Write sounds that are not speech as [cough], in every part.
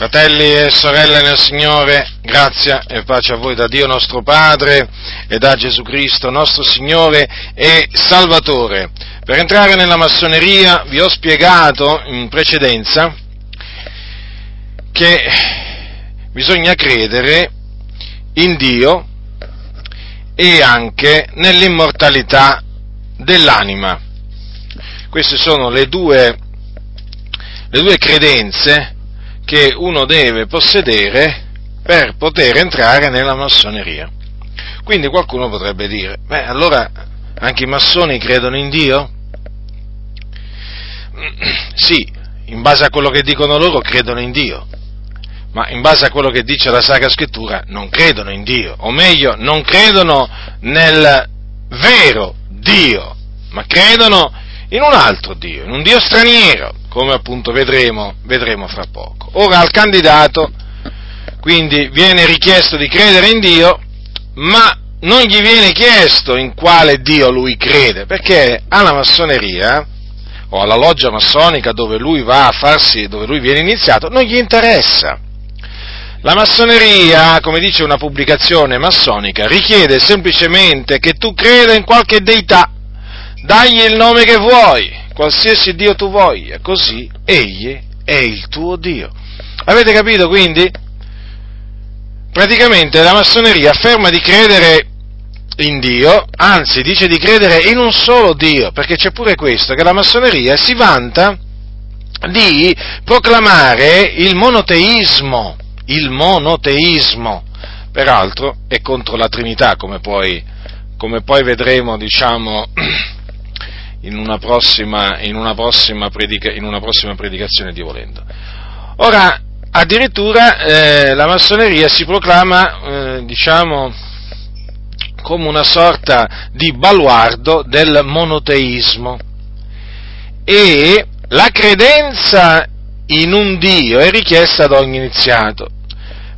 Fratelli e sorelle nel Signore, grazia e pace a voi da Dio nostro Padre e da Gesù Cristo nostro Signore e Salvatore. Per entrare nella massoneria vi ho spiegato in precedenza che bisogna credere in Dio e anche nell'immortalità dell'anima. Queste sono le due, le due credenze che uno deve possedere per poter entrare nella massoneria. Quindi qualcuno potrebbe dire, beh, allora anche i massoni credono in Dio? [clears throat] Sì, in base a quello che dicono loro credono in Dio, ma in base a quello che dice la Sacra Scrittura non credono in Dio, o meglio, non credono nel vero Dio, ma credono in un altro Dio, in un Dio straniero, come appunto vedremo, vedremo fra poco. Ora al candidato quindi viene richiesto di credere in Dio, ma non gli viene chiesto in quale Dio lui crede, perché alla massoneria o alla loggia massonica dove lui va a farsi, dove lui viene iniziato, non gli interessa. La massoneria, come dice una pubblicazione massonica, richiede semplicemente che tu creda in qualche deità, dagli il nome che vuoi, qualsiasi Dio tu voglia, così egli è il tuo Dio. Avete capito quindi? Praticamente la massoneria afferma di credere in Dio, anzi dice di credere in un solo Dio, perché c'è pure questo, che la massoneria si vanta di proclamare il monoteismo, il monoteismo, peraltro è contro la Trinità, come poi, come poi vedremo, diciamo, [clears throat] in una prossima, in una prossima, predica, in una prossima predicazione di volendo. Ora, addirittura eh, la massoneria si proclama, eh, diciamo, come una sorta di baluardo del monoteismo e la credenza in un Dio è richiesta ad ogni iniziato,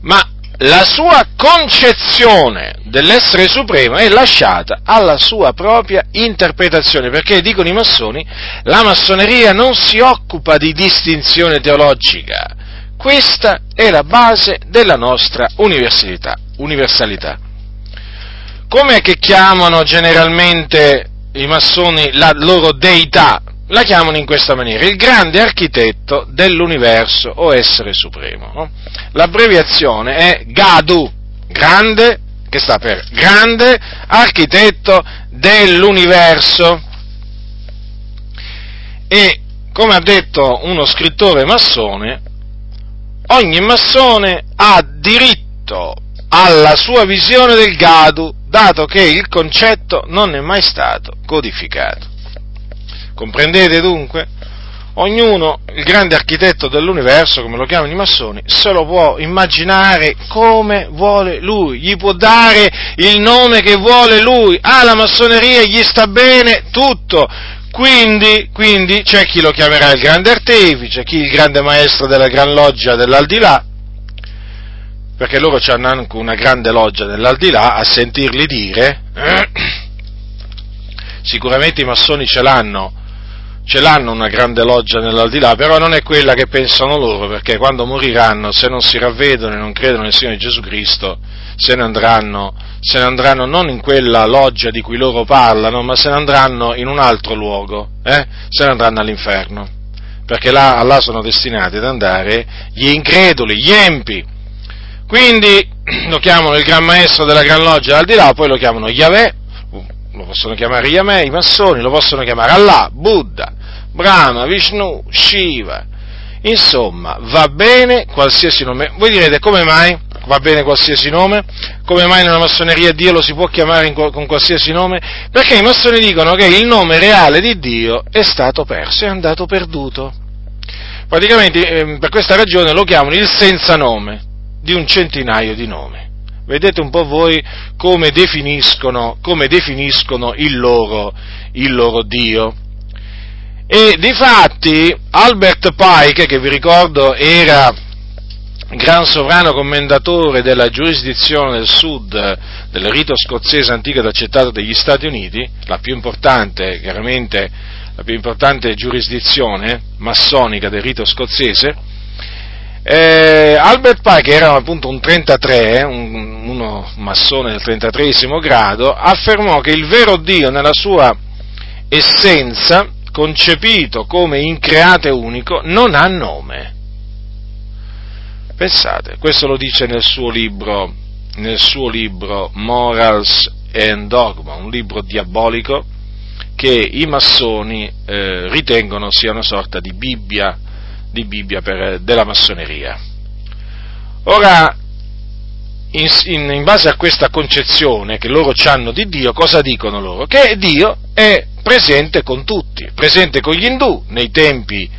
ma la sua concezione dell'essere supremo è lasciata alla sua propria interpretazione, perché dicono i massoni, la massoneria non si occupa di distinzione teologica, questa è la base della nostra universalità. universalità. Com'è che chiamano generalmente i massoni la loro deità? La chiamano in questa maniera, il grande architetto dell'universo o essere supremo. No? L'abbreviazione è GADU, grande, che sta per grande architetto dell'universo. E come ha detto uno scrittore massone, ogni massone ha diritto alla sua visione del Gadu, dato che il concetto non è mai stato codificato. Comprendete dunque? Ognuno, il grande architetto dell'universo, come lo chiamano i massoni, se lo può immaginare come vuole lui, gli può dare il nome che vuole lui, alla ah, massoneria gli sta bene tutto. Quindi, quindi c'è chi lo chiamerà il grande artefice, chi il grande maestro della gran loggia dell'aldilà, perché loro hanno anche una grande loggia dell'aldilà, a sentirli dire, eh, [clears throat] sicuramente i massoni ce l'hanno, ce l'hanno una grande loggia nell'aldilà, però non è quella che pensano loro, perché quando moriranno, se non si ravvedono e non credono nel Signore Gesù Cristo, se ne andranno, se ne andranno non in quella loggia di cui loro parlano, ma se ne andranno in un altro luogo, eh? se ne andranno all'inferno, perché là, là sono destinati ad andare gli increduli, gli empi. Quindi [clears throat] lo chiamano il Gran Maestro della Gran Loggia dell'aldilà, poi lo chiamano Yahweh, lo possono chiamare Yameh, i massoni, lo possono chiamare Allah, Buddha, Brahma, Vishnu, Shiva. Insomma, va bene qualsiasi nome. Voi direte come mai va bene qualsiasi nome? Come mai nella massoneria Dio lo si può chiamare con qualsiasi nome? Perché i massoni dicono che il nome reale di Dio è stato perso, è andato perduto. Praticamente eh, per questa ragione lo chiamano il senza nome di un centinaio di nomi. Vedete un po' voi come definiscono, come definiscono il, loro, il loro Dio. E difatti Albert Pike, che vi ricordo era gran sovrano commendatore della giurisdizione del sud del rito scozzese antico ed accettato dagli Stati Uniti, la più importante, chiaramente, la più importante giurisdizione massonica del rito scozzese, eh, Albert Pike era appunto un 33, un, uno massone del 33 grado, affermò che il vero Dio nella sua essenza, concepito come increato e unico, non ha nome. Pensate, questo lo dice nel suo libro, nel suo libro Morals and Dogma, un libro diabolico che i massoni eh, ritengono sia una sorta di Bibbia, di Bibbia per, della massoneria. Ora, in, in, in, base a questa concezione che loro hanno di Dio, cosa dicono loro? Che Dio è presente con tutti, presente con gli indù nei tempi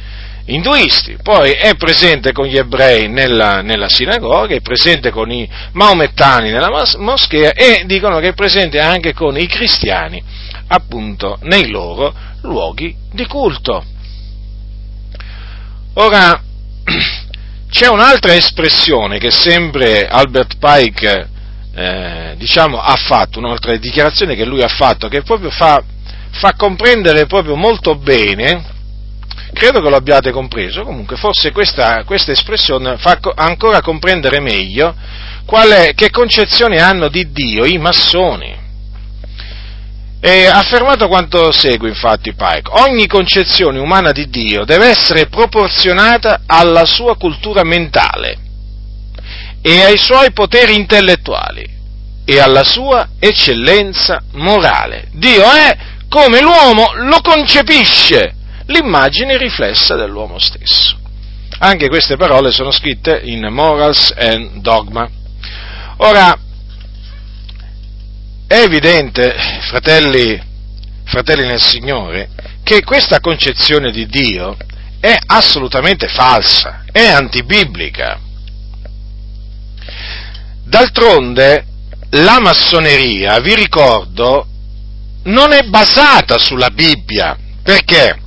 induisti, poi è presente con gli ebrei nella, nella sinagoga, è presente con i maomettani nella moschea e dicono che è presente anche con i cristiani, appunto, nei loro luoghi di culto. Ora, c'è un'altra espressione che sempre Albert Pike eh, diciamo, ha fatto, un'altra dichiarazione che lui ha fatto, che proprio fa, fa comprendere proprio molto bene credo che lo abbiate compreso, comunque forse questa, questa espressione fa ancora comprendere meglio è, che concezione hanno di Dio i massoni. E affermato quanto segue infatti Pike, ogni concezione umana di Dio deve essere proporzionata alla sua cultura mentale e ai suoi poteri intellettuali e alla sua eccellenza morale. Dio è come l'uomo lo concepisce l'immagine riflessa dell'uomo stesso. Anche queste parole sono scritte in Morals and Dogma. Ora, è evidente, fratelli, fratelli nel Signore, che questa concezione di Dio è assolutamente falsa, è antibiblica. D'altronde, la massoneria, vi ricordo, non è basata sulla Bibbia, perché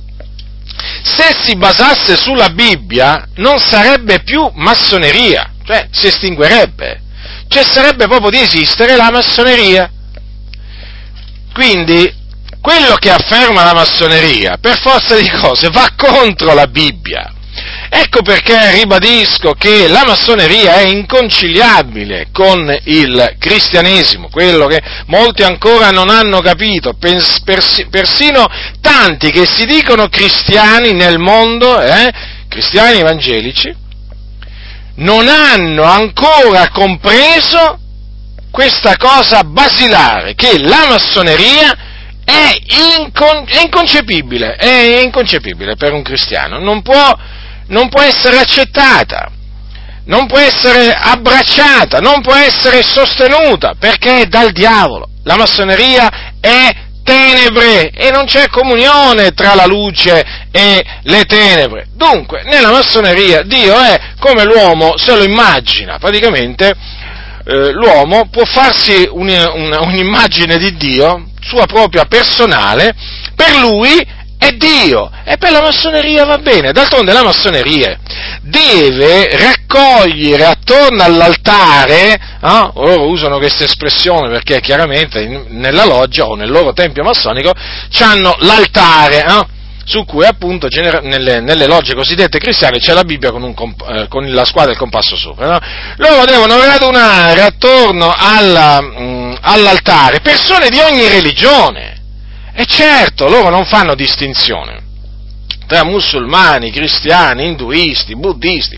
se si basasse sulla Bibbia non sarebbe più massoneria, cioè si estinguerebbe, cesserebbe proprio di esistere la massoneria. Quindi quello che afferma la massoneria, per forza di cose, va contro la Bibbia. Ecco perché ribadisco che la massoneria è inconciliabile con il cristianesimo, quello che molti ancora non hanno capito, persino tanti che si dicono cristiani nel mondo, eh, cristiani evangelici, non hanno ancora compreso questa cosa basilare, che la massoneria è, incon- è inconcepibile, è inconcepibile per un cristiano, non può non può essere accettata, non può essere abbracciata, non può essere sostenuta, perché è dal diavolo. La massoneria è tenebre e non c'è comunione tra la luce e le tenebre. Dunque, nella massoneria Dio è come l'uomo se lo immagina, praticamente eh, l'uomo può farsi un, un, un'immagine di Dio, sua propria personale, per lui è Dio e per la massoneria va bene. D'altronde la massoneria deve raccogliere attorno all'altare, eh, loro usano questa espressione perché chiaramente in, nella loggia o nel loro tempio massonico hanno l'altare. Eh, su cui appunto nelle, nelle, logge cosiddette cristiane c'è la Bibbia con, comp- eh, con la squadra e il compasso sopra. No? Loro devono radunare attorno alla, mh, mm, all'altare persone di ogni religione, e certo, loro non fanno distinzione tra musulmani, cristiani, induisti, buddisti,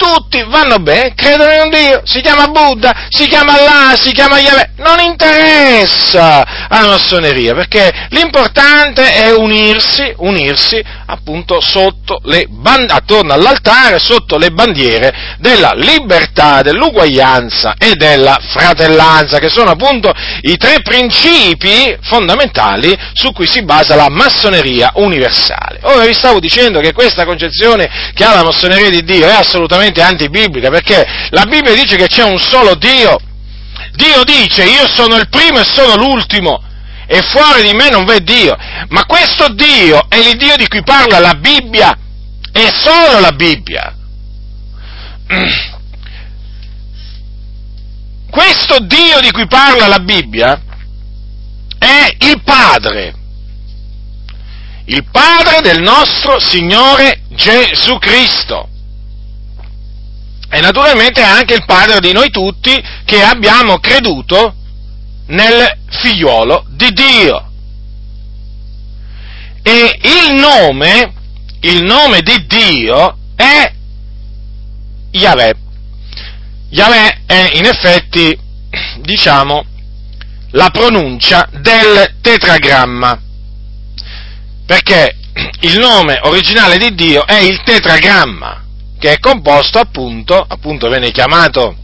tutti vanno bene, credono in un Dio, si chiama Buddha, si chiama Allah, si chiama Yahweh, non interessa alla massoneria, perché l'importante è unirsi, unirsi appunto band- attorno all'altare, sotto le bandiere della libertà, dell'uguaglianza e della fratellanza, che sono appunto i tre principi fondamentali su cui si basa la massoneria universale. Ora vi stavo dicendo che questa concezione che ha la massoneria di Dio è assolutamente assolutamente antibiblica, perché la Bibbia dice che c'è un solo Dio. Dio dice io sono il primo e sono l'ultimo e fuori di me non v'è Dio. Ma questo Dio è il Dio di cui parla la Bibbia e solo la Bibbia. [clears throat] Questo Dio di cui parla la Bibbia è il Padre, il Padre del nostro Signore Gesù Cristo. E naturalmente è anche il Padre di noi tutti che abbiamo creduto nel figliuolo di Dio. E il nome, il nome di Dio è Yahweh. Yahweh è in effetti, diciamo, la pronuncia del tetragramma, perché il nome originale di Dio è il tetragramma, che è composto appunto, appunto venne chiamato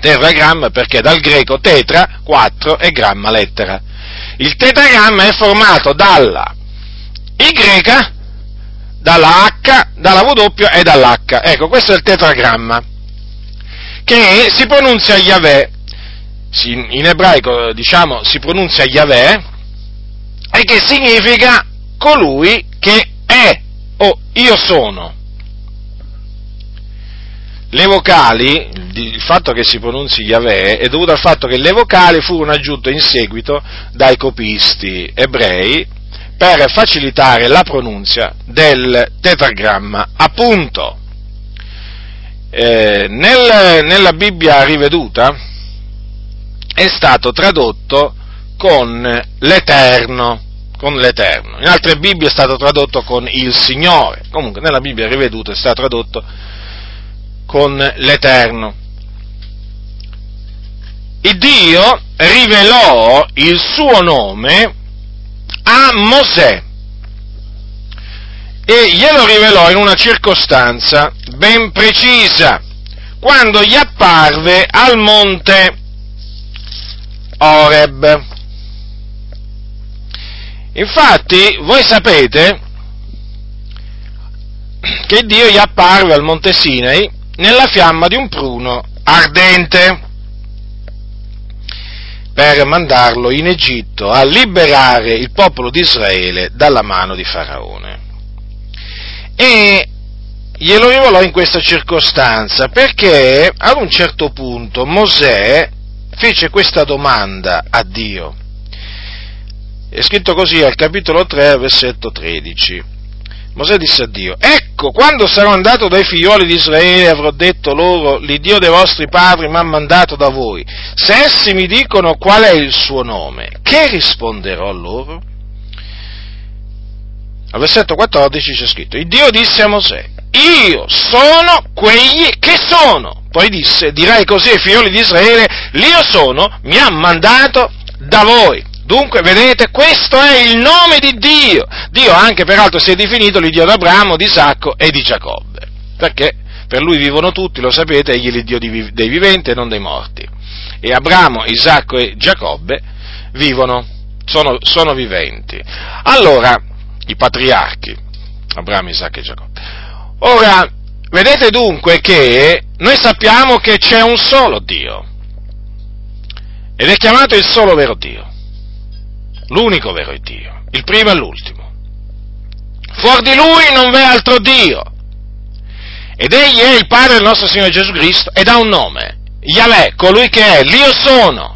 tetragramma perché dal greco tetra, quattro e gramma lettera. Il tetragramma è formato dalla Y dalla H, dalla W e dall'H. Ecco, questo è il tetragramma, che si pronuncia Yahweh, in ebraico diciamo si pronuncia Yahweh, e che significa colui che è o io sono. Le vocali, il fatto che si pronunzi Yahweh è dovuto al fatto che le vocali furono aggiunte in seguito dai copisti ebrei per facilitare la pronunzia del tetragramma. Appunto, eh, nel, nella Bibbia riveduta è stato tradotto con l'Eterno, con l'Eterno. In altre Bibbie è stato tradotto con il Signore. Comunque nella Bibbia riveduta è stato tradotto con l'Eterno. Il Dio rivelò il suo nome a Mosè e glielo rivelò in una circostanza ben precisa, quando gli apparve al monte Oreb. Infatti, voi sapete che Dio gli apparve al monte Sinai nella fiamma di un pruno ardente per mandarlo in Egitto a liberare il popolo di Israele dalla mano di Faraone. E glielo rivolò in questa circostanza perché ad un certo punto Mosè fece questa domanda a Dio. È scritto così al capitolo 3, versetto 13. Mosè disse a Dio, ecco, quando sarò andato dai figlioli di Israele avrò detto loro, l'Iddio dei vostri padri mi ha mandato da voi. Se essi mi dicono qual è il suo nome, che risponderò loro? Al versetto 14 c'è scritto, il Dio disse a Mosè, io sono quegli che sono. Poi disse, dirai così ai figlioli di Israele, l'io sono, mi ha mandato da voi. Dunque, vedete, questo è il nome di Dio. Dio anche peraltro si è definito l'Iddio di Abramo, di Isacco e di Giacobbe. Perché per lui vivono tutti, lo sapete, egli è l'Iddio dei viventi e non dei morti. E Abramo, Isacco e Giacobbe vivono, sono, sono viventi. Allora, i patriarchi, Abramo, Isacco e Giacobbe. Ora, vedete dunque che noi sappiamo che c'è un solo Dio. Ed è chiamato il solo vero Dio l'unico vero Dio, il primo e l'ultimo. Fuori di lui non v'è altro Dio. Ed egli è il Padre del nostro Signore Gesù Cristo ed ha un nome, Yahweh, colui che è, l'Io sono.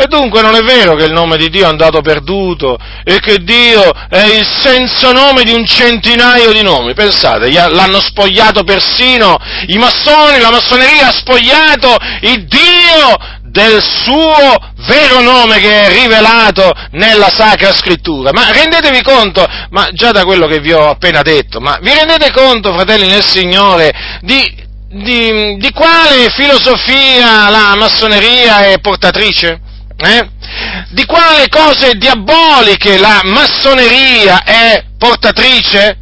E dunque non è vero che il nome di Dio è andato perduto e che Dio è il senza nome di un centinaio di nomi. Pensate, l'hanno spogliato persino i massoni, la massoneria ha spogliato il Dio del suo vero nome che è rivelato nella Sacra Scrittura. Ma rendetevi conto, ma già da quello che vi ho appena detto, ma vi rendete conto, fratelli nel Signore, di, di, di quale filosofia la massoneria è portatrice? Eh? Di quale cose diaboliche la massoneria è portatrice?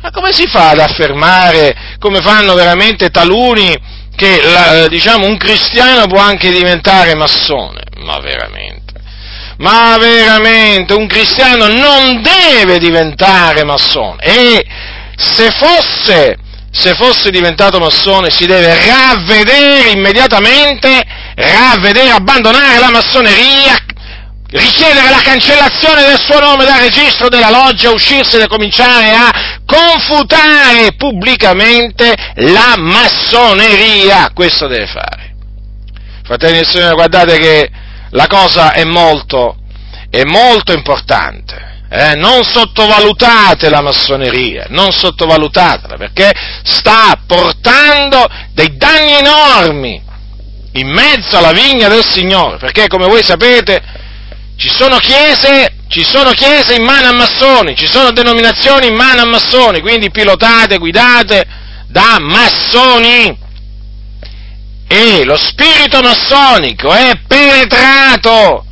Ma come si fa ad affermare, come fanno veramente taluni, che la, diciamo, un cristiano può anche diventare massone, ma veramente, ma veramente un cristiano non deve diventare massone. E se fosse, se fosse diventato massone si deve ravvedere immediatamente, ravvedere, abbandonare la massoneria, richiedere la cancellazione del suo nome dal registro della loggia, uscirsene e cominciare a confutare pubblicamente la massoneria. Questo deve fare. Fratelli e Signore, guardate che la cosa è molto, è molto importante. eh, non sottovalutate la massoneria, non sottovalutatela, perché sta portando dei danni enormi in mezzo alla vigna del Signore, perché come voi sapete ci sono chiese, ci sono chiese in mano a massoni, ci sono denominazioni in mano a massoni, quindi pilotate, guidate da massoni. E lo spirito massonico è penetrato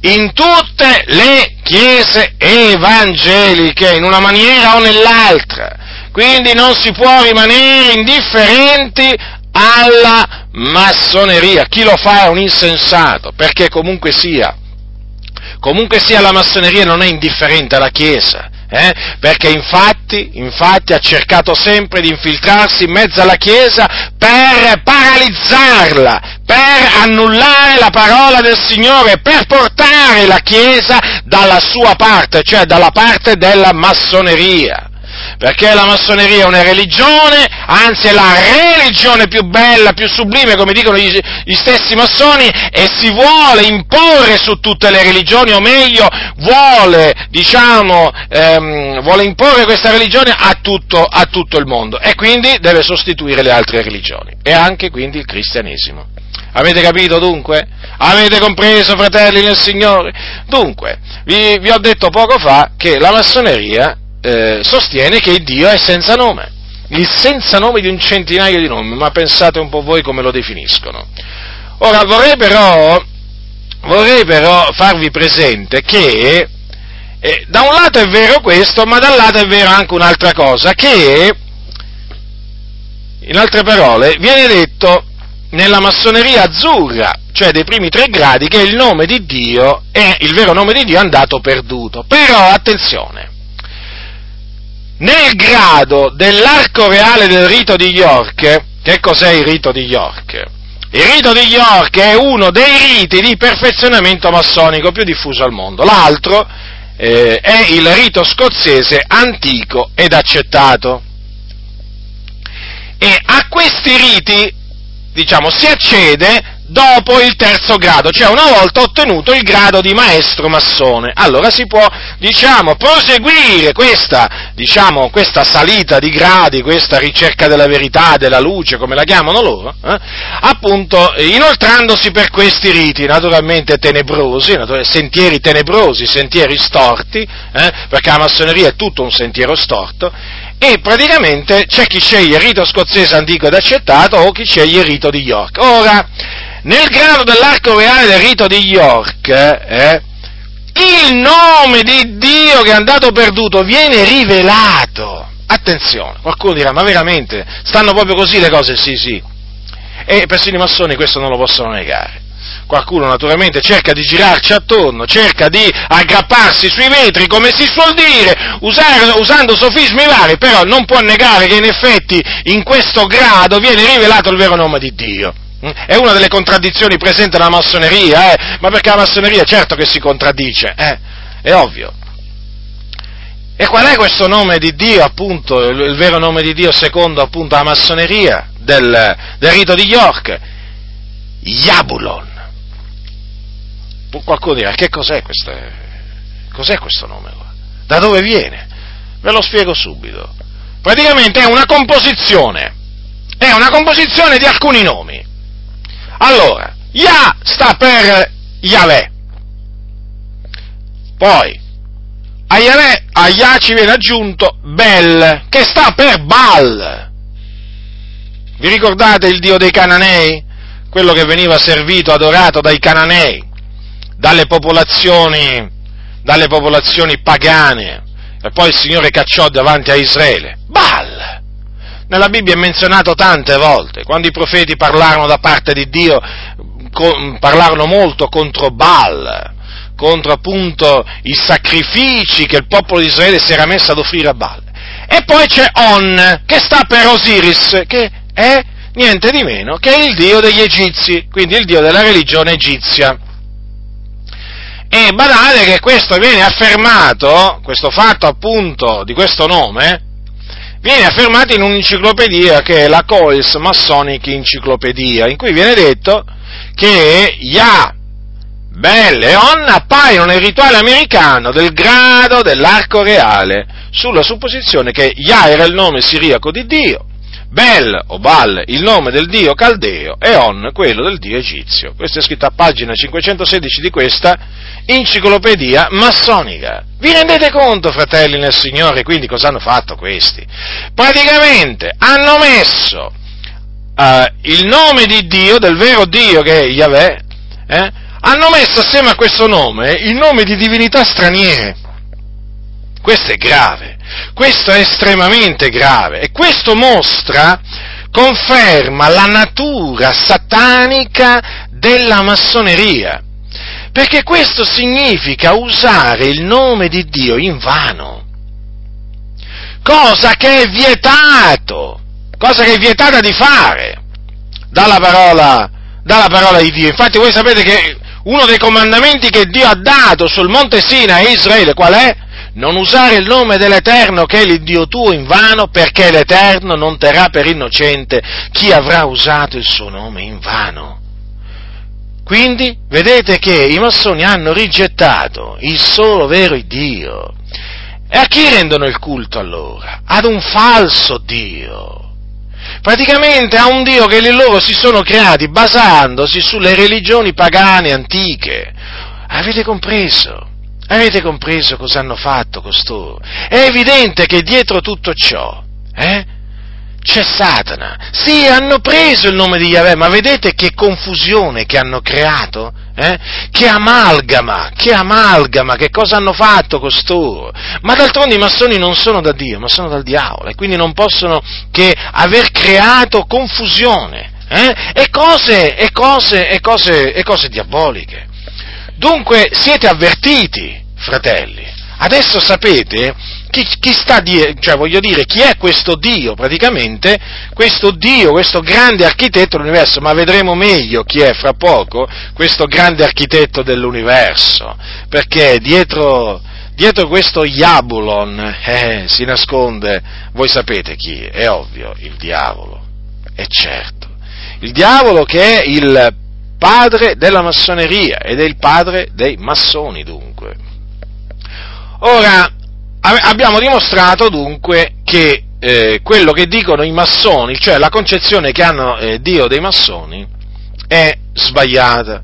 in tutte le chiese evangeliche, in una maniera o nell'altra. Quindi non si può rimanere indifferenti alla massoneria. Chi lo fa è un insensato, perché comunque sia, comunque sia la massoneria non è indifferente alla Chiesa. Eh? Perché infatti, infatti ha cercato sempre di infiltrarsi in mezzo alla Chiesa per paralizzarla, per annullare la parola del Signore, per portare la Chiesa dalla sua parte, cioè dalla parte della massoneria perché la massoneria è una religione, anzi è la religione più bella, più sublime, come dicono gli, gli stessi massoni, e si vuole imporre su tutte le religioni, o meglio, vuole, diciamo, ehm, vuole imporre questa religione a tutto, a tutto il mondo, e quindi deve sostituire le altre religioni, e anche quindi il cristianesimo. Avete capito dunque? Avete compreso, fratelli nel Signore? Dunque, vi, vi ho detto poco fa che la massoneria eh, sostiene che Dio è senza nome, il senza nome di un centinaio di nomi, ma pensate un po' voi come lo definiscono. Ora vorrei però, vorrei però farvi presente che eh, da un lato è vero questo, ma dall'altro è vero anche un'altra cosa, che, in altre parole, viene detto nella massoneria azzurra, cioè dei primi tre gradi, che il nome di Dio è, il vero nome di Dio è andato perduto. Però, attenzione, nel grado dell'arco reale del rito di York, che cos'è il rito di York? Il rito di York è uno dei riti di perfezionamento massonico più diffuso al mondo. L'altro eh, è il rito scozzese antico ed accettato. E a questi riti, diciamo, si accede dopo il terzo grado, cioè una volta ottenuto il grado di maestro massone. Allora si può, diciamo, proseguire questa, diciamo, questa salita di gradi, questa ricerca della verità, della luce, come la chiamano loro, eh? appunto inoltrandosi per questi riti, naturalmente tenebrosi, sentieri tenebrosi, sentieri storti, eh? perché la massoneria è tutto un sentiero storto, e praticamente c'è chi sceglie il rito scozzese antico ed accettato o chi sceglie il rito di York. Ora, nel grado dell'arco reale del rito di York, eh, il nome di Dio che è andato perduto viene rivelato. Attenzione, qualcuno dirà, ma veramente stanno proprio così le cose? Sì, sì. E persino i massoni questo non lo possono negare. Qualcuno naturalmente cerca di girarci attorno, cerca di aggrapparsi sui vetri, come si suol dire, usare, usando sofismi vari, però non può negare che in effetti in questo grado viene rivelato il vero nome di Dio. È una delle contraddizioni presenti nella massoneria, eh? ma perché la massoneria certo che si contraddice, eh? è ovvio. E qual è questo nome di Dio, appunto, il, vero nome di Dio secondo appunto la massoneria del, del rito di York? Yabulon. Qualcuno dirà, che cos'è, queste, cos'è questo nome? Da dove viene? Ve lo spiego subito. Praticamente è una composizione, è una composizione di alcuni nomi. Allora, Ya sta per Yahweh. Poi, a Yahweh, a Yah ci viene aggiunto Bel, che sta per Baal. Vi ricordate il dio dei Cananei? Quello che veniva servito, adorato dai Cananei, dalle popolazioni, dalle popolazioni pagane, e poi il Signore cacciò davanti a Israele. Baal! Nella Bibbia è menzionato tante volte, quando i profeti parlarono da parte di Dio, parlarono molto contro Baal, contro appunto i sacrifici che il popolo di Israele si era messo ad offrire a Baal. E poi c'è On, che sta per Osiris, che è niente di meno che il dio degli egizi, quindi il dio della religione egizia. E badate che questo viene affermato, questo fatto appunto di questo nome, viene affermato in un'enciclopedia che è la Coils Masonic Encyclopedia, in cui viene detto che Yah Bell e On appaiono nel rituale americano del grado dell'arco reale, sulla supposizione che Yah era il nome siriaco di Dio, Bel o Baal il nome del dio caldeo e On quello del dio egizio. Questo è scritto a pagina 516 di questa enciclopedia massonica. Vi rendete conto, fratelli nel Signore, quindi cosa hanno fatto questi? Praticamente hanno messo uh, il nome di Dio, del vero Dio che è Yahweh, eh, hanno messo assieme a questo nome il nome di divinità straniere. Questo è grave. Questo è estremamente grave e questo mostra, conferma la natura satanica della massoneria, perché questo significa usare il nome di Dio in vano, cosa che è vietato, cosa che è vietata di fare dalla parola, dalla parola di Dio. Infatti voi sapete che uno dei comandamenti che Dio ha dato sul monte Sina a Israele qual è? Non usare il nome dell'Eterno che è l'Iddio tuo in vano, perché l'Eterno non terrà per innocente chi avrà usato il suo nome in vano. Quindi vedete che i massoni hanno rigettato il solo vero Dio. E a chi rendono il culto allora? Ad un falso Dio. Praticamente a un Dio che loro si sono creati basandosi sulle religioni pagane antiche. Avete compreso? Avete compreso cosa hanno fatto costoro? È evidente che dietro tutto ciò eh, c'è Satana. Sì, hanno preso il nome di Yahweh, ma vedete che confusione che hanno creato? Eh? Che amalgama, che amalgama, che cosa hanno fatto costoro? Ma d'altronde i massoni non sono da Dio, ma sono dal diavolo e quindi non possono che aver creato confusione eh? e, cose, e, cose, e, cose, e cose diaboliche. Dunque siete avvertiti, fratelli. Adesso sapete chi, chi sta dietro, cioè voglio dire, chi è questo Dio praticamente, questo Dio, questo grande architetto dell'universo, ma vedremo meglio chi è fra poco questo grande architetto dell'universo, perché dietro, dietro questo Iabulon eh, si nasconde, voi sapete chi, è ovvio, il diavolo, è certo. Il diavolo che è il padre della massoneria ed è il padre dei massoni dunque. Ora, abbiamo dimostrato dunque che eh, quello che dicono i massoni, cioè la concezione che hanno eh, Dio dei massoni, è sbagliata,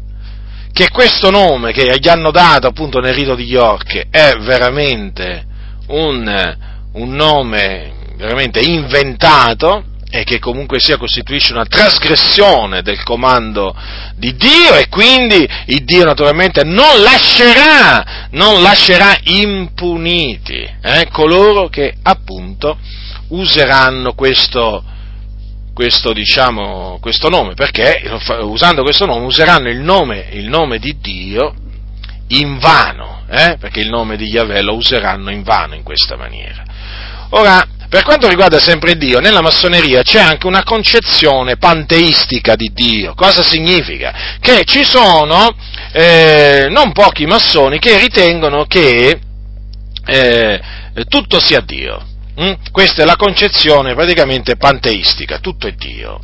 che questo nome che gli hanno dato appunto nel rito di York è veramente un, un nome veramente inventato, e che comunque sia costituisce una trasgressione del comando di Dio e quindi il Dio naturalmente non lascerà, non lascerà impuniti eh, coloro che appunto useranno questo, questo, diciamo, questo nome, perché usando questo nome useranno il nome, il nome di Dio in vano, eh, perché il nome di Yahweh lo useranno in vano in questa maniera. Ora, per quanto riguarda sempre Dio, nella massoneria c'è anche una concezione panteistica di Dio. Cosa significa? Che ci sono eh, non pochi massoni che ritengono che eh, tutto sia Dio. Mm? Questa è la concezione praticamente panteistica, tutto è Dio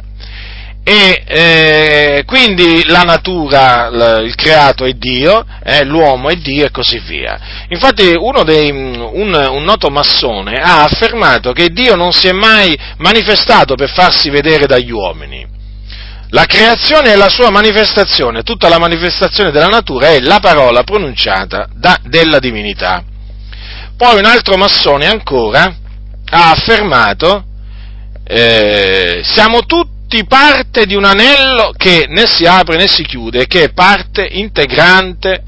e eh, quindi la natura, il creato è Dio, eh, l'uomo è Dio e così via. Infatti dei, un, un, noto massone ha affermato che Dio non si è mai manifestato per farsi vedere dagli uomini. La creazione è la sua manifestazione, tutta la manifestazione della natura è la parola pronunciata da, della divinità. Poi un altro massone ancora ha affermato eh, siamo tutti tutti parte di un anello che né si apre né si chiude, che è parte integrante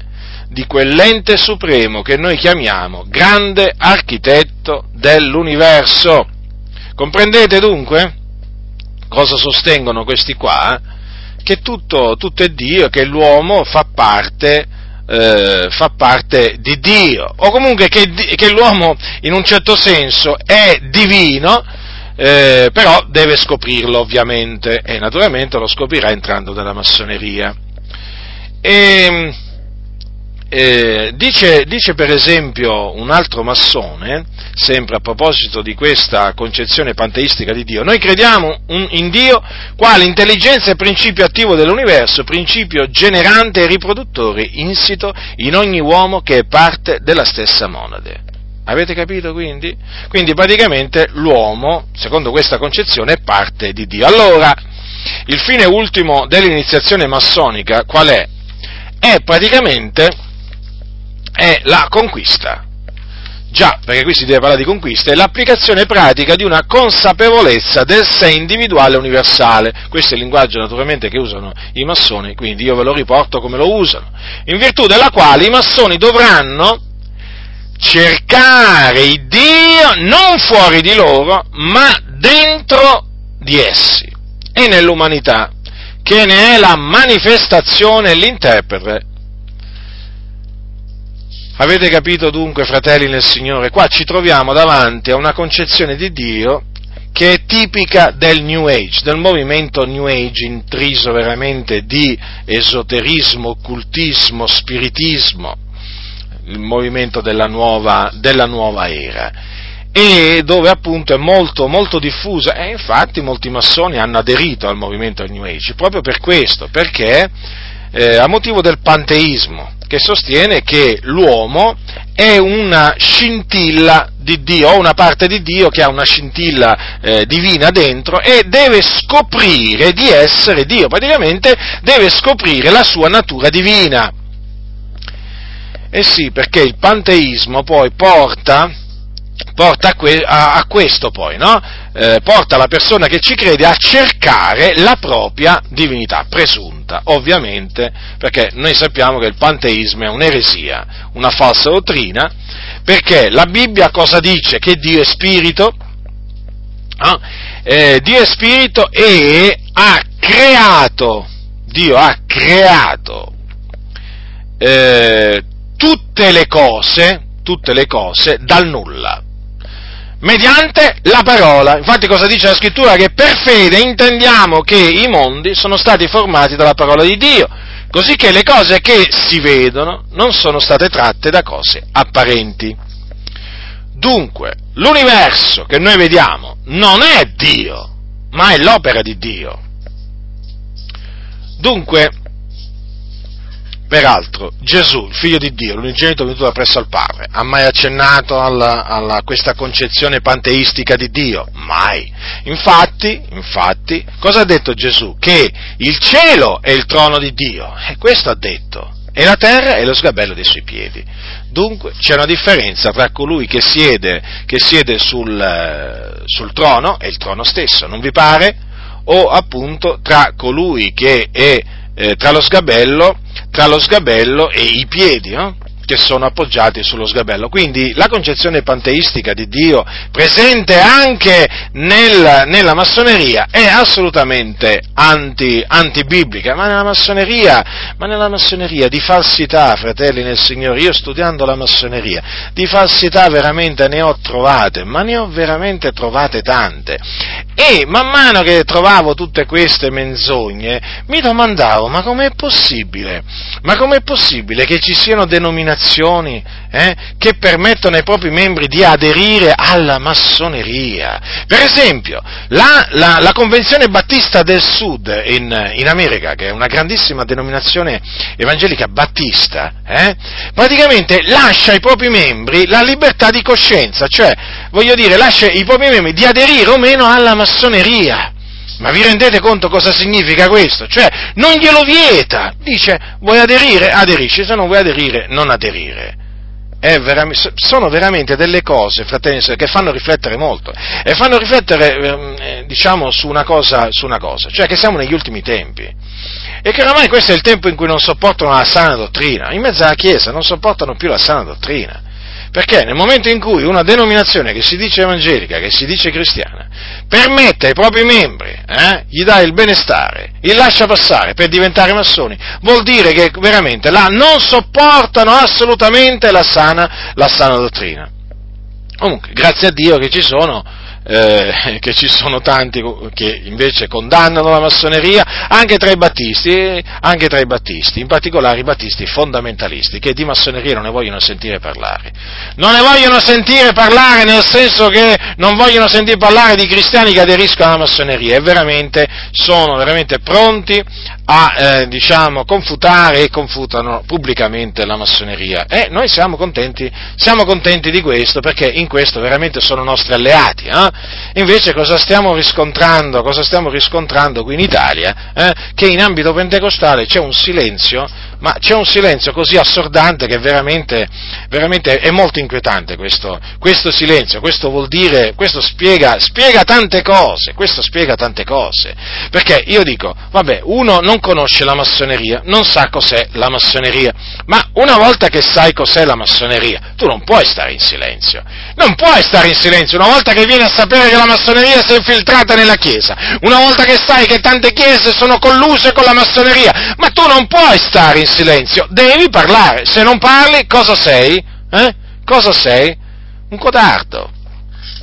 di quell'ente supremo che noi chiamiamo grande architetto dell'universo. Comprendete dunque cosa sostengono questi qua? Che tutto, tutto è Dio, che l'uomo fa parte, eh, fa parte di Dio, o comunque che, che l'uomo in un certo senso è divino, eh, però deve scoprirlo ovviamente e naturalmente lo scoprirà entrando nella massoneria. E, eh, dice, dice, per esempio un altro massone, sempre a proposito di questa concezione panteistica di Dio, noi crediamo un, in Dio quale intelligenza e principio attivo dell'universo, principio generante e riproduttore insito in ogni uomo che è parte della stessa monade. Avete capito quindi? Quindi praticamente l'uomo, secondo questa concezione, è parte di Dio. Allora, il fine ultimo dell'iniziazione massonica qual è? È praticamente è la conquista. Già, perché qui si deve parlare di conquista, è l'applicazione pratica di una consapevolezza del sé individuale universale. Questo è il linguaggio naturalmente che usano i massoni, quindi io ve lo riporto come lo usano, in virtù della quale i massoni dovranno cercare il Dio non fuori di loro, ma dentro di essi. E nell'umanità, che ne è la manifestazione e l'interprete. Avete capito dunque, fratelli nel Signore? Qua ci troviamo davanti a una concezione di Dio che è tipica del New Age, del movimento New Age intriso veramente di esoterismo, occultismo, spiritismo, il movimento della nuova, della nuova era e dove appunto è molto, molto diffusa e infatti molti massoni hanno aderito al movimento New Age proprio per questo, perché eh, a motivo del panteismo, che sostiene che l'uomo è una scintilla di Dio, o una parte di Dio che ha una scintilla eh, divina dentro e deve scoprire di essere Dio, praticamente deve scoprire la sua natura divina. Eh sì, perché il panteismo poi porta, porta a, que- a, a, questo poi, no? eh, porta la persona che ci crede a cercare la propria divinità presunta, ovviamente, perché noi sappiamo che il panteismo è un'eresia, una falsa dottrina, perché la Bibbia cosa dice? Che Dio è spirito, ah, eh, Dio è spirito e ha creato, Dio ha creato eh, tutte le cose, tutte le cose dal nulla mediante la parola. Infatti cosa dice la scrittura? Che per fede intendiamo che i mondi sono stati formati dalla parola di Dio, così che le cose che si vedono non sono state tratte da cose apparenti. Dunque, l'universo che noi vediamo non è Dio, ma è l'opera di Dio. Dunque, Peraltro, Gesù, il figlio di Dio, l'unigenito venuto da presso al Padre, ha mai accennato a questa concezione panteistica di Dio? Mai. Infatti, infatti, cosa ha detto Gesù? Che il cielo è il trono di Dio. E questo ha detto. E la terra è lo sgabello dei suoi piedi. Dunque c'è una differenza tra colui che siede, che siede sul, sul trono e il trono stesso, non vi pare? O appunto tra colui che è eh, tra lo sgabello tra lo sgabello e i piedi, no? Che sono appoggiati sullo sgabello. Quindi la concezione panteistica di Dio presente anche nel, nella massoneria è assolutamente anti, antibiblica, ma nella, massoneria, ma nella massoneria di falsità, fratelli nel Signore, io studiando la massoneria, di falsità veramente ne ho trovate, ma ne ho veramente trovate tante. E man mano che trovavo tutte queste menzogne, mi domandavo, ma com'è possibile? Ma com'è possibile che ci siano denominazioni denominazioni eh, che permettono ai propri membri di aderire alla massoneria. Per esempio, la, la, la Convenzione Battista del Sud in, in, America, che è una grandissima denominazione evangelica battista, eh, praticamente lascia ai propri membri la libertà di coscienza, cioè, voglio dire, lascia ai propri membri di aderire o meno alla massoneria. Ma vi rendete conto cosa significa questo? Cioè, non glielo vieta, dice, vuoi aderire? Aderisci, se non vuoi aderire, non aderire. Veramente, sono veramente delle cose, fratelli, che fanno riflettere molto, e fanno riflettere, ehm, eh, diciamo, su una, cosa, su una cosa, cioè che siamo negli ultimi tempi, e che oramai questo è il tempo in cui non sopportano la sana dottrina, in mezzo alla Chiesa non sopportano più la sana dottrina. Perché nel momento in cui una denominazione che si dice evangelica, che si dice cristiana, permette ai propri membri, eh, gli dà il benestare, li lascia passare per diventare massoni, vuol dire che veramente là non sopportano assolutamente la sana, la sana dottrina. Comunque, grazie a Dio che ci sono eh, [laughs] che ci sono tanti che invece condannano la massoneria, anche tra i battisti, anche tra i battisti, in particolare i battisti fondamentalisti, che di massoneria non ne vogliono sentire parlare. Non ne vogliono sentire parlare nel senso che non vogliono sentire parlare di cristiani che aderiscono alla massoneria e veramente sono veramente pronti a eh, diciamo, confutare e confutano pubblicamente la massoneria. E noi siamo contenti, siamo contenti di questo perché in questo veramente sono nostri alleati. Eh? Invece cosa stiamo riscontrando? Cosa stiamo riscontrando qui in Italia? Eh? Che in ambito pentecostale c'è un silenzio ma c'è un silenzio così assordante che veramente, veramente è molto inquietante questo, questo, silenzio, questo vuol dire, questo spiega, spiega tante cose, questo spiega tante cose, perché io dico, vabbè, uno non conosce la massoneria, non sa cos'è la massoneria, ma una volta che sai cos'è la massoneria, tu non puoi stare in silenzio, non puoi stare in silenzio, una volta che vieni a sapere che la massoneria si è infiltrata nella Chiesa, una volta che sai che tante chiese sono colluse con la massoneria, ma tu non puoi stare in in silenzio, devi parlare, se non parli cosa sei? Eh? Cosa sei? Un codardo.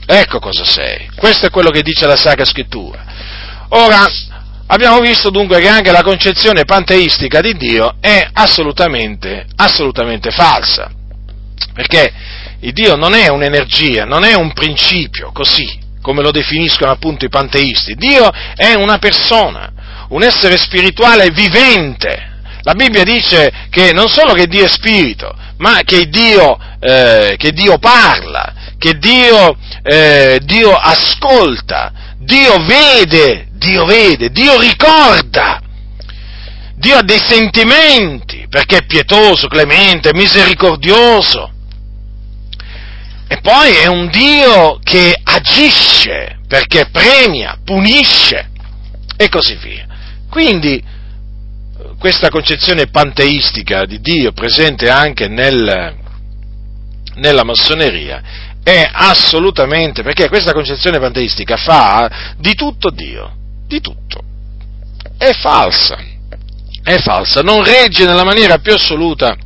Ecco cosa sei. Questo è quello che dice la Sacra Scrittura. Ora, abbiamo visto dunque che anche la concezione panteistica di Dio è assolutamente, assolutamente falsa. Perché il Dio non è un'energia, non è un principio, così come lo definiscono appunto i panteisti. Dio è una persona, un essere spirituale vivente, la Bibbia dice che non solo che Dio è spirito, ma che Dio, eh, che Dio parla, che Dio, eh, Dio ascolta, Dio vede, Dio vede, Dio ricorda. Dio ha dei sentimenti perché è pietoso, clemente, misericordioso. E poi è un Dio che agisce perché premia, punisce e così via. Quindi questa concezione panteistica di Dio presente anche nel, nella massoneria è assolutamente, perché questa concezione panteistica fa di tutto Dio, di tutto. È falsa, è falsa, non regge nella maniera più assoluta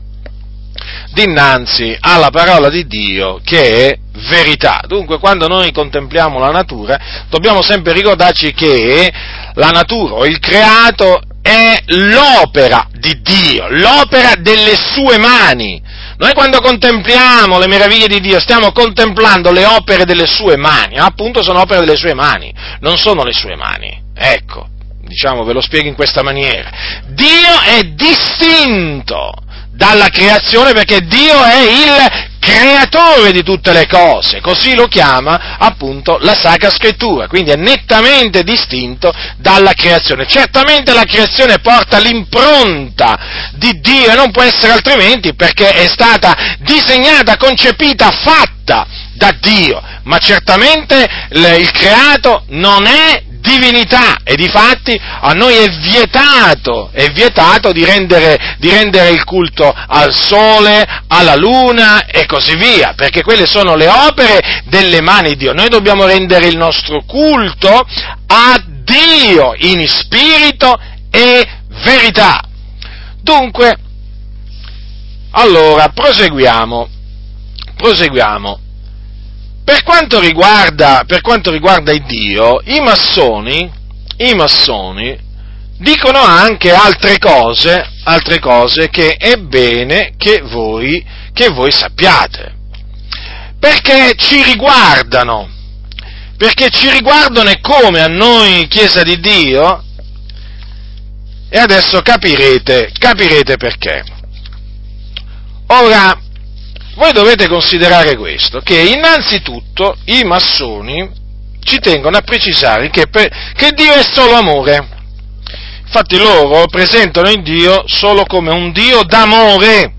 dinanzi alla parola di Dio che è verità. Dunque, quando noi contempliamo la natura, dobbiamo sempre ricordarci che la natura o il creato è l'opera di Dio, l'opera delle sue mani. Noi quando contempliamo le meraviglie di Dio stiamo contemplando le opere delle sue mani, appunto sono opere delle sue mani, non sono le sue mani. Ecco, diciamo, ve lo spiego in questa maniera. Dio è distinto dalla creazione perché Dio è il creatore di tutte le cose, così lo chiama appunto la Sacra Scrittura, quindi è nettamente distinto dalla creazione. Certamente la creazione porta l'impronta di Dio e non può essere altrimenti perché è stata disegnata, concepita, fatta da Dio, ma certamente il creato non è divinità e di fatti a noi è vietato, è vietato di rendere, di rendere il culto al sole, alla luna e così via, perché quelle sono le opere delle mani di Dio. Noi dobbiamo rendere il nostro culto a Dio in spirito e verità. Dunque, allora, proseguiamo, proseguiamo. Per quanto riguarda, per quanto riguarda il Dio, i massoni, i massoni dicono anche altre cose, altre cose che è bene che voi, che voi sappiate. Perché ci riguardano, perché ci riguardano e come a noi Chiesa di Dio, e adesso capirete, capirete perché. Ora, voi dovete considerare questo, che innanzitutto i massoni ci tengono a precisare che, per, che Dio è solo amore. Infatti loro presentano il Dio solo come un Dio d'amore.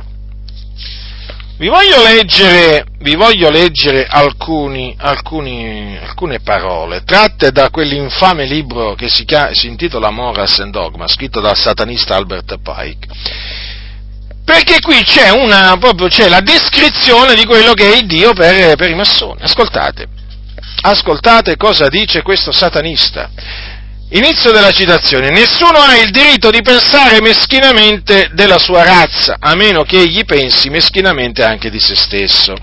Vi voglio leggere, vi voglio leggere alcuni, alcuni, alcune parole tratte da quell'infame libro che si, chiama, si intitola Moras and Dogma, scritto dal satanista Albert Pike perché qui c'è, una, proprio, c'è la descrizione di quello che è il Dio per, per i massoni. Ascoltate, ascoltate cosa dice questo satanista. Inizio della citazione. Nessuno ha il diritto di pensare meschinamente della sua razza, a meno che egli pensi meschinamente anche di se stesso.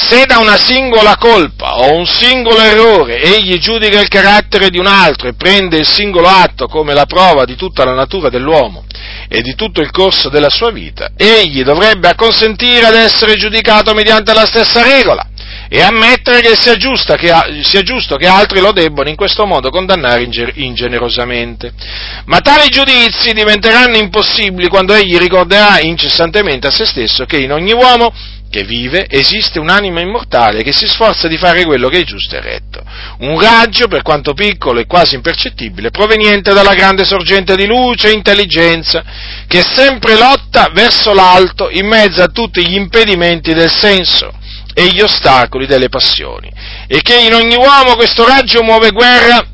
Se da una singola colpa o un singolo errore egli giudica il carattere di un altro e prende il singolo atto come la prova di tutta la natura dell'uomo e di tutto il corso della sua vita, egli dovrebbe acconsentire ad essere giudicato mediante la stessa regola e ammettere che sia, che sia, giusto che altri lo debbano in questo modo condannare ingenerosamente. Ma tali giudizi diventeranno impossibili quando egli ricorderà incessantemente a se stesso che in ogni uomo che vive esiste un'anima immortale che si sforza di fare quello che è giusto e retto. Un raggio, per quanto piccolo e quasi impercettibile, proveniente dalla grande sorgente di luce e intelligenza, che sempre lotta verso l'alto in mezzo a tutti gli impedimenti del senso e gli ostacoli delle passioni, e che in ogni uomo questo raggio muove guerra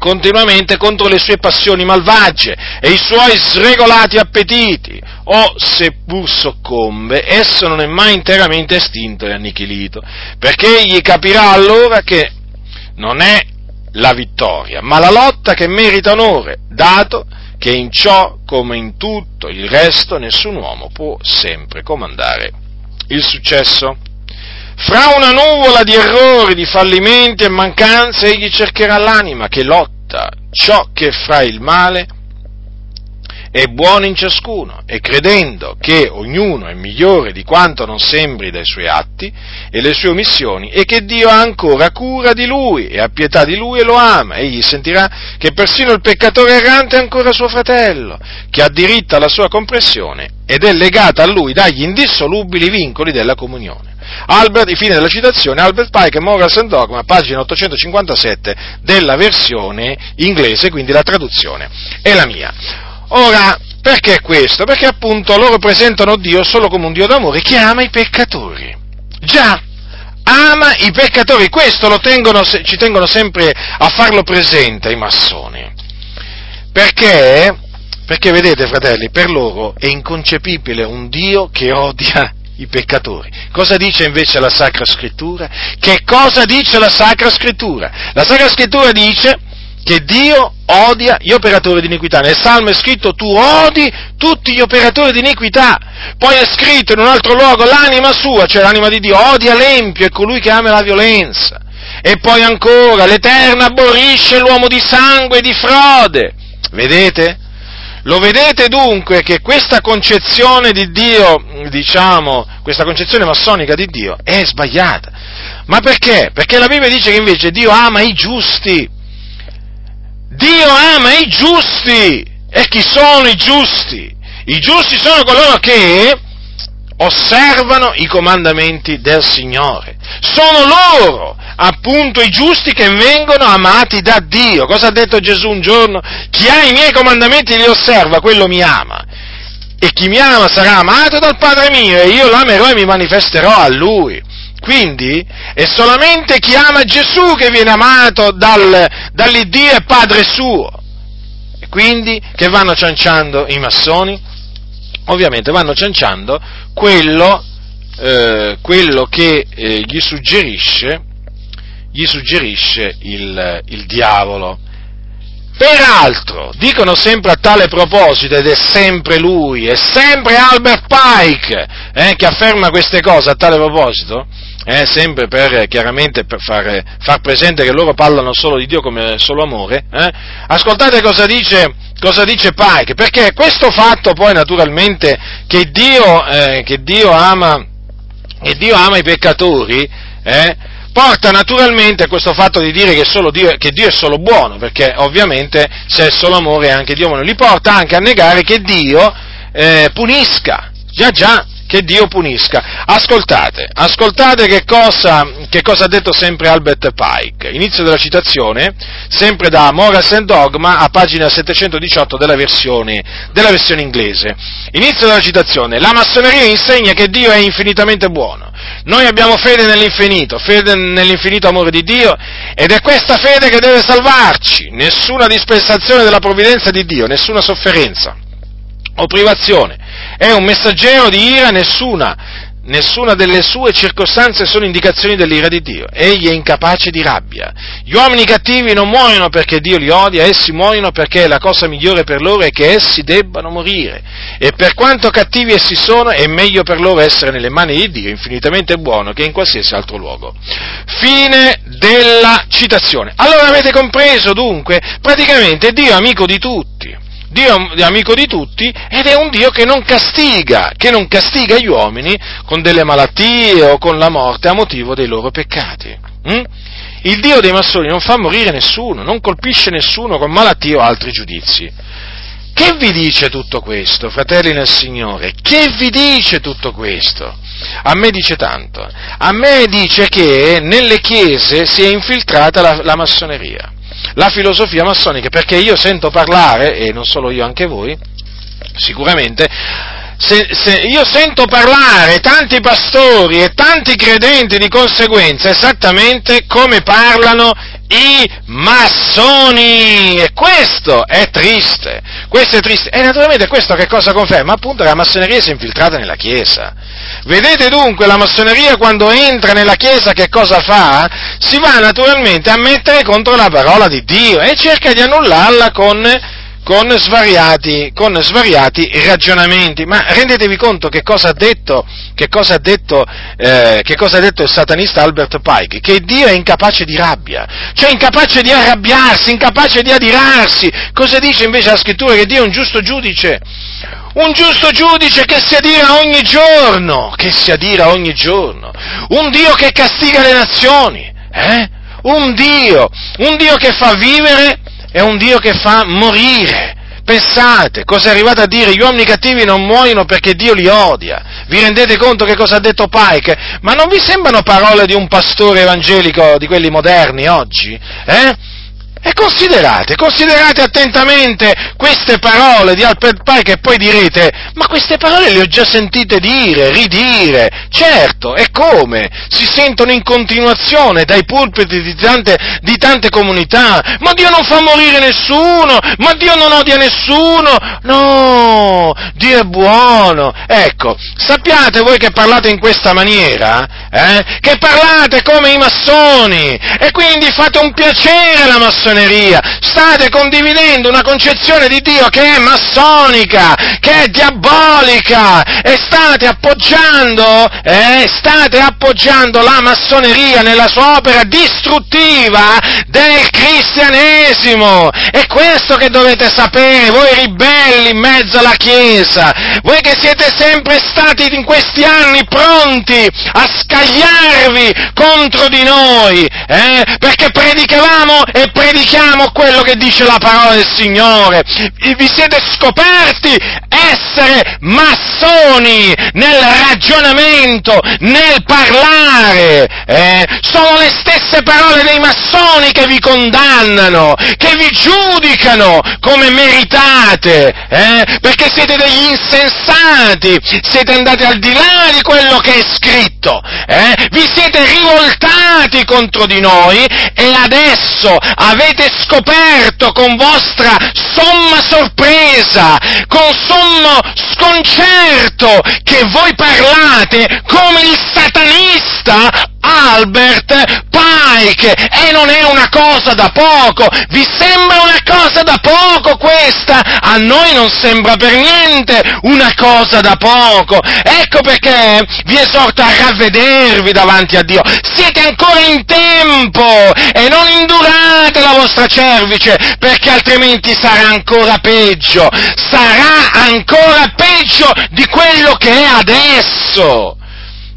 continuamente contro le sue passioni malvagie e i suoi sregolati appetiti, o seppur soccombe, esso non è mai interamente estinto e annichilito, perché egli capirà allora che non è la vittoria, ma la lotta che merita onore, dato che in ciò, come in tutto il resto, nessun uomo può sempre comandare il successo. Fra una nuvola di errori, di fallimenti e mancanze, egli cercherà l'anima che lotta ciò che fra il male è buono in ciascuno e credendo che ognuno è migliore di quanto non sembri dai suoi atti e le sue omissioni e che Dio ha ancora cura di lui e ha pietà di lui e lo ama, egli sentirà che persino il peccatore errante è ancora suo fratello, che ha diritto alla sua compressione ed è legata a lui dagli indissolubili vincoli della comunione. Albert, fine della citazione, Albert Pike, Morals and Dogma, pagina 857 della versione inglese, quindi la traduzione è la mia. Ora, perché questo? Perché appunto loro presentano Dio solo come un Dio d'amore che ama i peccatori. Già, ama i peccatori, questo tengono, ci tengono sempre a farlo presente i massoni. Perché? Perché vedete, fratelli, per loro è inconcepibile un Dio che odia i peccatori. Cosa dice invece la Sacra Scrittura? Che cosa dice la Sacra Scrittura? La Sacra Scrittura dice che Dio odia gli operatori di iniquità. Nel Salmo è scritto tu odi tutti gli operatori di iniquità. Poi è scritto in un altro luogo l'anima sua, cioè l'anima di Dio, odia l'empio e colui che ama la violenza. E poi ancora l'Eterno aborrisce l'uomo di sangue e di frode. Vedete? Lo vedete dunque che questa concezione di Dio, diciamo, questa concezione massonica di Dio è sbagliata. Ma perché? Perché la Bibbia dice che invece Dio ama i giusti. Dio ama i giusti. E chi sono i giusti? I giusti sono coloro che osservano i comandamenti del Signore. Sono loro, appunto, i giusti che vengono amati da Dio. Cosa ha detto Gesù un giorno? Chi ha i miei comandamenti li osserva, quello mi ama. E chi mi ama sarà amato dal Padre mio e io l'amerò e mi manifesterò a lui. Quindi è solamente chi ama Gesù che viene amato dal, dall'Iddio e Padre suo. E quindi che vanno cianciando i massoni? Ovviamente vanno cianciando quello, eh, quello che eh, gli suggerisce, gli suggerisce il, il diavolo. Peraltro, dicono sempre a tale proposito, ed è sempre lui, è sempre Albert Pike eh, che afferma queste cose a tale proposito, eh, sempre per, chiaramente per far, far, presente che loro parlano solo di Dio come solo amore, eh. ascoltate cosa dice, cosa dice Pike, perché questo fatto poi naturalmente che Dio, eh, che Dio, ama, che Dio ama, i peccatori, eh, porta naturalmente a questo fatto di dire che, Dio, che, Dio, è solo buono, perché ovviamente se è solo amore anche Dio buono, li porta anche a negare che Dio eh, punisca, già già, che Dio punisca. Ascoltate, ascoltate che cosa, che cosa, ha detto sempre Albert Pike. Inizio della citazione, sempre da Morals and Dogma, a pagina 718 della versione, della versione inglese. Inizio della citazione. La massoneria insegna che Dio è infinitamente buono. Noi abbiamo fede nell'infinito, fede nell'infinito amore di Dio, ed è questa fede che deve salvarci. Nessuna dispensazione della provvidenza di Dio, nessuna sofferenza o privazione. È un messaggero di ira, nessuna, nessuna delle sue circostanze sono indicazioni dell'ira di Dio. Egli è incapace di rabbia. Gli uomini cattivi non muoiono perché Dio li odia, essi muoiono perché la cosa migliore per loro è che essi debbano morire. E per quanto cattivi essi sono, è meglio per loro essere nelle mani di Dio, infinitamente buono, che in qualsiasi altro luogo. Fine della citazione. Allora avete compreso dunque? Praticamente Dio è amico di tutti. Dio è amico di tutti ed è un Dio che non castiga, che non castiga gli uomini con delle malattie o con la morte a motivo dei loro peccati. Hm? Il Dio dei massoni non fa morire nessuno, non colpisce nessuno con malattie o altri giudizi. Che vi dice tutto questo, fratelli nel Signore? Che vi dice tutto questo? A me dice tanto. A me dice che nelle chiese si è infiltrata la, la massoneria la filosofia massonica, perché io sento parlare, e non solo io, anche voi, sicuramente, se, se io sento parlare tanti pastori e tanti credenti di conseguenza esattamente come parlano i massoni e questo è triste, questo è triste e naturalmente questo che cosa conferma? Appunto che la massoneria si è infiltrata nella Chiesa. Vedete dunque la massoneria quando entra nella Chiesa che cosa fa? Si va naturalmente a mettere contro la parola di Dio e cerca di annullarla con con svariati, con svariati, ragionamenti. Ma rendetevi conto che cosa ha detto, cosa ha detto, eh, cosa ha detto il satanista Albert Pike? Che Dio è incapace di rabbia, cioè incapace di arrabbiarsi, incapace di adirarsi. Cosa dice invece la scrittura? Che Dio è un giusto giudice. Un giusto giudice che si adira ogni giorno, che si adira ogni giorno. Un Dio che castiga le nazioni. Eh? Un Dio, un Dio che fa vivere è un Dio che fa morire. Pensate, cosa è arrivato a dire? Gli uomini cattivi non muoiono perché Dio li odia. Vi rendete conto che cosa ha detto Pike? Ma non vi sembrano parole di un pastore evangelico di quelli moderni oggi? Eh? E considerate, considerate attentamente queste parole di Alfred Pike e poi direte, ma queste parole le ho già sentite dire, ridire, certo, e come? Si sentono in continuazione dai pulpiti di tante, di tante comunità, ma Dio non fa morire nessuno, ma Dio non odia nessuno, no, Dio è buono. Ecco, sappiate voi che parlate in questa maniera, eh, che parlate come i massoni, e quindi fate un piacere alla massoneria, massoneria, state condividendo una concezione di Dio che è massonica, che è diabolica. E state appoggiando, eh, state appoggiando la massoneria nella sua opera distruttiva del cristianesimo. È questo che dovete sapere, voi ribelli in mezzo alla Chiesa, voi che siete sempre stati in questi anni pronti a scagliarvi contro di noi, eh, perché predicavamo e predicavamo predichiamo quello che dice la parola del Signore. Vi siete scoperti essere massoni nel ragionamento, nel parlare. Eh? Sono le stesse parole dei massoni che vi condannano, che vi giudicano come meritate, eh? perché siete degli insensati, siete andati al di là di quello che è scritto, eh? vi siete rivoltati contro di noi e adesso avete avete scoperto con vostra somma sorpresa, con sommo sconcerto, che voi parlate come il satanista Albert Pike. E non è una cosa da poco, vi sembra una cosa da poco questa? A noi non sembra per niente una cosa da poco, ecco perché vi esorto a ravvedervi davanti a Dio, siete ancora in tempo e non indurate la vostra cervice perché altrimenti sarà ancora peggio, sarà ancora peggio di quello che è adesso.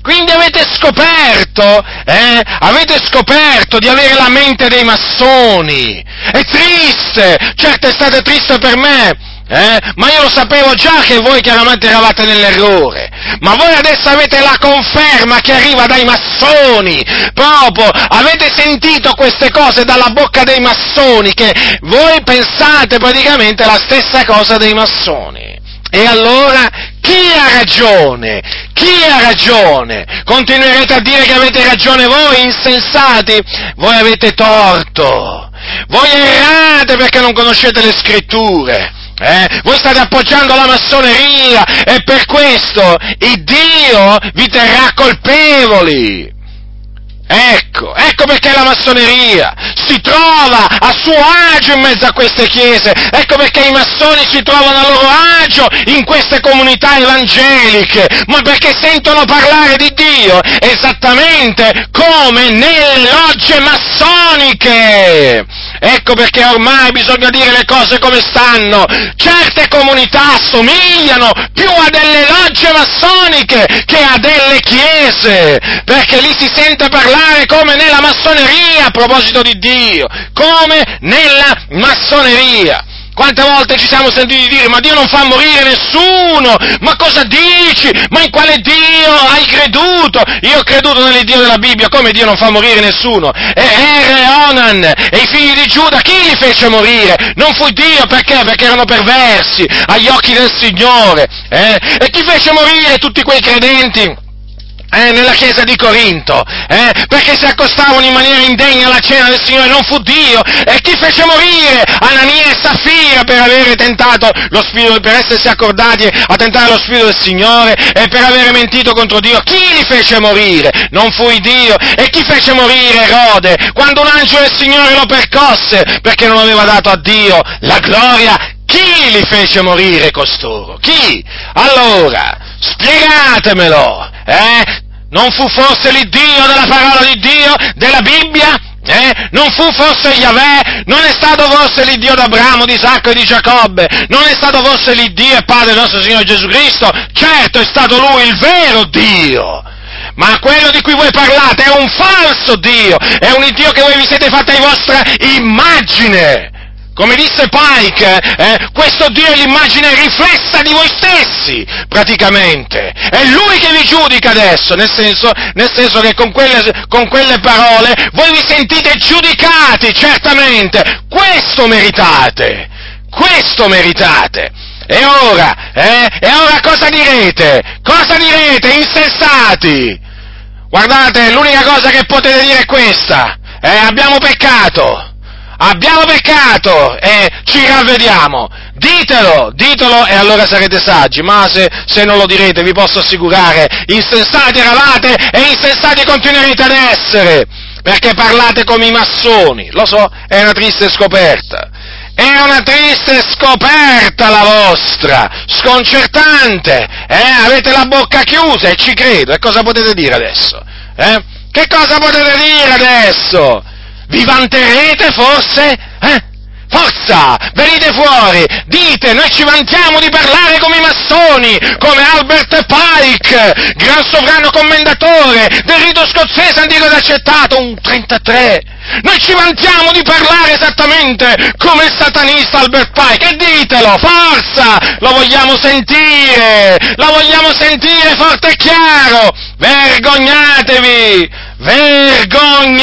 Quindi avete scoperto, eh? Avete scoperto di avere la mente dei massoni. È triste, certo è stato triste per me, eh? Ma io lo sapevo già che voi chiaramente eravate nell'errore. Ma voi adesso avete la conferma che arriva dai massoni. Proprio avete sentito queste cose dalla bocca dei massoni, che voi pensate praticamente la stessa cosa dei massoni. E allora chi ha ragione? Chi ha ragione? Continuerete a dire che avete ragione voi, insensati? Voi avete torto. Voi errate perché non conoscete le scritture. Eh? Voi state appoggiando la massoneria e per questo il Dio vi terrà colpevoli. Ecco, ecco perché la massoneria si trova a suo agio in mezzo a queste chiese, ecco perché i massoni si trovano a loro agio in queste comunità evangeliche, ma perché sentono parlare di Dio esattamente come nelle logge massoniche. Ecco perché ormai bisogna dire le cose come stanno. Certe comunità somigliano più a delle logge massoniche che a delle chiese, perché lì si sente parlare come nella massoneria a proposito di Dio, come nella massoneria. Quante volte ci siamo sentiti dire, ma Dio non fa morire nessuno, ma cosa dici? Ma in quale Dio hai creduto? Io ho creduto nell'Iddio della Bibbia, come Dio non fa morire nessuno? E Ere, Onan e i figli di Giuda, chi li fece morire? Non fu Dio, perché? Perché erano perversi agli occhi del Signore. Eh? E chi fece morire tutti quei credenti? Eh, nella chiesa di Corinto, eh, perché si accostavano in maniera indegna alla cena del Signore, non fu Dio, e chi fece morire Anania e Saffira per avere tentato lo spirito, per essersi accordati a tentare lo spirito del Signore e per avere mentito contro Dio, chi li fece morire? Non fu Dio, e chi fece morire Erode quando un angelo del Signore lo percosse perché non aveva dato a Dio la gloria? Chi li fece morire costoro? Chi? Allora, spiegatemelo, eh? Non fu forse l'Iddio della parola di Dio, della Bibbia? Eh? Non fu forse Yahweh? Non è stato forse l'Iddio d'Abramo, di Isacco e di Giacobbe? Non è stato forse l'Iddio e Padre nostro Signore Gesù Cristo? Certo, è stato Lui il vero Dio! Ma quello di cui voi parlate è un falso Dio, è un Dio che voi vi siete fatti a vostra immagine! Come disse Pike, eh, questo Dio è l'immagine riflessa di voi stessi, praticamente. È Lui che vi giudica adesso, nel senso, nel senso che con quelle, con quelle parole voi vi sentite giudicati, certamente. Questo meritate, questo meritate. E ora, eh, e ora cosa direte? Cosa direte, insensati? Guardate, l'unica cosa che potete dire è questa. Eh, abbiamo peccato abbiamo peccato e ci ravvediamo. Ditelo, ditelo e allora sarete saggi, ma se, se, non lo direte vi posso assicurare, insensati eravate e insensati continuerete ad essere, perché parlate come i massoni, lo so, è una triste scoperta. È una triste scoperta la vostra, sconcertante, eh? avete la bocca chiusa e ci credo, e cosa potete dire adesso? Eh? Che cosa potete dire adesso? Vi vanterete forse? Eh? Forza! Venite fuori! Dite, noi ci vantiamo di parlare come i massoni, come Albert Pike, gran sovrano commendatore del rito scozzese antico ed accettato, un 33. Noi ci vantiamo di parlare esattamente come il satanista Albert Pike, e ditelo, forza! Lo vogliamo sentire! Lo vogliamo sentire forte e chiaro! Vergognatevi! Vergognatevi!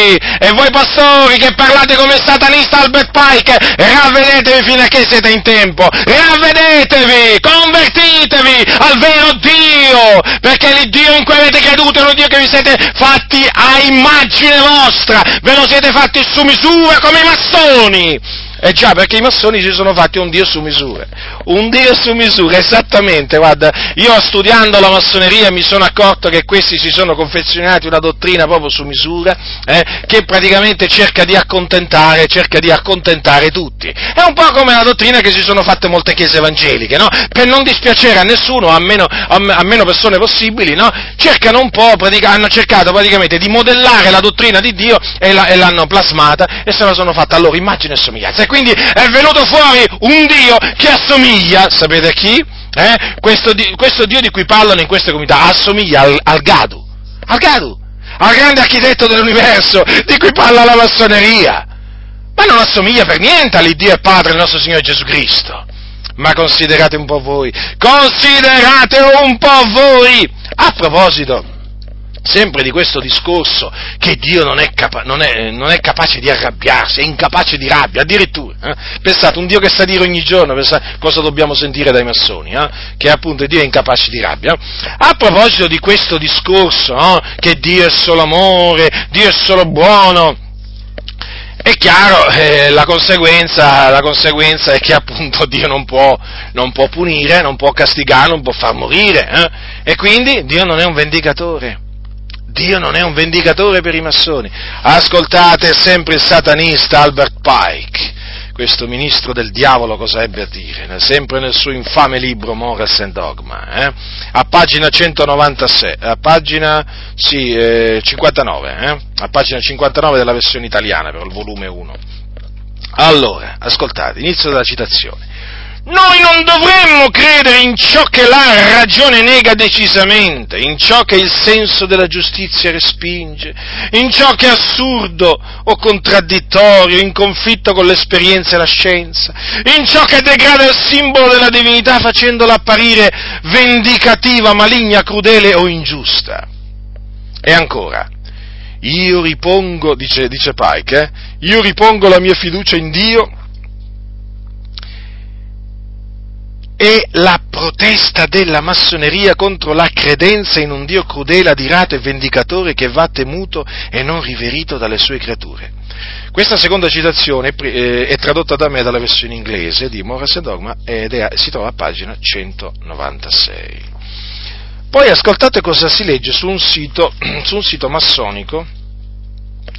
me E voi pastori che parlate come satanista Albert Pike, ravvedetevi fino a che siete in tempo! Ravvedetevi! Convertitevi al vero Dio! Perché l'Iddio in cui avete creduto è un Dio che vi siete fatti a immagine vostra! Ve lo siete fatti su misura come i massoni! Eh già, perché i massoni si sono fatti un Dio su misura. Un Dio su misura, esattamente, guarda, io studiando la massoneria mi sono accorto che questi si sono confezionati una dottrina proprio su misura, eh, che praticamente cerca di accontentare, cerca di accontentare tutti. È un po' come la dottrina che si sono fatte molte chiese evangeliche, no? Per non dispiacere a nessuno, a meno, a meno persone possibili, no? Po', hanno cercato praticamente di modellare la dottrina di Dio e, la, e l'hanno plasmata e se la sono fatta a loro immagine e somiglianza quindi è venuto fuori un Dio che assomiglia, sapete a chi? Eh? Questo, questo, Dio di cui parlano in queste comunità assomiglia al, al Gadu, al Gadu, al grande architetto dell'universo di cui parla la massoneria. Ma non assomiglia per niente all'Iddio e Padre del nostro Signore Gesù Cristo. Ma considerate un po' voi, considerate un po' voi. A proposito, sempre di questo discorso che Dio non è, capa- non, è, non è, capace di arrabbiarsi, è incapace di rabbia, addirittura. Eh? Pensate, un Dio che sta a dire ogni giorno, pensate, cosa dobbiamo sentire dai massoni, eh? che appunto Dio è incapace di rabbia. A proposito di questo discorso, no? che Dio è solo amore, Dio è solo buono, è chiaro, eh, la, conseguenza, la, conseguenza, è che appunto Dio non può, non può, punire, non può castigare, non può far morire, eh? e quindi Dio non è un vendicatore. Dio non è un vendicatore per i massoni. Ascoltate sempre il satanista Albert Pike, questo ministro del diavolo cosa ebbe a dire, sempre nel suo infame libro Morals and Dogma, eh? a pagina 196, a pagina sì, eh, 59, eh? a pagina 59 della versione italiana, però il volume 1. Allora, ascoltate, inizio della citazione. Noi non dovremmo credere in ciò che la ragione nega decisamente, in ciò che il senso della giustizia respinge, in ciò che è assurdo o contraddittorio, in conflitto con l'esperienza e la scienza, in ciò che degrada il simbolo della divinità facendola apparire vendicativa, maligna, crudele o ingiusta. E ancora, io ripongo, dice, dice Pike, eh, io ripongo la mia fiducia in Dio è la protesta della massoneria contro la credenza in un Dio crudele, adirato e vendicatore che va temuto e non riverito dalle sue creature. Questa seconda citazione eh, è tradotta da me dalla versione inglese di Morris e Dogma ed è, si trova a pagina 196. Poi ascoltate cosa si legge su un sito, [clears throat] su un sito massonico,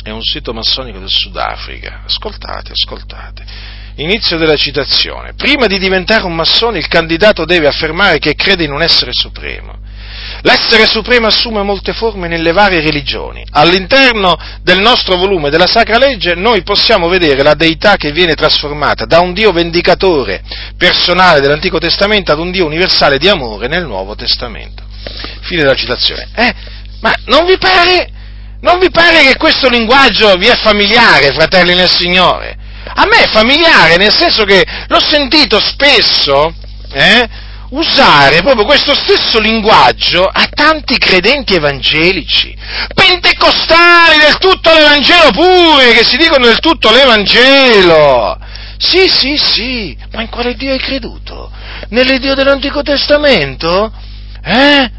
è un sito massonico del Sudafrica, ascoltate, ascoltate Inizio della citazione. Prima di diventare un massone il candidato deve affermare che crede in un essere supremo. L'essere supremo assume molte forme nelle varie religioni. All'interno del nostro volume della Sacra Legge noi possiamo vedere la deità che viene trasformata da un Dio vendicatore personale dell'Antico Testamento ad un Dio universale di amore nel Nuovo Testamento. Fine della citazione. Eh, ma non vi pare, non vi pare che questo linguaggio vi è familiare, fratelli nel Signore? A me è familiare, nel senso che l'ho sentito spesso eh, usare proprio questo stesso linguaggio a tanti credenti evangelici, pentecostali del tutto l'Evangelo pure, che si dicono del tutto l'Evangelo. Sì, sì, sì, ma in quale Dio hai creduto? Nell'Iddio dell'Antico Testamento? Eh?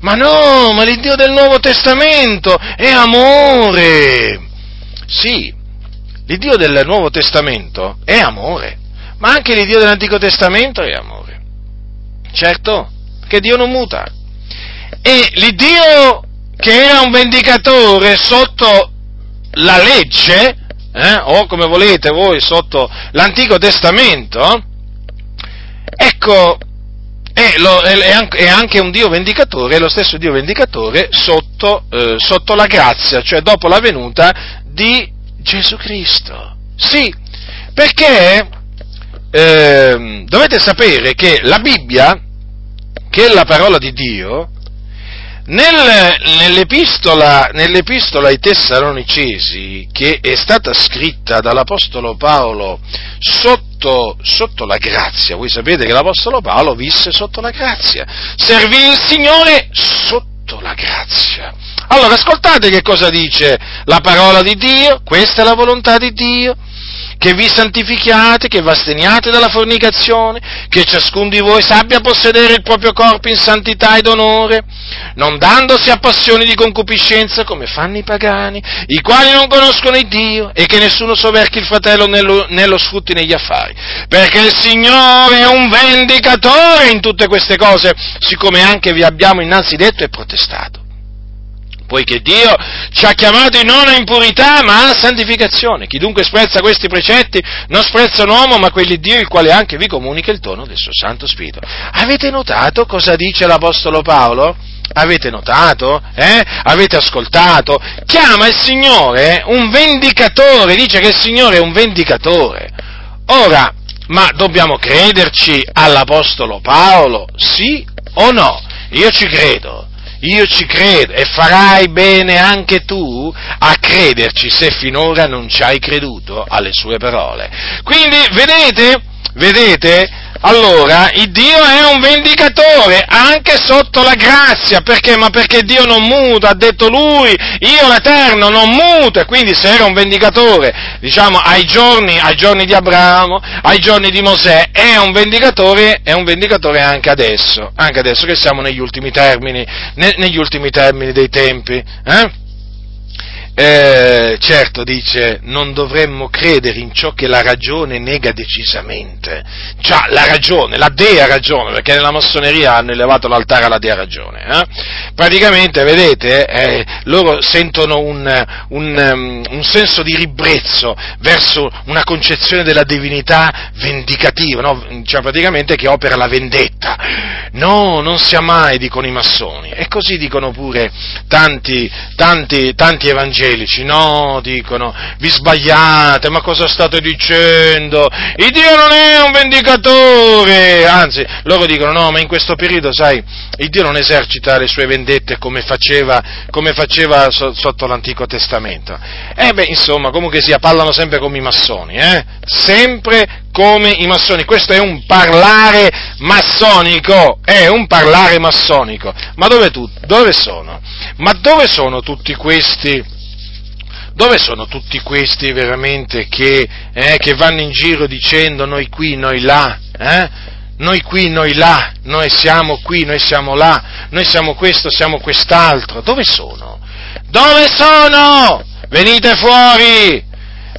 Ma no, ma l'Iddio del Nuovo Testamento è amore. Sì, L'Iddio del Nuovo Testamento è amore, ma anche l'Iddio dell'Antico Testamento è amore. Certo, che Dio non muta. E l'Iddio che era un vendicatore sotto la legge, eh, o come volete voi sotto l'Antico Testamento, ecco, è, lo, è, anche un Dio vendicatore, è lo stesso Dio vendicatore sotto, eh, sotto la grazia, cioè dopo la venuta di Gesù Cristo. Sì, perché eh, dovete sapere che la Bibbia, che è la parola di Dio, nel, nell'epistola, nell'epistola, ai Tessalonicesi, che è stata scritta dall'Apostolo Paolo sotto, sotto, la grazia, voi sapete che l'Apostolo Paolo visse sotto la grazia, servì il Signore sotto la grazia. Allora, ascoltate che cosa dice la parola di Dio, questa è la volontà di Dio, che vi santifichiate, che vi asteniate dalla fornicazione, che ciascuno di voi sappia possedere il proprio corpo in santità ed onore, non dandosi a passioni di concupiscenza come fanno i pagani, i quali non conoscono il Dio, e che nessuno soverchi il fratello nello, nello sfrutti negli affari, perché il Signore è un vendicatore in tutte queste cose, siccome anche vi abbiamo innanzi detto e protestato poiché Dio ci ha chiamati non a impurità ma alla santificazione. Chi dunque sprezza questi precetti non sprezza un uomo ma quelli di Dio il quale anche vi comunica il tono del suo Santo Spirito. Avete notato cosa dice l'Apostolo Paolo? Avete notato? Eh? Avete ascoltato? Chiama il Signore un vendicatore, dice che il Signore è un vendicatore. Ora, ma dobbiamo crederci all'Apostolo Paolo? Sì o no? Io ci credo. Io ci credo e farai bene anche tu a crederci se finora non ci hai creduto alle sue parole. Quindi, vedete, vedete, allora il Dio è un vendicatore anche sotto la grazia, perché? Ma perché Dio non muta, ha detto lui, io l'Eterno non muto, e quindi se era un vendicatore, diciamo, ai giorni, ai giorni di Abramo, ai giorni di Mosè, è un vendicatore, è un vendicatore anche adesso, anche adesso che siamo negli ultimi termini, ne, negli ultimi termini dei tempi. Eh? Eh, certo, dice, non dovremmo credere in ciò che la ragione nega decisamente. Già, la ragione, la dea ragione, perché nella massoneria hanno elevato l'altare alla dea ragione. Eh? Praticamente, vedete, eh, loro sentono un, un, um, un, senso di ribrezzo verso una concezione della divinità vendicativa, no? cioè praticamente che opera la vendetta. No, non sia mai, dicono i massoni. E così dicono pure tanti, tanti, tanti evangelici evangelici, no, dicono, vi sbagliate, ma cosa state dicendo? Il Dio non è un vendicatore, anzi, loro dicono, no, ma in questo periodo, sai, il Dio non esercita le sue vendette come faceva, come faceva so, sotto l'Antico Testamento. Eh beh, insomma, comunque sia, parlano sempre come i massoni, eh? Sempre come i massoni. Questo è un parlare massonico, è un parlare massonico. Ma dove, tu, dove sono? Ma dove sono tutti questi? Dove sono tutti questi veramente che, eh, che vanno in giro dicendo noi qui, noi là? Eh? Noi qui, noi là, noi siamo qui, noi siamo là, noi siamo questo, siamo quest'altro. Dove sono? Dove sono? Venite fuori!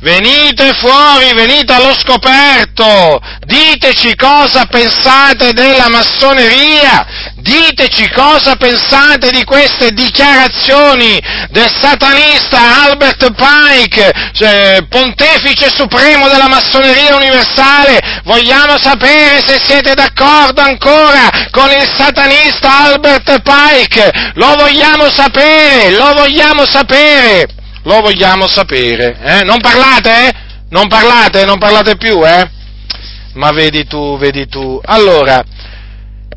Venite fuori, venite allo scoperto, diteci cosa pensate della massoneria, diteci cosa pensate di queste dichiarazioni del satanista Albert Pike, cioè, pontefice supremo della massoneria universale. Vogliamo sapere se siete d'accordo ancora con il satanista Albert Pike, lo vogliamo sapere, lo vogliamo sapere. Lo vogliamo sapere. Eh? Non parlate? Eh? Non parlate? Non parlate più, eh? Ma vedi tu, vedi tu. Allora,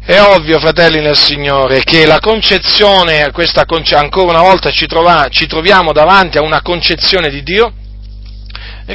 è ovvio, fratelli nel Signore, che la concezione, questa, ancora una volta ci, trova, ci troviamo davanti a una concezione di Dio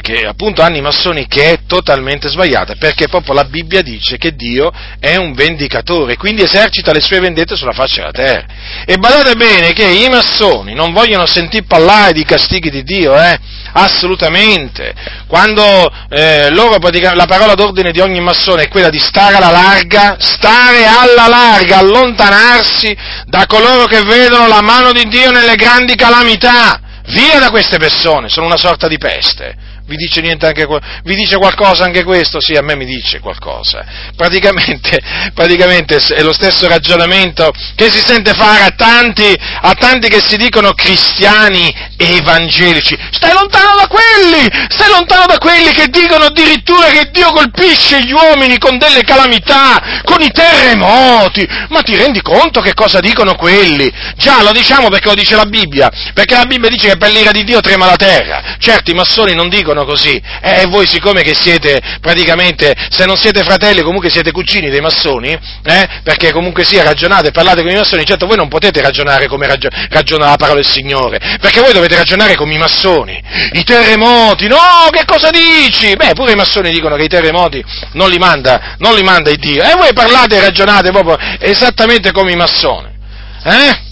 che appunto hanno i massoni che è totalmente sbagliata, perché proprio la Bibbia dice che Dio è un vendicatore, quindi esercita le sue vendette sulla faccia della terra. E badate bene che i massoni non vogliono sentire parlare di castighi di Dio, eh? Assolutamente. Quando eh, loro la parola d'ordine di ogni massone è quella di stare alla larga, stare alla larga, allontanarsi da coloro che vedono la mano di Dio nelle grandi calamità. Via da queste persone, sono una sorta di peste. Vi dice, anche, vi dice, qualcosa anche questo? Sì, a me mi dice qualcosa. Praticamente, [laughs] praticamente, è lo stesso ragionamento che si sente fare a tanti, a tanti che si dicono cristiani evangelici. Stai lontano da quelli! Stai lontano da quelli che dicono addirittura che Dio colpisce gli uomini con delle calamità, con i terremoti. Ma ti rendi conto che cosa dicono quelli? Già, lo diciamo perché lo dice la Bibbia. Perché la Bibbia dice che per l'ira di Dio trema la terra. Certo, i massoni non dicono dicono così. E eh, voi siccome che siete praticamente, se non siete fratelli, comunque siete cugini dei massoni, eh, perché comunque sia ragionate parlate con i massoni, certo voi non potete ragionare come ragio- ragiona la parola del Signore, perché voi dovete ragionare come i massoni. I terremoti, no, che cosa dici? Beh, pure i massoni dicono che i terremoti non li manda, non li manda il Dio. E voi parlate e ragionate proprio esattamente come i massoni. Eh?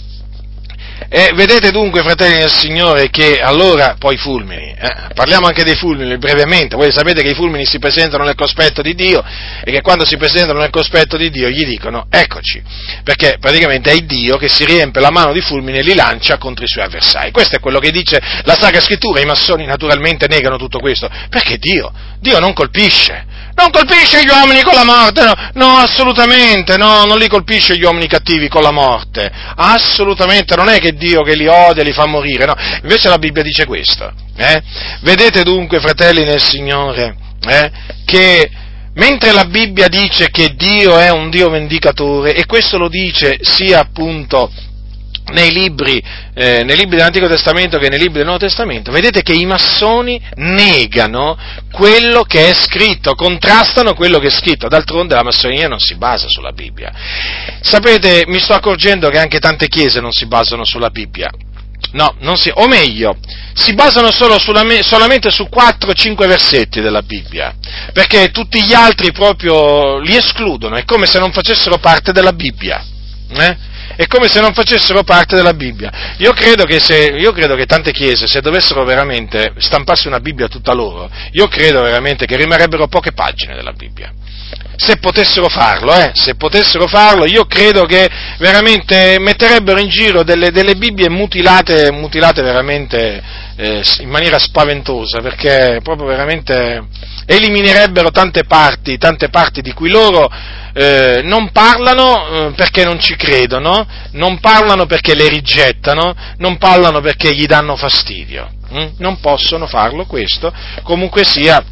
E vedete dunque, fratelli del Signore, che allora, poi i fulmini, eh, parliamo anche dei fulmini brevemente, voi sapete che i fulmini si presentano nel cospetto di Dio e che quando si presentano nel cospetto di Dio gli dicono eccoci, perché praticamente è Dio che si riempie la mano di fulmini e li lancia contro i suoi avversari. Questo è quello che dice la Sacra Scrittura, i massoni naturalmente negano tutto questo, perché Dio, Dio non colpisce, non colpisce gli uomini con la morte, no, no, assolutamente, no, non li colpisce gli uomini cattivi con la morte, assolutamente, non è che Dio che li odia li fa morire, no, invece la Bibbia dice questo, eh? vedete dunque, fratelli nel Signore, eh, che mentre la Bibbia dice che Dio è un Dio vendicatore, e questo lo dice sia appunto nei libri, eh, nei libri, dell'Antico Testamento che nei libri del Nuovo Testamento, vedete che i massoni negano quello che è scritto, contrastano quello che è scritto, d'altronde la massoneria non si basa sulla Bibbia. Sapete, mi sto accorgendo che anche tante chiese non si basano sulla Bibbia. No, si, o meglio, si basano sulla, solamente su 4-5 versetti della Bibbia, perché tutti gli altri proprio li escludono, è come se non facessero parte della Bibbia. Eh? È come se non facessero parte della Bibbia. Io credo che, se, io credo che tante chiese, se dovessero veramente stamparsi una Bibbia tutta loro, io credo veramente che rimarrebbero poche pagine della Bibbia. se potessero farlo, eh, se potessero farlo, io credo che veramente metterebbero in giro delle, delle Bibbie mutilate, mutilate veramente eh, in maniera spaventosa, perché proprio veramente eliminerebbero tante parti, tante parti di cui loro eh, non parlano eh, perché non ci credono, non parlano perché le rigettano, non parlano perché gli danno fastidio. Hm? Non possono farlo questo, comunque sia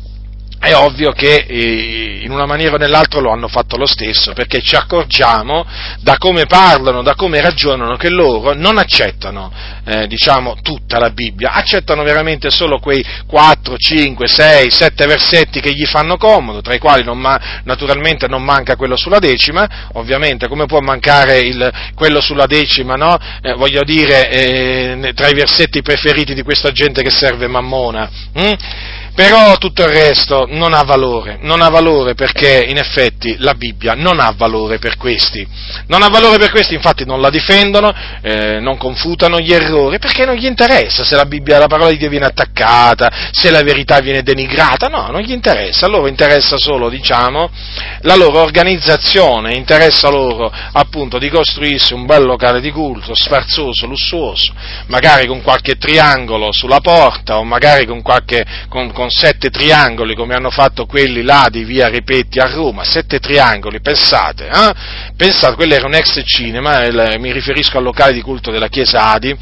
è ovvio che eh, in una maniera o nell'altra lo hanno fatto lo stesso, perché ci accorgiamo da come parlano, da come ragionano, che loro non accettano, eh, diciamo, tutta la Bibbia, accettano veramente solo quei 4, 5, 6, 7 versetti che gli fanno comodo, tra i quali non ma- naturalmente non manca quello sulla decima, ovviamente come può mancare il, quello sulla decima, no? Eh, voglio dire, eh, tra i versetti preferiti di questa gente che serve Mammona. Hm? Però tutto il resto non ha valore, non ha valore perché in effetti la Bibbia non ha valore per questi. Non ha valore per questi, infatti non la difendono, eh, non confutano gli errori, perché non gli interessa se la Bibbia, la parola di Dio viene attaccata, se la verità viene denigrata, no, non gli interessa, a loro interessa solo, diciamo, la loro organizzazione, interessa loro appunto di costruirsi un bel locale di culto, sfarzoso, lussuoso, magari con qualche triangolo sulla porta o magari con qualche... Con, con con sette triangoli come hanno fatto quelli là di via Ripetti a Roma, sette triangoli, pensate, eh? pensate, quello era un ex cinema, il, mi riferisco al locale di culto della chiesa Adi,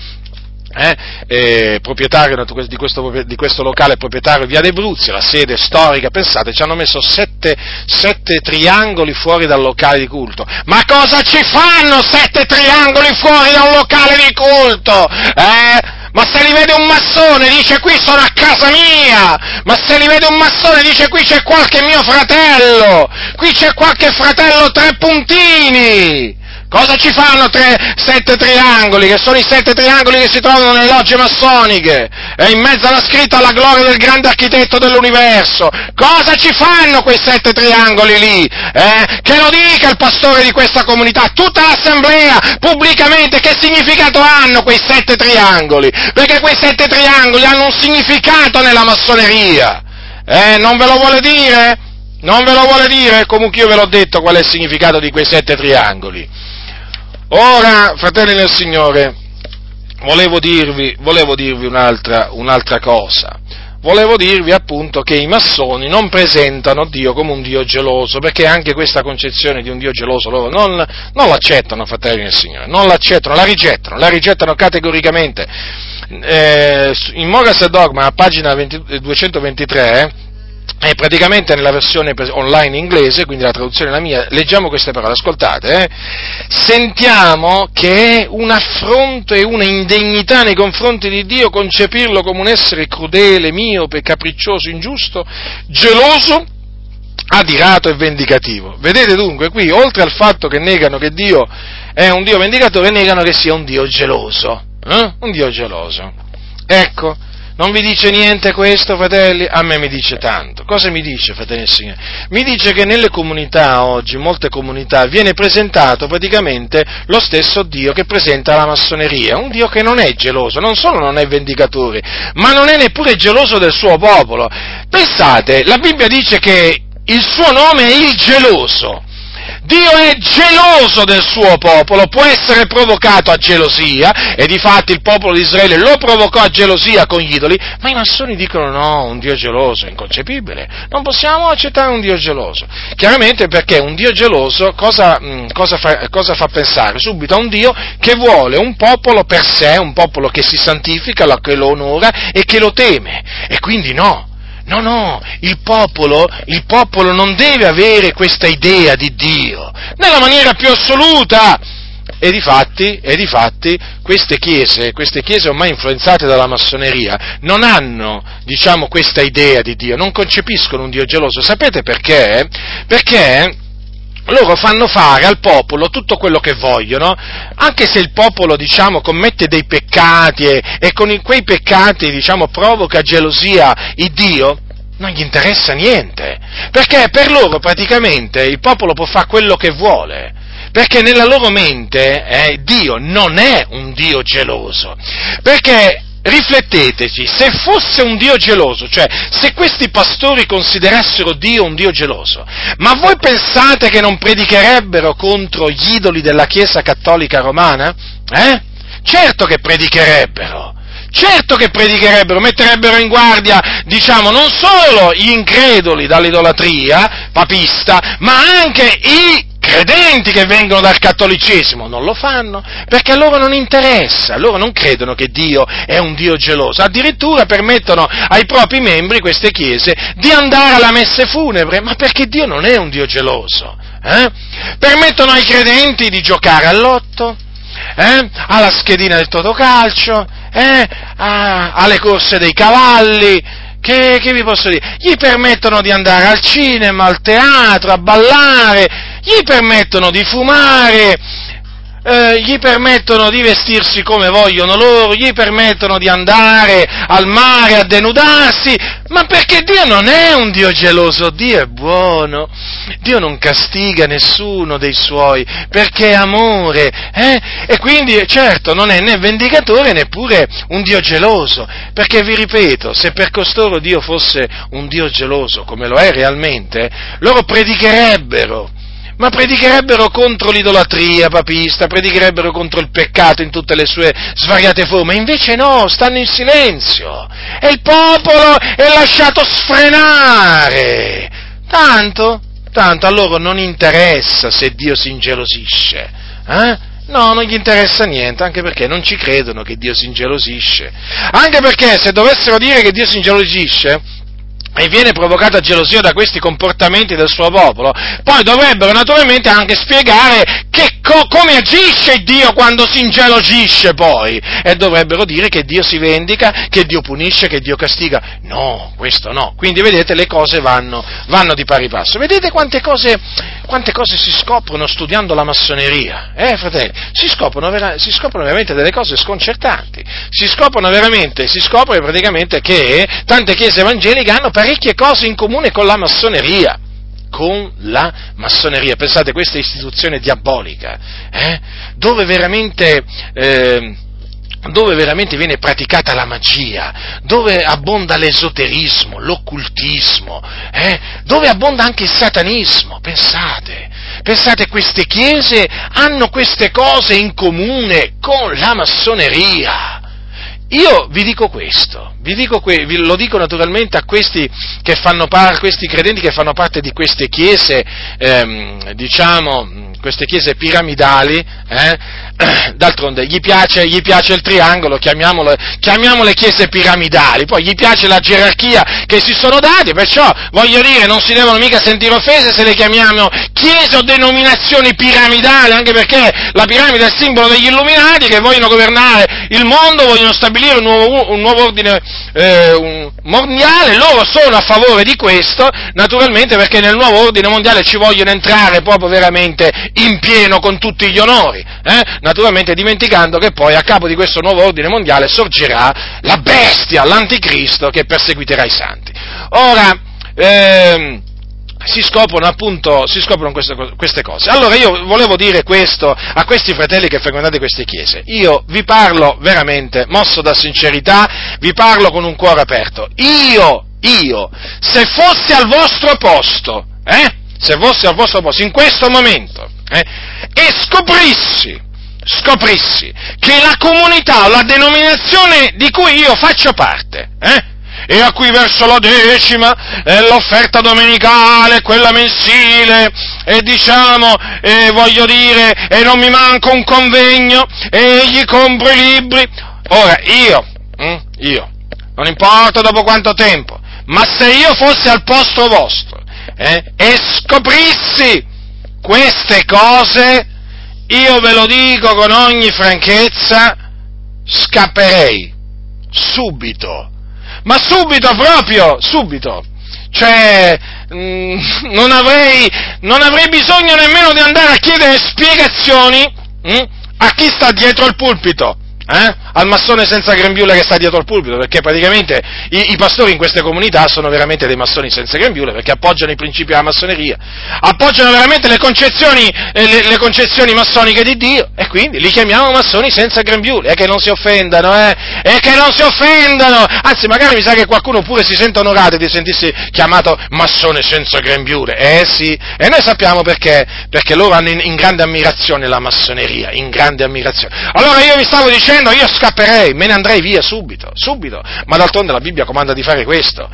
eh, eh, proprietario di questo, di questo, locale, proprietario via dei Bruzzi, la sede storica, pensate, ci hanno messo sette, sette, triangoli fuori dal locale di culto. Ma cosa ci fanno sette triangoli fuori da un locale di culto? Eh? Ma se li vede un massone dice qui sono a casa mia! Ma se li vede un massone dice qui c'è qualche mio fratello! Qui c'è qualche fratello tre puntini! Cosa ci fanno tre, sette triangoli, che sono i sette triangoli che si trovano nelle logge massoniche? E in mezzo alla scritta alla gloria del grande architetto dell'universo. Cosa ci fanno quei sette triangoli lì? Eh? Che lo dica il pastore di questa comunità, tutta l'assemblea, pubblicamente, che significato hanno quei sette triangoli? Perché quei sette triangoli hanno un significato nella massoneria. Eh? Non ve lo vuole dire? Non ve lo vuole dire? Comunque io ve l'ho detto qual è il significato di quei sette triangoli. Ora, fratelli del Signore, volevo dirvi, volevo dirvi un'altra, un'altra cosa. Volevo dirvi appunto che i massoni non presentano Dio come un Dio geloso, perché anche questa concezione di un Dio geloso loro non, non l'accettano, fratelli del Signore, non l'accettano, la rigettano, la rigettano categoricamente. Eh, in Moras e Dogma, a pagina 20, 223, è praticamente nella versione online inglese, quindi la traduzione è la mia, leggiamo queste parole, ascoltate, eh? sentiamo che è un affronto e una indegnità nei confronti di Dio concepirlo come un essere crudele, miope, capriccioso, ingiusto, geloso, adirato e vendicativo. Vedete dunque qui, oltre al fatto che negano che Dio è un Dio vendicatore, negano che sia un Dio geloso, eh? un Dio geloso. Ecco, non vi dice niente questo, fratelli? A me mi dice tanto. Cosa mi dice, fratelli e signori? Mi dice che nelle comunità oggi, molte comunità, viene presentato praticamente lo stesso Dio che presenta la massoneria, un Dio che non è geloso, non solo non è vendicatore, ma non è neppure geloso del suo popolo. Pensate, la Bibbia dice che il suo nome è il geloso. Dio è geloso del suo popolo, può essere provocato a gelosia, e difatti il popolo di Israele lo provocò a gelosia con gli idoli, ma i massoni dicono no, un Dio geloso è inconcepibile, non possiamo accettare un Dio geloso. Chiaramente perché un Dio geloso cosa, mm, cosa, fa, cosa fa pensare? Subito a un Dio che vuole un popolo per sé, un popolo che si santifica, che lo onora e che lo teme, e quindi no, No, no, il popolo, il popolo non deve avere questa idea di Dio, nella maniera più assoluta. E difatti, e difatti queste chiese, queste chiese ormai influenzate dalla massoneria, non hanno, diciamo, questa idea di Dio, non concepiscono un Dio geloso. Sapete perché? Perché loro fanno fare al popolo tutto quello che vogliono, anche se il popolo, diciamo, commette dei peccati e, e con quei peccati, diciamo, provoca gelosia il Dio, non gli interessa niente, perché per loro praticamente il popolo può fare quello che vuole, perché nella loro mente eh, Dio non è un Dio geloso, perché rifletteteci, se fosse un Dio geloso, cioè se questi pastori considerassero Dio un Dio geloso, ma voi pensate che non predicherebbero contro gli idoli della Chiesa cattolica romana? Eh? Certo che predicherebbero. Certo che predicherebbero, metterebbero in guardia, diciamo, non solo gli increduli dall'idolatria papista, ma anche i credenti che vengono dal cattolicesimo non lo fanno perché a loro non interessa, loro non credono che Dio è un Dio geloso, addirittura permettono ai propri membri, queste chiese, di andare alla messe funebre, ma perché Dio non è un Dio geloso. Eh? Permettono ai credenti di giocare all'otto, eh? alla schedina del totocalcio, eh? alle corse dei cavalli, che, che, vi posso dire? Gli permettono di andare al cinema, al teatro, a ballare, gli permettono di fumare, eh, gli permettono di vestirsi come vogliono loro, gli permettono di andare al mare a denudarsi, ma perché Dio non è un Dio geloso, Dio è buono, Dio non castiga nessuno dei suoi, perché è amore, eh? e quindi certo non è né vendicatore neppure un Dio geloso, perché vi ripeto, se per costoro Dio fosse un Dio geloso, come lo è realmente, loro predicherebbero ma predicherebbero contro l'idolatria papista, predicherebbero contro il peccato in tutte le sue svariate forme, invece no, stanno in silenzio e il popolo è lasciato sfrenare. Tanto, tanto a loro non interessa se Dio si ingelosisce, eh? No, non gli interessa niente, anche perché non ci credono che Dio si ingelosisce. Anche perché se dovessero dire che Dio si ingelosisce, e viene provocata gelosia da questi comportamenti del suo popolo, poi dovrebbero naturalmente anche spiegare co- come agisce Dio quando si ingelosisce poi, e dovrebbero dire che Dio si vendica, che Dio punisce, che Dio castiga. No, questo no. Quindi vedete le cose vanno, vanno di pari passo. Vedete quante cose, quante cose si scoprono studiando la massoneria, eh fratelli? Si scoprono, vera- si scoprono veramente delle cose sconcertanti. Si scoprono veramente, si scopre praticamente che tante chiese evangeliche hanno parecchie cose in comune con la massoneria. Con la massoneria. Pensate, questa istituzione diabolica, eh? dove veramente. Eh, dove veramente viene praticata la magia, dove abbonda l'esoterismo, l'occultismo, eh? dove abbonda anche il satanismo, pensate, pensate queste chiese hanno queste cose in comune con la massoneria. Io vi dico questo, vi dico que- vi lo dico naturalmente a questi, par- questi credenti che fanno parte di queste chiese, ehm, diciamo, queste chiese piramidali, eh? [coughs] d'altronde gli piace, gli piace, il triangolo, chiamiamole, chiamiamole, chiese piramidali, poi gli piace la gerarchia che si sono dati, perciò voglio dire non si devono mica sentire offese se le chiamiamo chiese o denominazioni piramidali, anche perché la piramide è il simbolo degli illuminati che vogliono governare il mondo, vogliono stabilire un nuovo, un nuovo ordine eh, un mondiale, loro sono a favore di questo, naturalmente perché nel nuovo ordine mondiale ci vogliono entrare proprio veramente in pieno con tutti gli onori, eh? Naturalmente dimenticando che poi a capo di questo nuovo ordine mondiale sorgerà la bestia, l'anticristo che perseguiterà i santi. Ora, ehm, si scoprono appunto si scoprono queste, queste, cose. Allora io volevo dire questo a questi fratelli che frequentate queste chiese. Io vi parlo veramente, mosso da sincerità, vi parlo con un cuore aperto. Io, io, se fossi al vostro posto, eh? Se fossi al vostro posto in questo momento, eh? E scoprissi, scoprissi che la comunità o la denominazione di cui io faccio parte, eh? e a cui verso la decima eh, l'offerta domenicale, quella mensile, e diciamo, eh, voglio dire, e non mi manca un convegno, e gli compro i libri. Ora, io, hm, io, non importa dopo quanto tempo, ma se io fossi al posto vostro, eh, e scoprissi queste cose, io ve lo dico con ogni franchezza, scapperei subito ma subito proprio, subito. Cioè, mh, mm, non, avrei, non, avrei, bisogno nemmeno di andare a chiedere spiegazioni mh, mm, a chi sta dietro il pulpito. Eh? al massone senza grembiule che sta dietro al pulpito, perché praticamente i, i, pastori in queste comunità sono veramente dei massoni senza grembiule, perché appoggiano i principi della massoneria, appoggiano veramente le concezioni, eh, le, le concezioni massoniche di Dio, e quindi li chiamiamo massoni senza grembiule, e che non si offendano, eh, e che non si offendano, anzi magari mi sa che qualcuno pure si sente onorato di sentirsi chiamato massone senza grembiule, eh sì, e noi sappiamo perché, perché loro hanno in, in grande ammirazione la massoneria, in grande ammirazione. Allora io vi stavo dicendo, io scapperei, me ne andrei via subito, subito, ma d'altronde la Bibbia comanda di fare questo.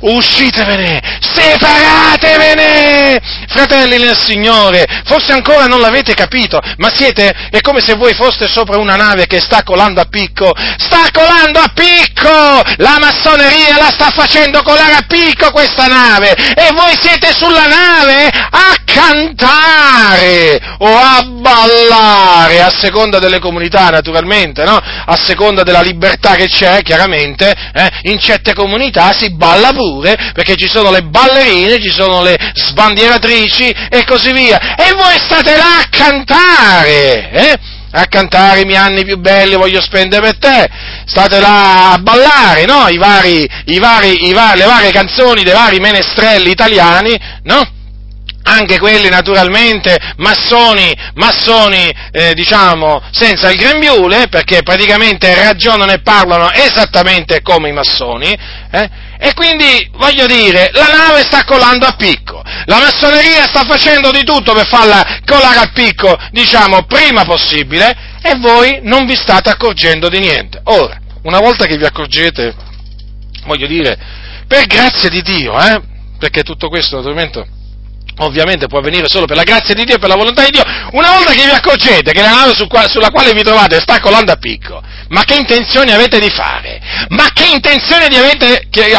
Uscitevene, separatevene, fratelli nel Signore, forse ancora non l'avete capito, ma siete, è come se voi foste sopra una nave che sta colando a picco, sta colando a picco, la massoneria la sta facendo colare a picco questa nave, e voi siete sulla nave a cantare o a ballare, a seconda delle comunità naturalmente, no? a seconda della libertà che c'è, chiaramente, eh? in certe comunità si balla pure perché ci sono le ballerine, ci sono le sbandieratrici e così via. E voi state là a cantare, eh? a cantare i miei anni più belli voglio spendere per te, state là a ballare, no? I vari, i vari, i vari, le varie canzoni dei vari menestrelli italiani, no? Anche quelli naturalmente massoni, massoni eh, diciamo senza il grembiule, perché praticamente ragionano e parlano esattamente come i massoni, eh? e quindi voglio dire, la nave sta colando a picco, la massoneria sta facendo di tutto per farla colare a picco, diciamo, prima possibile, e voi non vi state accorgendo di niente. Ora, una volta che vi accorgete, voglio dire, per grazia di Dio, eh? perché tutto questo naturalmente ovviamente può avvenire solo per la grazia di Dio e per la volontà di Dio, una volta che vi accorgete che la nave su qua, sulla quale vi trovate sta colando a picco, ma che intenzioni avete di fare? Ma che intenzioni, avete, che,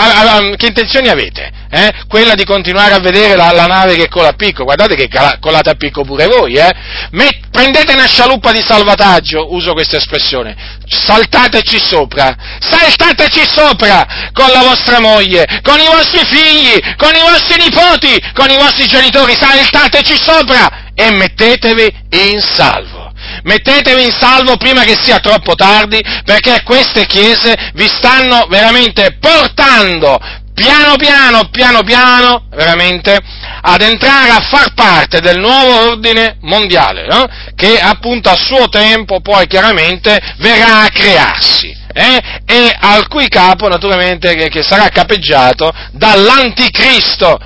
che intenzioni avete? Eh? Quella di continuare a vedere la, la, nave che cola a picco, guardate che colate a picco pure voi, eh? Met, prendete una scialuppa di salvataggio, uso questa espressione, saltateci sopra, saltateci sopra con la vostra moglie, con i vostri figli, con i vostri nipoti, con i vostri genitori, saltateci sopra e mettetevi in salvo. Mettetevi in salvo prima che sia troppo tardi, perché queste chiese vi stanno veramente portando piano piano, piano piano, veramente, ad entrare a far parte del nuovo ordine mondiale, no? che appunto a suo tempo poi chiaramente verrà a crearsi. Eh? e al cui capo naturalmente che, che sarà capeggiato dall'anticristo,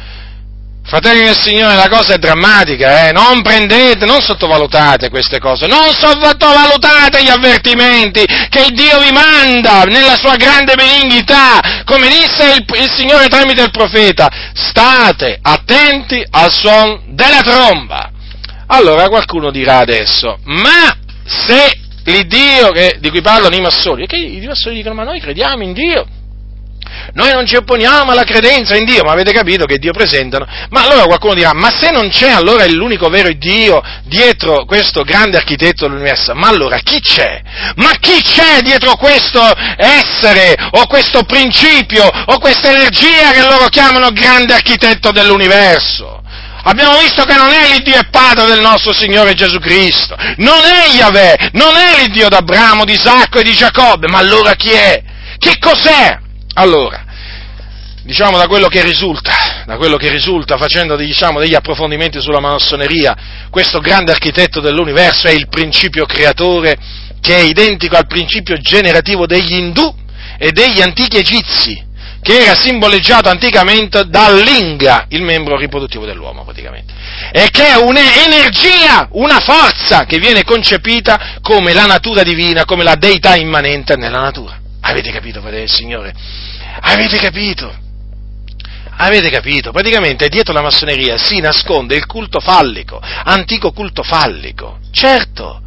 Fratelli del Signore, la cosa è drammatica, eh? non prendete, non sottovalutate queste cose, non sottovalutate gli avvertimenti che Dio vi manda nella sua grande benignità, come disse il, il Signore tramite il profeta, state attenti al suono della tromba. Allora qualcuno dirà adesso, ma se l'Iddio che, di cui parlano i massoni, che i massoni dicono ma noi crediamo in Dio, noi non ci opponiamo alla credenza in Dio, ma avete capito che Dio presentano. Ma allora qualcuno dirà, ma se non c'è allora l'unico vero Dio dietro questo grande architetto dell'universo, ma allora chi c'è? Ma chi c'è dietro questo essere, o questo principio, o questa energia che loro chiamano grande architetto dell'universo? Abbiamo visto che non è l'Iddio e Padre del nostro Signore Gesù Cristo, non è Yahweh, non è l'Iddio d'Abramo, di Isacco e di Giacobbe, ma allora chi è? Che cos'è? Allora, diciamo da quello che risulta, da quello che risulta facendo diciamo, degli approfondimenti sulla massoneria, questo grande architetto dell'universo è il principio creatore che è identico al principio generativo degli indù e degli antichi egizi, che era simboleggiato anticamente dall'inga, il membro riproduttivo dell'uomo praticamente, e che è un'energia, una forza che viene concepita come la natura divina, come la deità immanente nella natura. Avete capito, fratello del Signore? Avete capito? Avete capito? Praticamente dietro la massoneria si nasconde il culto fallico, antico culto fallico, certo.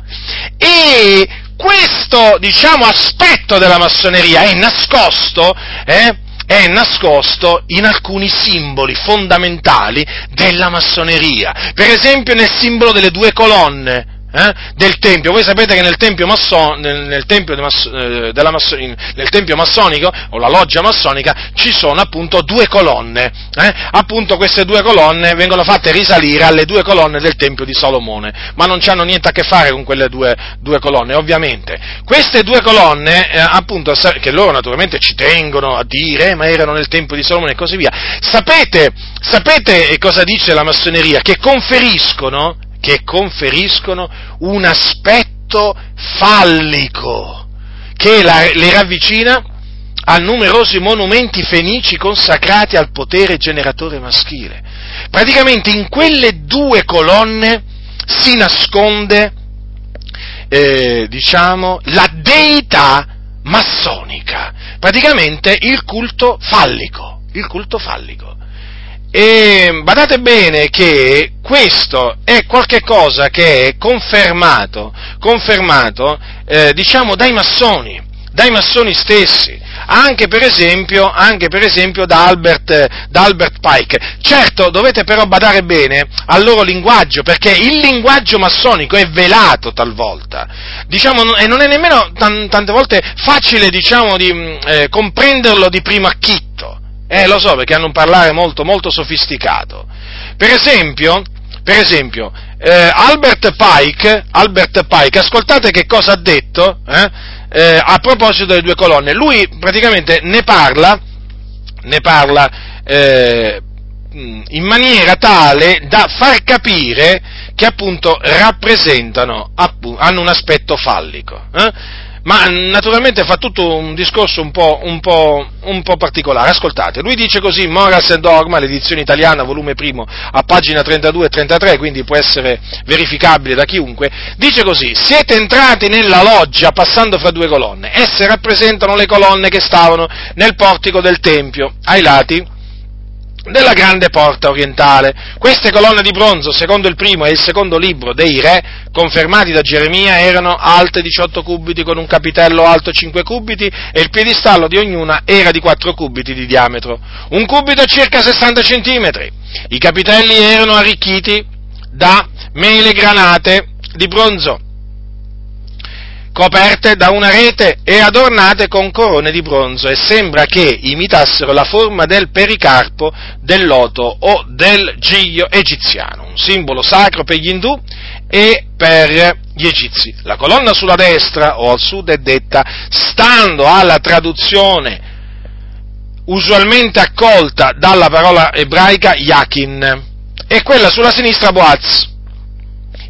E questo, diciamo, aspetto della massoneria è nascosto, eh, è nascosto in alcuni simboli fondamentali della massoneria. Per esempio nel simbolo delle due colonne, eh, del Tempio. Voi sapete che nel Tempio, masso, nel, nel, tempio mas, eh, masso, nel tempio, massonico, o la loggia massonica, ci sono appunto due colonne. Eh? Appunto queste due colonne vengono fatte risalire alle due colonne del Tempio di Salomone, ma non hanno niente a che fare con quelle due, due colonne, ovviamente. Queste due colonne, eh, appunto, che loro naturalmente ci tengono a dire, eh, ma erano nel Tempio di Salomone e così via. Sapete, sapete cosa dice la massoneria? Che conferiscono che conferiscono un aspetto fallico che la, le ravvicina a numerosi monumenti fenici consacrati al potere generatore maschile. Praticamente in quelle due colonne si nasconde, eh, diciamo, la deità massonica, praticamente il culto fallico, il culto fallico. E badate bene che questo è qualcosa che è confermato, confermato eh, diciamo dai massoni, dai massoni stessi, anche per esempio, anche per esempio da, Albert, da Albert Pike. Certo, dovete però badare bene al loro linguaggio, perché il linguaggio massonico è velato talvolta, diciamo, e non è nemmeno tante volte facile, diciamo, di mm, eh, comprenderlo di primo acchitto. Eh, lo so, perché hanno un parlare molto, molto sofisticato. Per esempio, per esempio eh, Albert, Pike, Albert Pike, ascoltate che cosa ha detto eh, eh, a proposito delle due colonne. Lui praticamente ne parla, ne parla eh, in maniera tale da far capire che appunto rappresentano, appunto, hanno un aspetto fallico. Ma naturalmente fa tutto un discorso un po', un, po', un po', particolare. Ascoltate, lui dice così, Morals and Dogma, l'edizione italiana, volume primo, a pagina 32 e 33, quindi può essere verificabile da chiunque, dice così, siete entrati nella loggia passando fra due colonne, esse rappresentano le colonne che stavano nel portico del Tempio, ai lati della grande porta orientale. Queste colonne di bronzo, secondo il primo e il secondo libro dei re, confermati da Geremia, erano alte 18 cubiti con un capitello alto 5 cubiti e il piedistallo di ognuna era di 4 cubiti di diametro. Un cubito circa 60 centimetri. I capitelli erano arricchiti da mele granate di bronzo coperte da una rete e adornate con corone di bronzo e sembra che imitassero la forma del pericarpo, del loto o del giglio egiziano, un simbolo sacro per gli indù e per gli egizi. La colonna sulla destra o al sud è detta, stando alla traduzione usualmente accolta dalla parola ebraica Yakin, e quella sulla sinistra Boaz.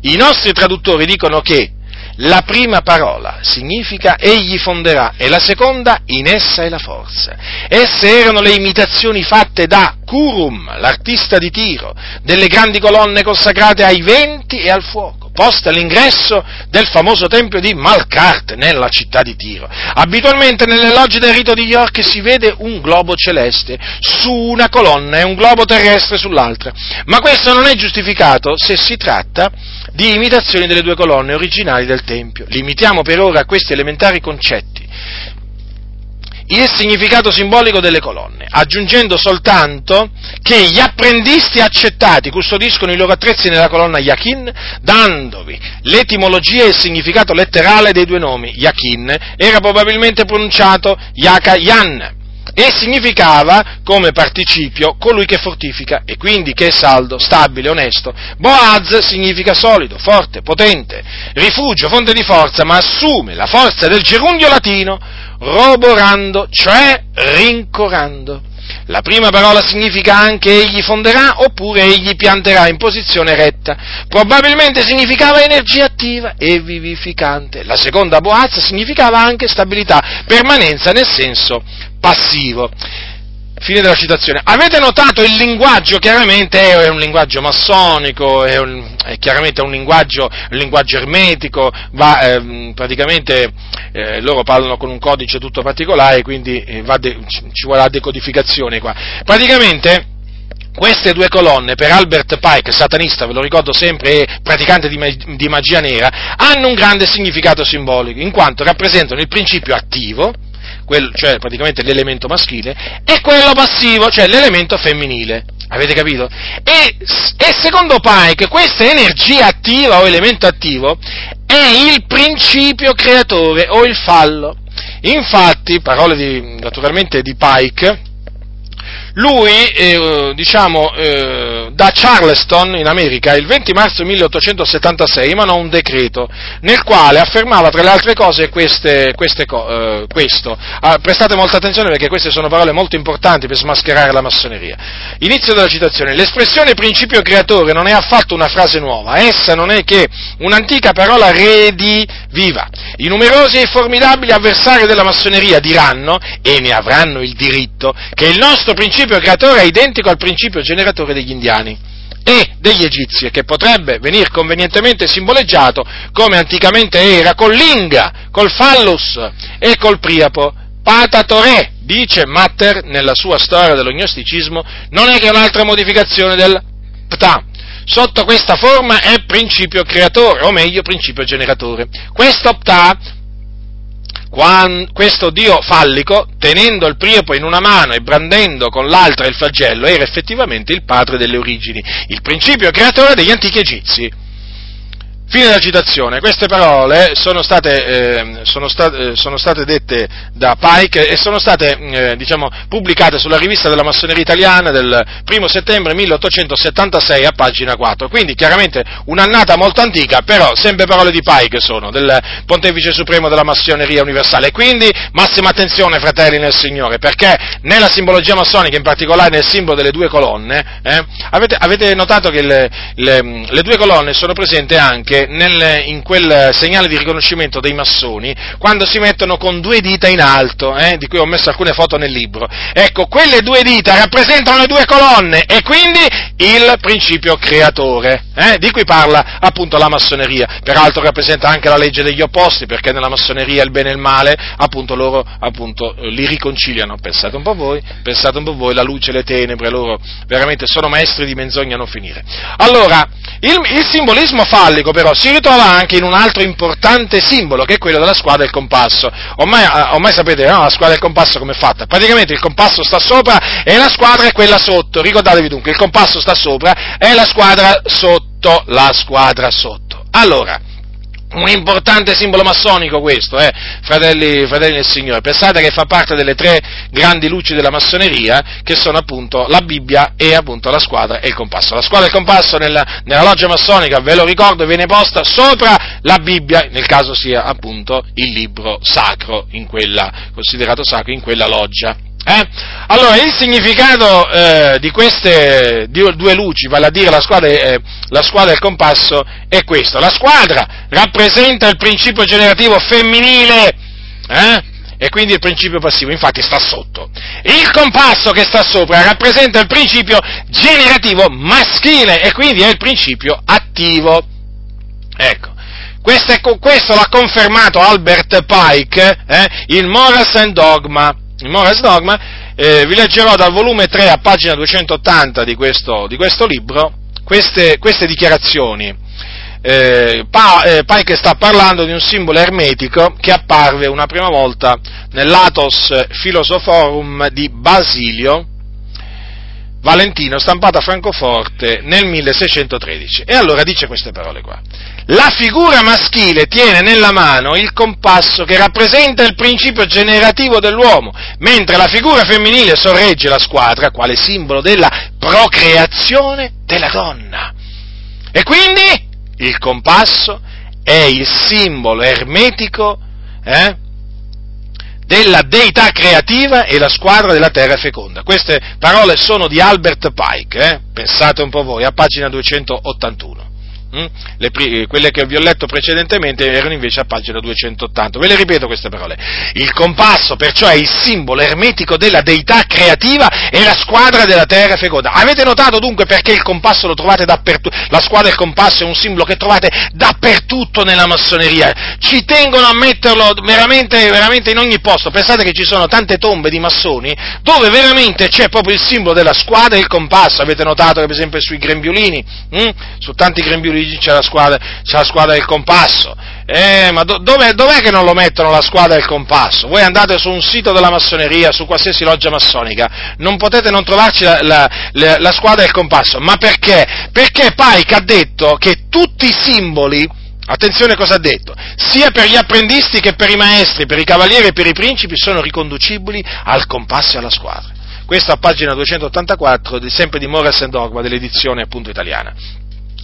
I nostri traduttori dicono che la prima parola significa egli fonderà e la seconda in essa è la forza. Esse erano le imitazioni fatte da Kurum, l'artista di Tiro, delle grandi colonne consacrate ai venti e al fuoco poste all'ingresso del famoso tempio di Malkart nella città di Tiro. Abitualmente nelle logge del rito di York si vede un globo celeste su una colonna e un globo terrestre sull'altra, ma questo non è giustificato se si tratta di imitazioni delle due colonne originali del tempio. Limitiamo per ora questi elementari concetti il significato simbolico delle colonne, aggiungendo soltanto che gli apprendisti accettati custodiscono i loro attrezzi nella colonna Yakin, dandovi l'etimologia e il significato letterale dei due nomi. Yakin era probabilmente pronunciato Yaka Yan e significava come participio colui che fortifica e quindi che è saldo, stabile, onesto. Boaz significa solido, forte, potente, rifugio, fonte di forza, ma assume la forza del gerundio latino roborando, cioè rincorando. La prima parola significa anche egli fonderà oppure egli pianterà in posizione retta. Probabilmente significava energia attiva e vivificante. La seconda boazza significava anche stabilità, permanenza nel senso passivo. Fine della citazione. Avete notato il linguaggio? Chiaramente è un linguaggio massonico, è, un, è chiaramente un linguaggio, un linguaggio ermetico, va, eh, praticamente eh, loro parlano con un codice tutto particolare, quindi eh, de, ci vuole la decodificazione qua. Praticamente queste due colonne, per Albert Pike, satanista, ve lo ricordo sempre, e praticante di, di magia nera, hanno un grande significato simbolico, in quanto rappresentano il principio attivo, quel, cioè praticamente l'elemento maschile, e quello passivo, cioè l'elemento femminile. Avete capito? E, e, secondo Pike questa energia attiva o elemento attivo è il principio creatore o il fallo. Infatti, parole di, naturalmente di Pike, lui, eh, diciamo, eh, da Charleston, in America, il 20 marzo 1876 emanò un decreto nel quale affermava, tra le altre cose, queste, queste, eh, questo. Ah, prestate molta attenzione perché queste sono parole molto importanti per smascherare la massoneria. Inizio della citazione. L'espressione principio creatore non è affatto una frase nuova, essa non è che un'antica parola rediviva. I numerosi e formidabili avversari della massoneria diranno, e ne avranno il diritto, che il nostro principio principio creatore è identico al principio generatore degli indiani e degli egizi, che potrebbe venire convenientemente simboleggiato come anticamente era con l'inga, col fallus e col priapo. Patatore, dice Matter nella sua storia dello gnosticismo, non è che un'altra modificazione del pta. Sotto questa forma è principio creatore, o meglio principio generatore. Questo pta questo dio fallico, tenendo il priepo in una mano e brandendo con l'altra il flagello, era effettivamente il padre delle origini, il principio creatore degli antichi egizi. Fine della citazione. Queste parole sono state, eh, sono, sta, eh, sono state, dette da Pike e sono state eh, diciamo, pubblicate sulla rivista della massoneria italiana del 1 settembre 1876 a pagina 4. Quindi chiaramente un'annata molto antica, però sempre parole di Pike sono, del Pontefice Supremo della massoneria universale. Quindi massima attenzione fratelli nel Signore, perché nella simbologia massonica, in particolare nel simbolo delle due colonne, eh, avete, avete, notato che le, le, le due colonne sono presenti anche nel, in quel segnale di riconoscimento dei massoni, quando si mettono con due dita in alto, eh, di cui ho messo alcune foto nel libro. Ecco, quelle due dita rappresentano le due colonne e quindi il principio creatore, eh, di cui parla appunto la massoneria. Peraltro rappresenta anche la legge degli opposti, perché nella massoneria il bene e il male, appunto loro appunto, li riconciliano. Pensate un po' voi, pensate un po' voi, la luce e le tenebre, loro veramente sono maestri di menzogna a non finire. Allora, il, il simbolismo fallico però si ritrova anche in un altro importante simbolo, che è quello della squadra del compasso. Ormai, eh, ormai sapete, no? la squadra del compasso come è fatta? Praticamente il compasso sta sopra e la squadra è quella sotto. Ricordatevi dunque, il compasso sta sopra e la squadra sotto, la squadra sotto. Allora, un importante simbolo massonico questo, eh, fratelli, fratelli del Signore. Pensate che fa parte delle tre grandi luci della massoneria, che sono appunto la Bibbia e appunto la squadra e il compasso. La squadra e il compasso nella, nella loggia massonica, ve lo ricordo, viene posta sopra la Bibbia, nel caso sia appunto il libro sacro, in quella, considerato sacro in quella loggia. Eh? Allora, il significato eh, di queste due luci, vale a dire la squadra, eh, la squadra e il compasso, è questo. La squadra rappresenta il principio generativo femminile, eh? e quindi il principio passivo, infatti sta sotto. Il compasso che sta sopra rappresenta il principio generativo maschile, e quindi è il principio attivo. Ecco. Questo, è, questo l'ha confermato Albert Pike eh, in Morals and Dogma il Morris Dogma, eh, vi leggerò dal volume 3 a pagina 280 di questo, di questo libro queste, queste dichiarazioni. Eh, pa, eh, Pike sta parlando di un simbolo ermetico che apparve una prima volta nell'Athos Philosophorum di Basilio, Valentino, stampato a Francoforte nel 1613. E allora dice queste parole qua. La figura maschile tiene nella mano il compasso che rappresenta il principio generativo dell'uomo, mentre la figura femminile sorregge la squadra quale simbolo della procreazione della donna. E quindi il compasso è il simbolo ermetico eh, della deità creativa e la squadra della terra feconda. Queste parole sono di Albert Pike, eh? pensate un po' voi, a pagina 281. Mm? Le, eh, quelle che vi ho letto precedentemente erano invece a pagina 280. Ve le ripeto queste parole. Il compasso perciò è il simbolo ermetico della deità creativa e la squadra della terra feconda. Avete notato dunque perché il compasso lo trovate dappertutto? La squadra del compasso è un simbolo che trovate dappertutto nella massoneria. Ci tengono a metterlo veramente, veramente in ogni posto. Pensate che ci sono tante tombe di massoni dove veramente c'è proprio il simbolo della squadra e il compasso. Avete notato per esempio sui grembiulini, hm? su tanti grembiulini Luigi c'è la squadra, c'è la squadra del compasso. Eh, ma do, dov'è, dov'è, che non lo mettono la squadra del compasso? Voi andate su un sito della massoneria, su qualsiasi loggia massonica, non potete non trovarci la, la, la, la squadra del compasso. Ma perché? Perché Pike ha detto che tutti i simboli, attenzione cosa ha detto, sia per gli apprendisti che per i maestri, per i cavalieri e per i principi sono riconducibili al compasso e alla squadra. Questo a pagina 284, sempre di Morris and Dogma, dell'edizione appunto italiana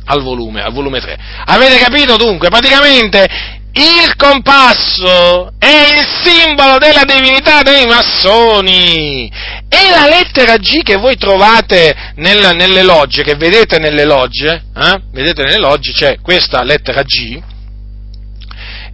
al volume, al volume 3. Avete capito dunque? Praticamente il compasso è il simbolo della divinità dei massoni. E la lettera G che voi trovate nel, nelle logge, che vedete nelle logge, eh? vedete nelle logge c'è questa lettera G,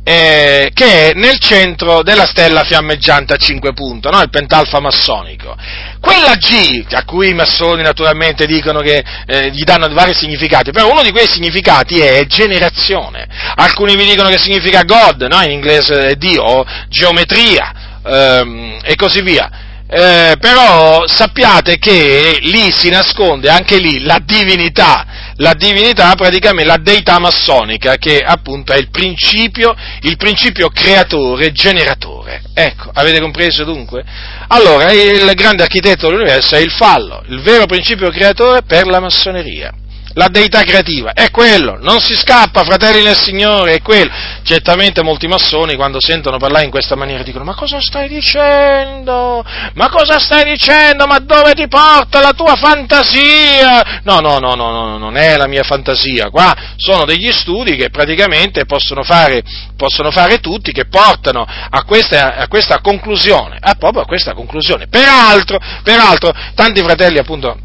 eh, che è nel centro della stella fiammeggiante a 5 punti, no? il pentalfa massonico. Quella G, a cui i massoni naturalmente dicono che eh, gli danno vari significati, però uno di quei significati è generazione. Alcuni vi dicono che significa God, no? in inglese è Dio, geometria, ehm, e così via. Eh, però sappiate che lì si nasconde anche lì la divinità, la divinità praticamente la deità massonica che appunto è il principio, il principio creatore, generatore. Ecco, avete compreso dunque? Allora, il grande architetto dell'universo è il fallo, il vero principio creatore per la massoneria la deità creativa, è quello, non si scappa, fratelli nel Signore, è quello. Certamente molti massoni quando sentono parlare in questa maniera dicono ma cosa stai dicendo? Ma cosa stai dicendo? Ma dove ti porta la tua fantasia? No, no, no, no, no non è la mia fantasia, qua sono degli studi che praticamente possono fare, possono fare tutti, che portano a questa, a questa conclusione, a proprio a questa conclusione. Peraltro, peraltro, tanti fratelli appunto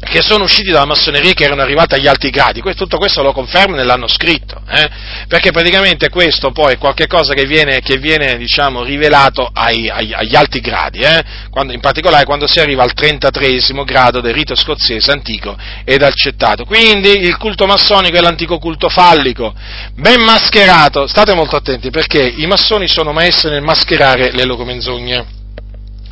che sono usciti dalla massoneria e che erano arrivati agli alti gradi, tutto questo lo conferma nell'hanno scritto, eh? perché praticamente questo poi è qualcosa che viene, che viene diciamo, rivelato ai, ai, agli alti gradi, eh? quando, in particolare quando si arriva al 33 grado del rito scozzese antico ed accettato. Quindi il culto massonico è l'antico culto fallico, ben mascherato, state molto attenti perché i massoni sono maestri nel mascherare le loro menzogne.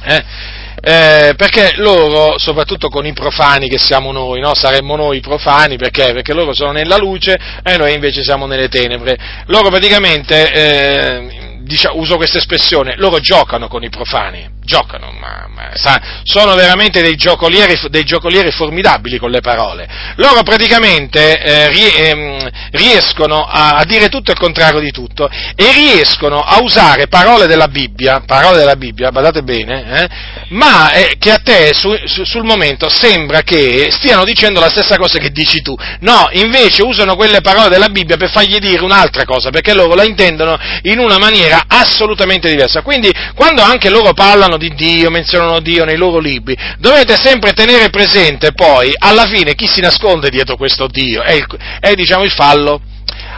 Eh? Eh, perché loro, soprattutto con i profani che siamo noi, no? saremmo noi profani, perché? perché? loro sono nella luce e noi invece siamo nelle tenebre. Loro praticamente, eh, diciamo, uso questa espressione, loro giocano con i profani, giocano, ma, ma sa, sono veramente dei giocolieri, dei giocolieri, formidabili con le parole. Loro praticamente eh, ehm, riescono a, a, dire tutto il contrario di tutto e riescono a usare parole della Bibbia, parole della Bibbia, badate bene, eh, ma eh, che a te su, su, sul momento sembra che stiano dicendo la stessa cosa che dici tu. No, invece usano quelle parole della Bibbia per fargli dire un'altra cosa, perché loro la intendono in una maniera assolutamente diversa. Quindi quando anche loro parlano parlano di Dio, menzionano Dio nei loro libri, dovete sempre tenere presente poi, alla fine, chi si nasconde dietro questo Dio, è, il, è diciamo il fallo.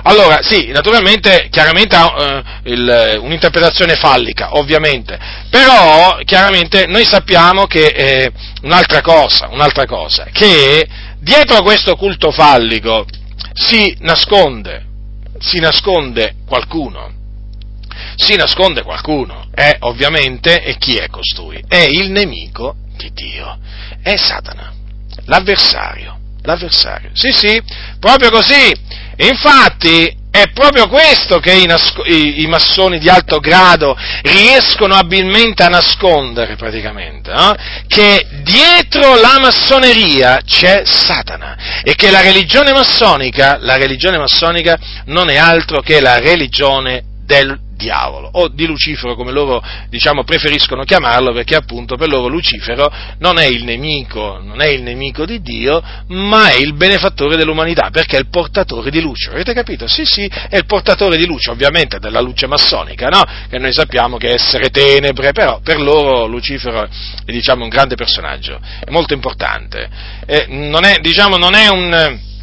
Allora, sì, naturalmente, chiaramente ha il, un'interpretazione fallica, ovviamente, però chiaramente noi sappiamo che eh, un'altra cosa, un'altra cosa, che dietro a questo culto fallico si nasconde, si nasconde qualcuno, si nasconde qualcuno, è ovviamente, e chi è costui? È il nemico di Dio, è Satana, l'avversario, l'avversario. Sì, sì, proprio così. Infatti è proprio questo che i, nasco- i, i, massoni di alto grado riescono abilmente a nascondere praticamente, no? che dietro la massoneria c'è Satana e che la religione massonica, la religione massonica non è altro che la religione del diavolo o di Lucifero come loro diciamo, preferiscono chiamarlo perché appunto per loro Lucifero non è il nemico, non è il nemico di Dio ma è il benefattore dell'umanità perché è il portatore di luce, avete capito? Sì sì, è il portatore di luce ovviamente della luce massonica, no? che noi sappiamo che è essere tenebre, però per loro Lucifero è diciamo, un grande personaggio, è molto importante, eh, non, è, diciamo, non è un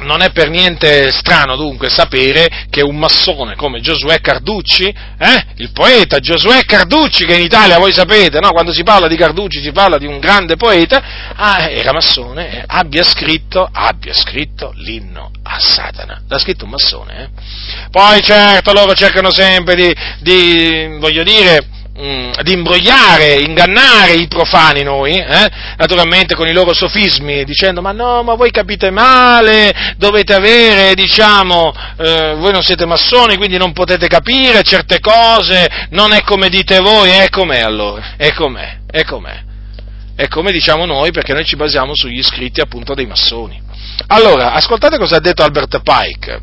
non è per niente strano dunque sapere che un massone come Giosuè Carducci, eh, il poeta Giosuè Carducci, che in Italia voi sapete, no, quando si parla di Carducci si parla di un grande poeta, ah, era massone, eh, abbia, scritto, abbia scritto l'inno a Satana. L'ha scritto un massone. Eh. Poi certo loro cercano sempre di, di voglio dire, mm, di imbrogliare, ingannare i profani noi, eh? naturalmente con i loro sofismi, dicendo ma no, ma voi capite male, dovete avere, diciamo, eh, voi non siete massoni, quindi non potete capire certe cose, non è come dite voi, è com'è allora, è com'è, è com'è. È come diciamo noi perché noi ci basiamo sugli scritti appunto dei massoni. Allora, ascoltate cosa ha detto Albert Pike.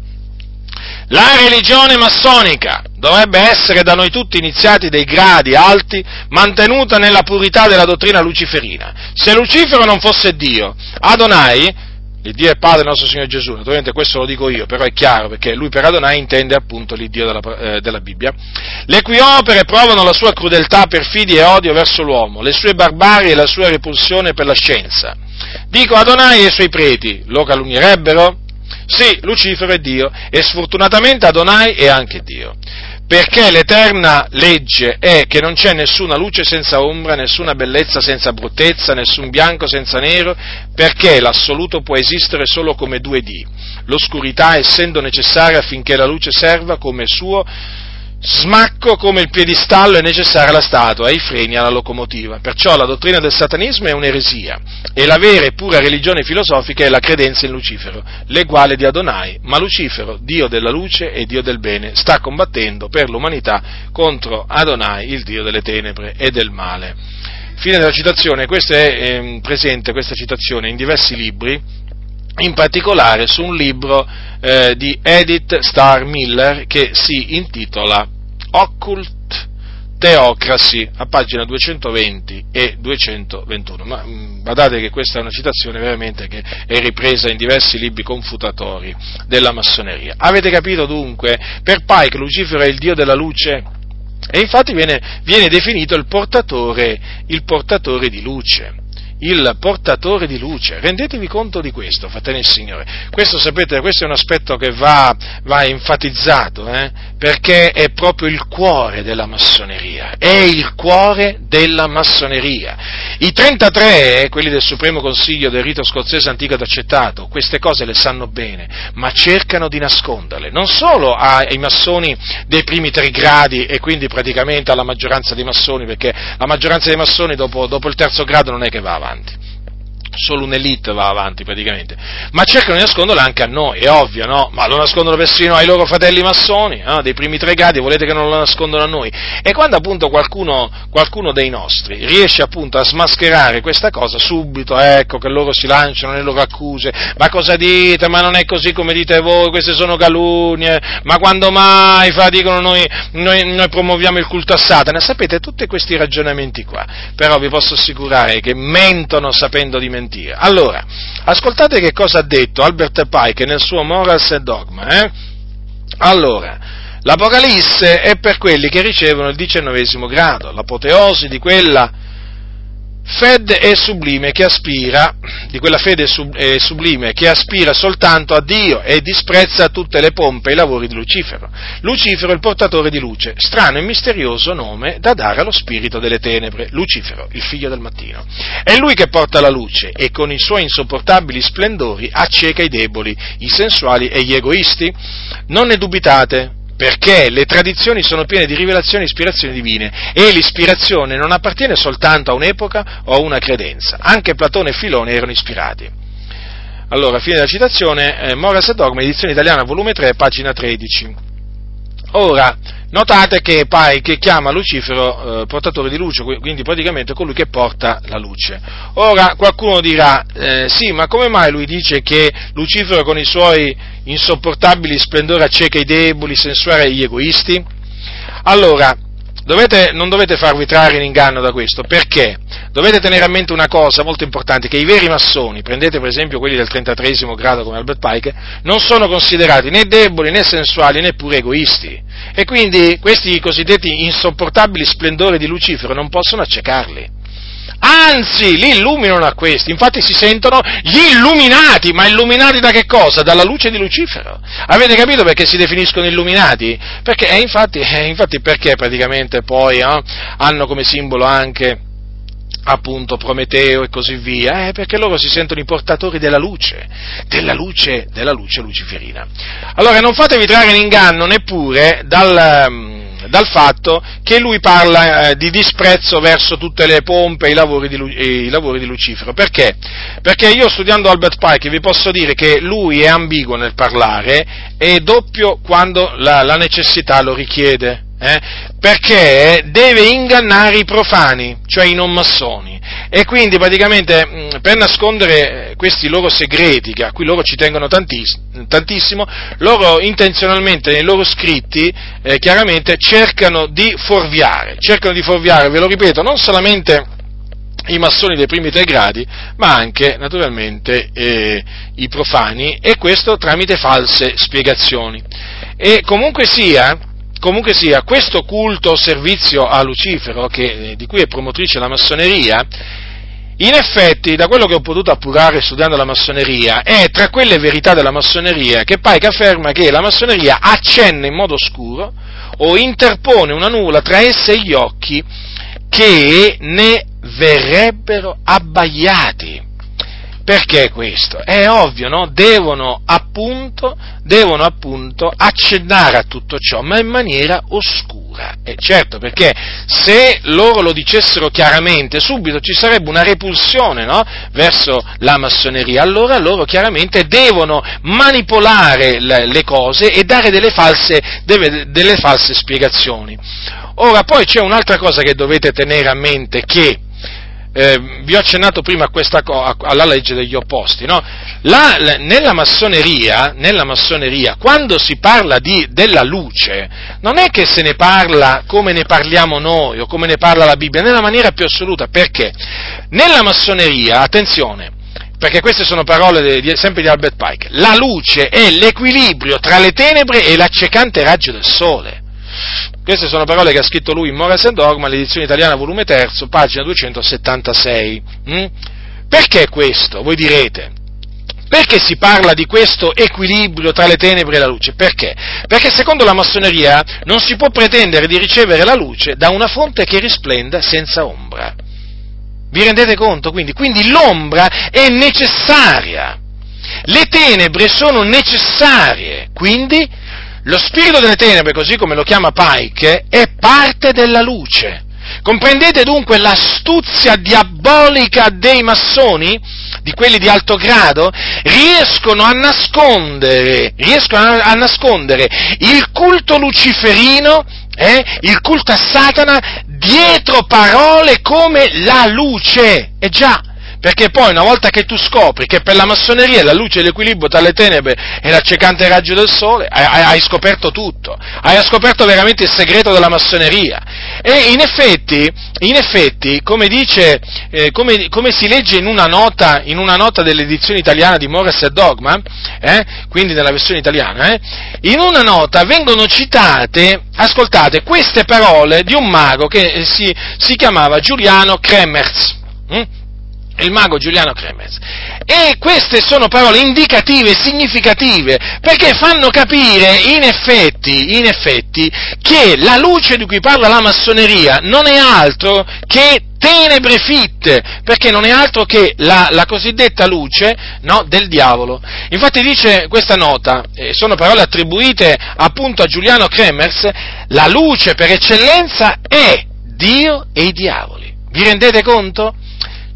La religione massonica dovrebbe essere da noi tutti iniziati dei gradi alti, mantenuta nella purità della dottrina luciferina. Se Lucifero non fosse Dio, Adonai, il Dio è Padre del nostro Signore Gesù, naturalmente questo lo dico io, però è chiaro perché lui per Adonai intende appunto l'Iddio della, eh, della Bibbia, le cui opere provano la sua crudeltà, perfidia e odio verso l'uomo, le sue barbarie e la sua repulsione per la scienza. Dico Adonai e i suoi preti, lo calunnierebbero? Sì, Lucifero è Dio e sfortunatamente Adonai è anche Dio. Perché l'eterna legge è che non c'è nessuna luce senza ombra, nessuna bellezza senza bruttezza, nessun bianco senza nero, perché l'assoluto può esistere solo come due D, l'oscurità essendo necessaria affinché la luce serva come suo smacco come il piedistallo è necessaria alla statua, ai freni, alla locomotiva. Perciò la dottrina del satanismo è un'eresia e la vera e pura religione filosofica è la credenza in Lucifero, l'eguale di Adonai, ma Lucifero, Dio della luce e Dio del bene, sta combattendo per l'umanità contro Adonai, il Dio delle tenebre e del male. Fine della citazione, questa è eh, presente questa citazione in diversi libri, in particolare su un libro eh, di Edith Starr Miller che si intitola Occult Theocracy a pagina 220 e 221. Ma mh, badate che questa è una citazione veramente che è ripresa in diversi libri confutatori della massoneria. Avete capito dunque? Per Pike Lucifero è il dio della luce e infatti viene, viene definito il portatore, il portatore di luce il portatore di luce. Rendetevi conto di questo, fratelli del Signore. Questo, sapete, questo è un aspetto che va, va enfatizzato, eh? perché è proprio il cuore della massoneria. È il cuore della massoneria. I 33, quelli del Supremo Consiglio del rito scozzese antico ed accettato, queste cose le sanno bene, ma cercano di nasconderle, non solo ai massoni dei primi tre gradi e quindi praticamente alla maggioranza dei massoni, perché la maggioranza dei massoni dopo, dopo il terzo grado non è che va avanti solo un'elite va avanti praticamente, ma cercano di nasconderlo anche a noi, è ovvio, no? Ma lo nascondono persino ai loro fratelli massoni, no? dei primi tre gradi, volete che non lo nascondano a noi? E quando appunto qualcuno, qualcuno dei nostri riesce appunto a smascherare questa cosa, subito ecco che loro si lanciano nelle loro accuse, ma cosa dite? Ma non è così come dite voi, queste sono calunnie, ma quando mai fa, dicono noi, noi, noi promuoviamo il culto a Satana, sapete tutti questi ragionamenti qua, però vi posso assicurare che mentono sapendo di mentire mentire. Allora, ascoltate che cosa ha detto Albert Pike nel suo Morals e Dogma. Eh? Allora, l'Apocalisse è per quelli che ricevono il diciannovesimo grado, l'apoteosi di quella fede è sublime che aspira, di quella fede sublime che aspira soltanto a Dio e disprezza tutte le pompe e i lavori di Lucifero. Lucifero è il portatore di luce, strano e misterioso nome da dare allo spirito delle tenebre, Lucifero, il figlio del mattino. È lui che porta la luce e con i suoi insopportabili splendori acceca i deboli, i sensuali e gli egoisti. Non ne dubitate, perché le tradizioni sono piene di rivelazioni e ispirazioni divine e l'ispirazione non appartiene soltanto a un'epoca o a una credenza, anche Platone e Filone erano ispirati. Allora, fine della citazione, eh, Moras e Dogma, edizione italiana, volume 3, pagina 13. Ora, notate che che chiama Lucifero eh, portatore di luce, quindi praticamente colui che porta la luce. Ora qualcuno dirà, eh, sì, ma come mai lui dice che Lucifero con i suoi insopportabili splendori acceca i deboli, sensuali e gli egoisti? Allora, dovete, non dovete farvi trarre in inganno da questo, perché? Dovete tenere a mente una cosa molto importante, che i veri massoni, prendete per esempio quelli del 33 grado come Albert Pike, non sono considerati né deboli, né sensuali, neppure egoisti. E quindi questi cosiddetti insopportabili splendori di Lucifero non possono accecarli anzi li illuminano a questi, infatti si sentono gli illuminati, ma illuminati da che cosa? Dalla luce di Lucifero. Avete capito perché si definiscono illuminati? Perché, eh, infatti, eh, infatti perché praticamente poi eh, hanno come simbolo anche appunto Prometeo e così via, eh, perché loro si sentono i portatori della luce, della luce, della luce luciferina. Allora non fatevi trarre in inganno neppure dal, dal fatto che lui parla eh, di disprezzo verso tutte le pompe e i lavori, di, i lavori di Lucifero. Perché? Perché io studiando Albert Pike vi posso dire che lui è ambiguo nel parlare e doppio quando la, la necessità lo richiede. Eh? Perché deve ingannare i profani, cioè i non massoni, e quindi praticamente mm, per nascondere questi loro segreti, a cui loro ci tengono tantissimo, loro intenzionalmente nei loro scritti eh, chiaramente cercano di fuorviare, cercano di fuorviare, ve lo ripeto, non solamente i massoni dei primi tre gradi, ma anche naturalmente eh, i profani, e questo tramite false spiegazioni. E comunque sia, comunque sia, questo culto o servizio a Lucifero, che, eh, di cui è promotrice la massoneria, in effetti, da quello che ho potuto appurare studiando la massoneria, è tra quelle verità della massoneria che Pike afferma che la massoneria accenna in modo scuro o interpone una nuvola tra esse e gli occhi che ne verrebbero abbagliati. Perché questo? È ovvio, no? Devono appunto, devono appunto accennare a tutto ciò, ma in maniera oscura. E certo, perché se loro lo dicessero chiaramente, subito ci sarebbe una repulsione, no? Verso la massoneria. Allora loro chiaramente devono manipolare le cose e dare delle false, delle false spiegazioni. Ora, poi c'è un'altra cosa che dovete tenere a mente, che eh, vi ho accennato prima questa, alla legge degli opposti, no? La, la, nella, massoneria, nella, massoneria, quando si parla di, della luce, non è che se ne parla come ne parliamo noi o come ne parla la Bibbia, nella maniera più assoluta, perché? Nella massoneria, attenzione, perché queste sono parole di, sempre di Albert Pike, la luce è l'equilibrio tra le tenebre e l'accecante raggio del sole. Queste sono parole che ha scritto lui in Morals and Dogma, l'edizione italiana, volume 3, pagina 276. Mm? Perché questo? Voi direte. Perché si parla di questo equilibrio tra le tenebre e la luce? Perché? Perché secondo la massoneria non si può pretendere di ricevere la luce da una fonte che risplenda senza ombra. Vi rendete conto? Quindi, quindi l'ombra è necessaria. Le tenebre sono necessarie, quindi lo spirito delle tenebre, così come lo chiama Pike, è parte della luce. Comprendete dunque l'astuzia diabolica dei massoni, di quelli di alto grado? Riescono a nascondere, riescono a nascondere il culto luciferino, eh, il culto a Satana, dietro parole come la luce. E già, perché poi una volta che tu scopri che per la massoneria la luce e l'equilibrio tra le tenebre e l'accecante raggio del sole, hai, scoperto tutto, hai scoperto veramente il segreto della massoneria. E in effetti, in effetti come, dice, eh, come, come, si legge in una, nota, in una nota dell'edizione italiana di Morris e Dogma, eh, quindi nella versione italiana, eh, in una nota vengono citate, ascoltate, queste parole di un mago che si, si chiamava Giuliano Kremers. Hm? il mago Giuliano Cremez. E queste sono parole indicative, significative, perché fanno capire in effetti, in effetti, che la luce di cui parla la massoneria non è altro che tenebre fitte, perché non è altro che la, la cosiddetta luce no, del diavolo. Infatti dice questa nota, eh, sono parole attribuite appunto a Giuliano Kremers, la luce per eccellenza è Dio e i diavoli. Vi rendete conto?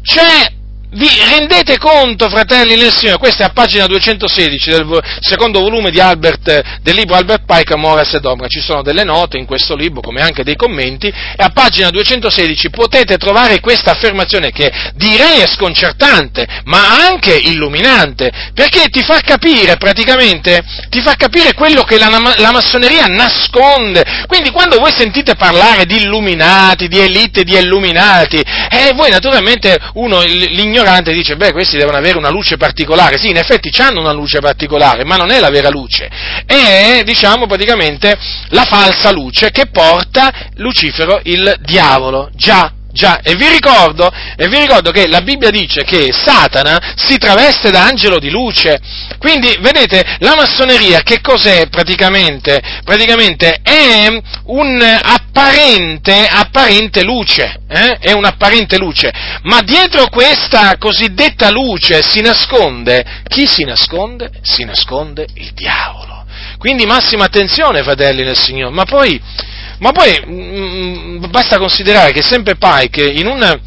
C'è vi rendete conto, fratelli nel Signore, questa è a pagina 216 del secondo volume Albert, del libro Albert Pike, Moras e Domra, ci sono delle note in questo libro, come anche dei commenti, e a pagina 216 potete trovare questa affermazione che direi è sconcertante, ma anche illuminante, perché ti fa capire praticamente, ti fa capire quello che la, la massoneria nasconde. Quindi quando voi sentite parlare di illuminati, di elite, di illuminati, eh, voi naturalmente uno, l'ignorante, ignorante dice, beh, questi devono avere una luce particolare. Sì, in effetti hanno una luce particolare, ma non è la vera luce. È, diciamo, praticamente la falsa luce che porta Lucifero il diavolo. Già, Già, e vi, ricordo, e vi ricordo che la Bibbia dice che Satana si traveste da angelo di luce. Quindi, vedete, la massoneria che cos'è praticamente? Praticamente è un'apparente apparente luce, eh? è un'apparente luce. Ma dietro questa cosiddetta luce si nasconde, chi si nasconde? Si nasconde il diavolo. Quindi massima attenzione, fratelli nel Signore. Ma poi Ma poi mh, basta considerare che sempre Pike in un,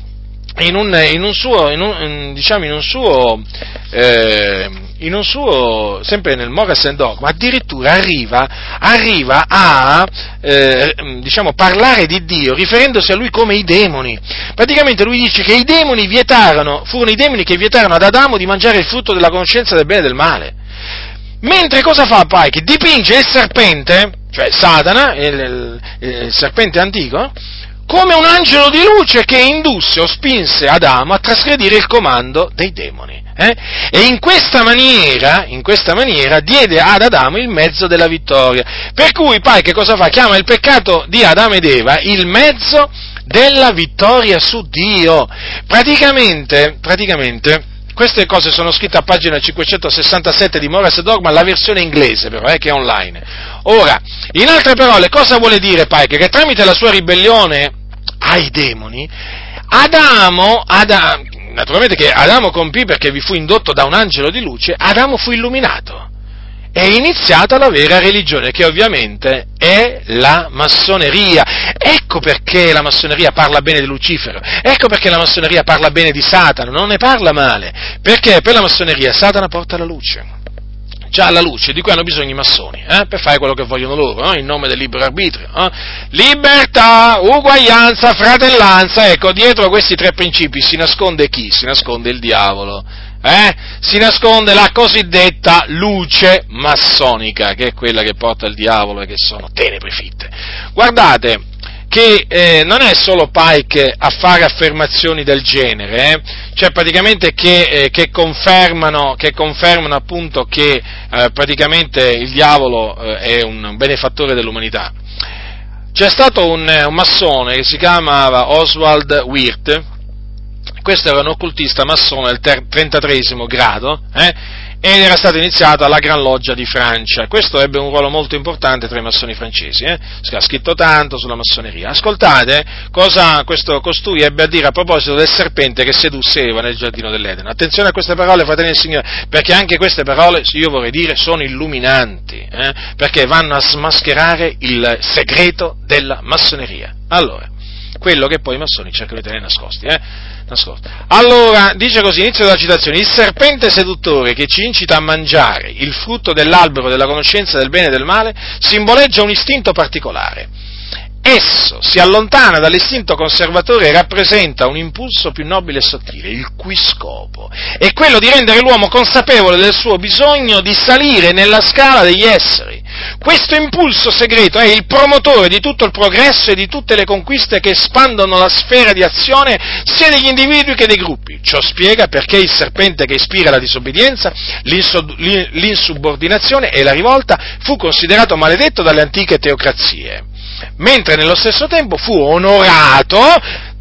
in un, in un suo, in un, diciamo in un suo, eh, in un suo, sempre nel Moras and Dogma, addirittura arriva, arriva a, eh, diciamo, parlare di Dio riferendosi a lui come i demoni. Praticamente lui dice che i demoni vietarono, furono i demoni che vietarono ad Adamo di mangiare il frutto della conoscenza del bene e del male. Mentre cosa fa Pike? Dipinge il serpente, cioè Satana, il, il, il serpente antico, come un angelo di luce che indusse o spinse Adamo a trasgredire il comando dei demoni. Eh? E in questa, maniera, in questa maniera diede ad Adamo il mezzo della vittoria. Per cui Pai che cosa fa? Chiama il peccato di Adamo ed Eva il mezzo della vittoria su Dio. Praticamente, praticamente queste cose sono scritte a pagina 567 di Morris Dogma, la versione inglese però, eh, che è online. Ora, in altre parole, cosa vuole dire Pike? Che tramite la sua ribellione ai demoni, Adamo, Adamo naturalmente che Adamo compì perché vi fu indotto da un angelo di luce, Adamo fu illuminato. È iniziata la vera religione, che ovviamente è la massoneria. Ecco perché la massoneria parla bene di Lucifero, ecco perché la massoneria parla bene di Satana, non ne parla male, perché per la massoneria Satana porta la luce già alla luce di cui hanno bisogno i massoni, eh, per fare quello che vogliono loro, eh, in nome del libero arbitrio. Eh. Libertà, uguaglianza, fratellanza, ecco, dietro questi tre principi si nasconde chi? Si nasconde il diavolo. Eh? Si nasconde la cosiddetta luce massonica, che è quella che porta il diavolo e che sono tenebre fitte. Guardate, che eh, non è solo Pike a fare affermazioni del genere, eh, cioè praticamente che, eh, che, confermano, che confermano, appunto che eh, praticamente il diavolo eh, è un benefattore dell'umanità. C'è stato un, un massone che si chiamava Oswald Wirth, questo era un occultista massone del 33 grado, eh, ed era stato iniziato alla Gran Loggia di Francia. Questo ebbe un ruolo molto importante tra i massoni francesi, eh? ha scritto tanto sulla massoneria. Ascoltate cosa questo costui ebbe a dire a proposito del serpente che sedusse Eva nel giardino dell'Eden. Attenzione a queste parole, fratelli del Signore, perché anche queste parole, io vorrei dire, sono illuminanti, eh? perché vanno a smascherare il segreto della massoneria. Allora, quello che poi i massoni cercano di tenere nascosti. Eh? nascosto. Allora, dice così, inizio della citazione, il serpente seduttore che ci incita a mangiare il frutto dell'albero della conoscenza del bene e del male simboleggia un istinto particolare. Esso si allontana dall'istinto conservatore e rappresenta un impulso più nobile e sottile, il cui scopo è quello di rendere l'uomo consapevole del suo bisogno di salire nella scala degli esseri questo impulso segreto è il promotore di tutto il progresso e di tutte le conquiste che espandono la sfera di azione sia degli individui che dei gruppi. Ciò spiega perché il serpente che ispira la disobbedienza, l'insubordinazione e la rivolta fu considerato maledetto dalle antiche teocrazie, mentre nello stesso tempo fu onorato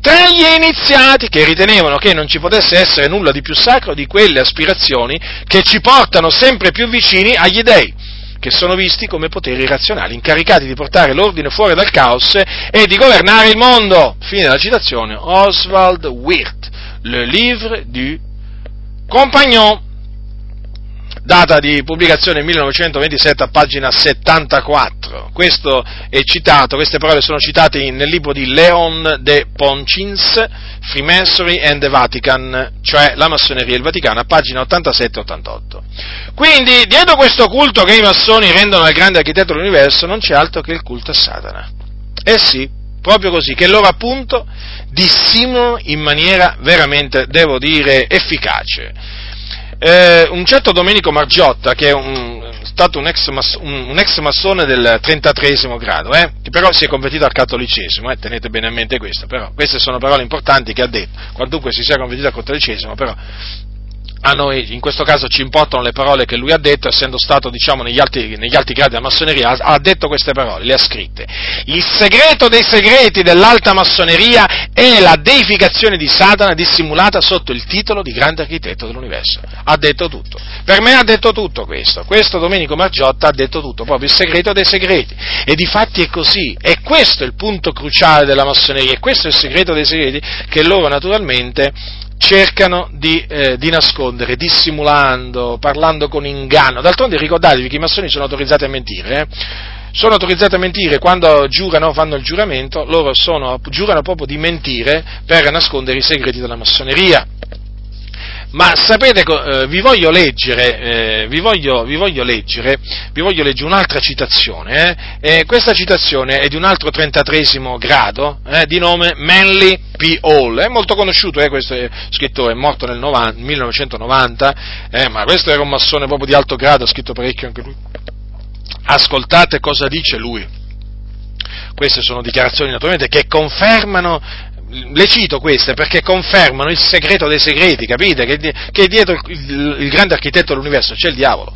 tra gli iniziati che ritenevano che non ci potesse essere nulla di più sacro di quelle aspirazioni che ci portano sempre più vicini agli dèi che sono visti come poteri razionali, incaricati di portare l'ordine fuori dal caos e di governare il mondo. Fine della citazione, Oswald Wirth, Le Livre du Compagnon data di pubblicazione 1927 a pagina 74. Questo è citato, queste parole sono citate nel libro di Leon de Poncins, Freemasonry and the Vatican, cioè la massoneria e il Vaticano, a pagina 87-88. Quindi, dietro questo culto che i massoni rendono al grande architetto dell'universo, non c'è altro che il culto a Satana. Eh sì, proprio così, che loro appunto dissimulano in maniera veramente, devo dire, efficace eh, un certo Domenico Margiotta, che è un, stato un ex, un, un ex, massone del 33 grado, eh, che però si è convertito al cattolicesimo, eh, tenete bene a mente questo, però queste sono parole importanti che ha detto, quantunque si sia convertito al cattolicesimo, però a noi in questo caso ci importano le parole che lui ha detto, essendo stato diciamo, negli, alti, negli alti gradi della massoneria, ha, ha, detto queste parole, le ha scritte. Il segreto dei segreti dell'alta massoneria è la deificazione di Satana dissimulata sotto il titolo di grande architetto dell'universo. Ha detto tutto. Per me ha detto tutto questo. Questo Domenico Margiotta ha detto tutto, proprio il segreto dei segreti. E di fatti è così. E questo è il punto cruciale della massoneria, e questo è il segreto dei segreti che loro naturalmente cercano di, eh, di, nascondere, dissimulando, parlando con inganno. D'altronde ricordatevi che i massoni sono autorizzati a mentire. Eh? sono autorizzati a mentire quando giurano, fanno il giuramento, loro sono, giurano proprio di mentire per nascondere i segreti della massoneria. Ma sapete, eh, vi, voglio leggere, eh, vi, voglio, vi, voglio leggere, vi voglio leggere, un'altra citazione. Eh? questa citazione è di un altro 33 grado, eh, di nome Manly P. Hall. È molto conosciuto eh, questo scrittore, è morto nel 90, 1990, eh, ma questo era un massone proprio di alto grado, ha scritto parecchio anche lui. Ascoltate cosa dice lui. Queste sono dichiarazioni naturalmente che confermano le cito queste perché confermano il segreto dei segreti, capite? Che, che dietro il, il, grande architetto dell'universo c'è il diavolo.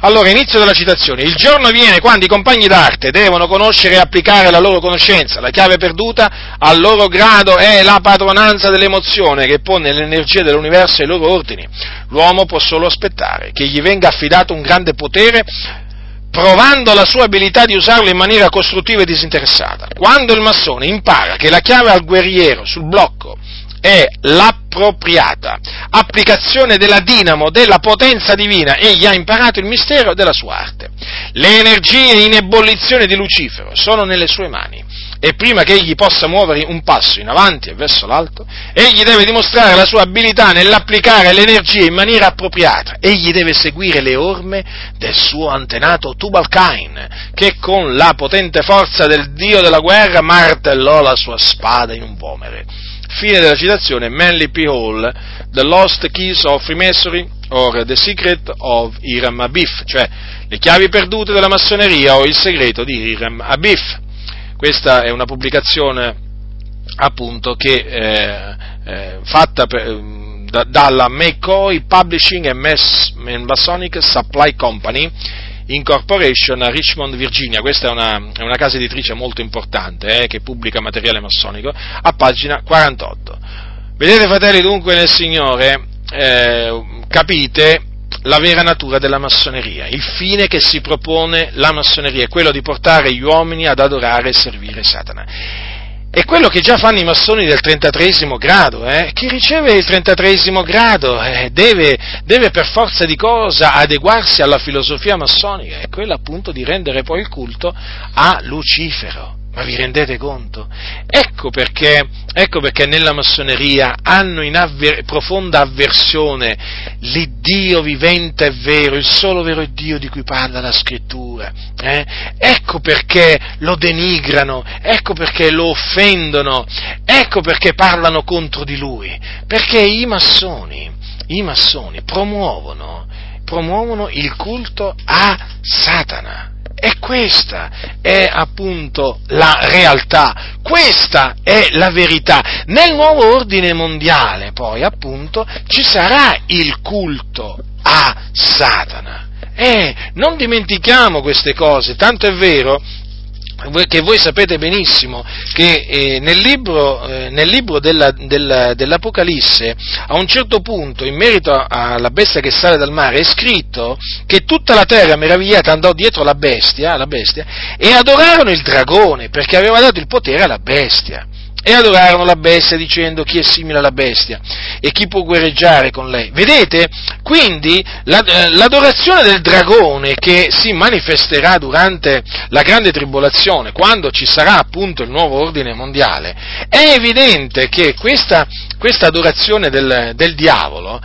Allora, inizio della citazione. Il giorno viene quando i compagni d'arte devono conoscere e applicare la loro conoscenza. La chiave perduta al loro grado è la padronanza dell'emozione che pone l'energia dell'universo ai loro ordini. L'uomo può solo aspettare che gli venga affidato un grande potere provando la sua abilità di usarlo in maniera costruttiva e disinteressata. Quando il massone impara che la chiave al guerriero sul blocco è l'appropriata applicazione della dinamo della potenza divina, egli ha imparato il mistero della sua arte. Le energie in ebollizione di Lucifero sono nelle sue mani e prima che egli possa muovere un passo in avanti e verso l'alto, egli deve dimostrare la sua abilità nell'applicare l'energia in maniera appropriata, egli deve seguire le orme del suo antenato Tubal-Cain, che con la potente forza del dio della guerra martellò la sua spada in un vomere. Fine della citazione, Manly P. Hall, The Lost Keys of Freemasonry, or The Secret of Hiram Abif, cioè le chiavi perdute della massoneria o il segreto di Hiram Abif. Questa è una pubblicazione appunto che eh, eh, fatta per, da, dalla McCoy Publishing and Masonic Supply Company Incorporation a Richmond, Virginia. Questa è una, è una casa editrice molto importante eh, che pubblica materiale massonico a pagina 48. Vedete, fratelli, dunque nel Signore, eh, capite la vera natura della massoneria. Il fine che si propone la massoneria è quello di portare gli uomini ad adorare e servire Satana. È quello che già fanno i massoni del 33 grado. Eh? Chi riceve il 33 grado eh, deve, deve, per forza di cosa adeguarsi alla filosofia massonica, è quella appunto di rendere poi il culto a Lucifero. Ma vi rendete conto? Ecco perché, ecco perché nella massoneria hanno in avver- profonda avversione l'Iddio vivente e vero, il solo vero Dio di cui parla la scrittura. Eh? Ecco perché lo denigrano, ecco perché lo offendono, ecco perché parlano contro di lui. Perché i massoni, i massoni promuovono, promuovono il culto a Satana e questa è appunto la realtà, questa è la verità. Nel nuovo ordine mondiale poi appunto ci sarà il culto a Satana. Eh, non dimentichiamo queste cose, tanto è vero che voi sapete benissimo che eh, nel libro, eh, nel libro della, della, dell'Apocalisse, a un certo punto, in merito alla bestia che sale dal mare, è scritto che tutta la terra meravigliata andò dietro la bestia, la bestia e adorarono il dragone, perché aveva dato il potere alla bestia e adorarono la bestia dicendo chi è simile alla bestia e chi può guerreggiare con lei. Vedete? Quindi eh, l'adorazione del dragone che si manifesterà durante la grande tribolazione, quando ci sarà appunto il nuovo ordine mondiale, è evidente che questa, questa adorazione del, del diavolo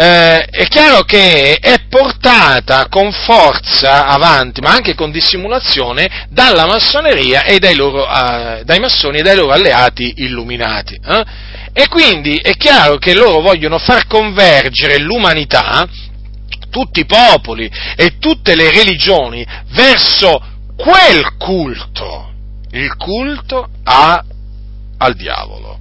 eh, è chiaro che è portata con forza avanti, ma anche con dissimulazione, dalla massoneria e dai, loro, eh, dai massoni e dai loro alleati illuminati. Eh? E quindi è chiaro che loro vogliono far convergere l'umanità, tutti i popoli e tutte le religioni, verso quel culto, il culto a, al diavolo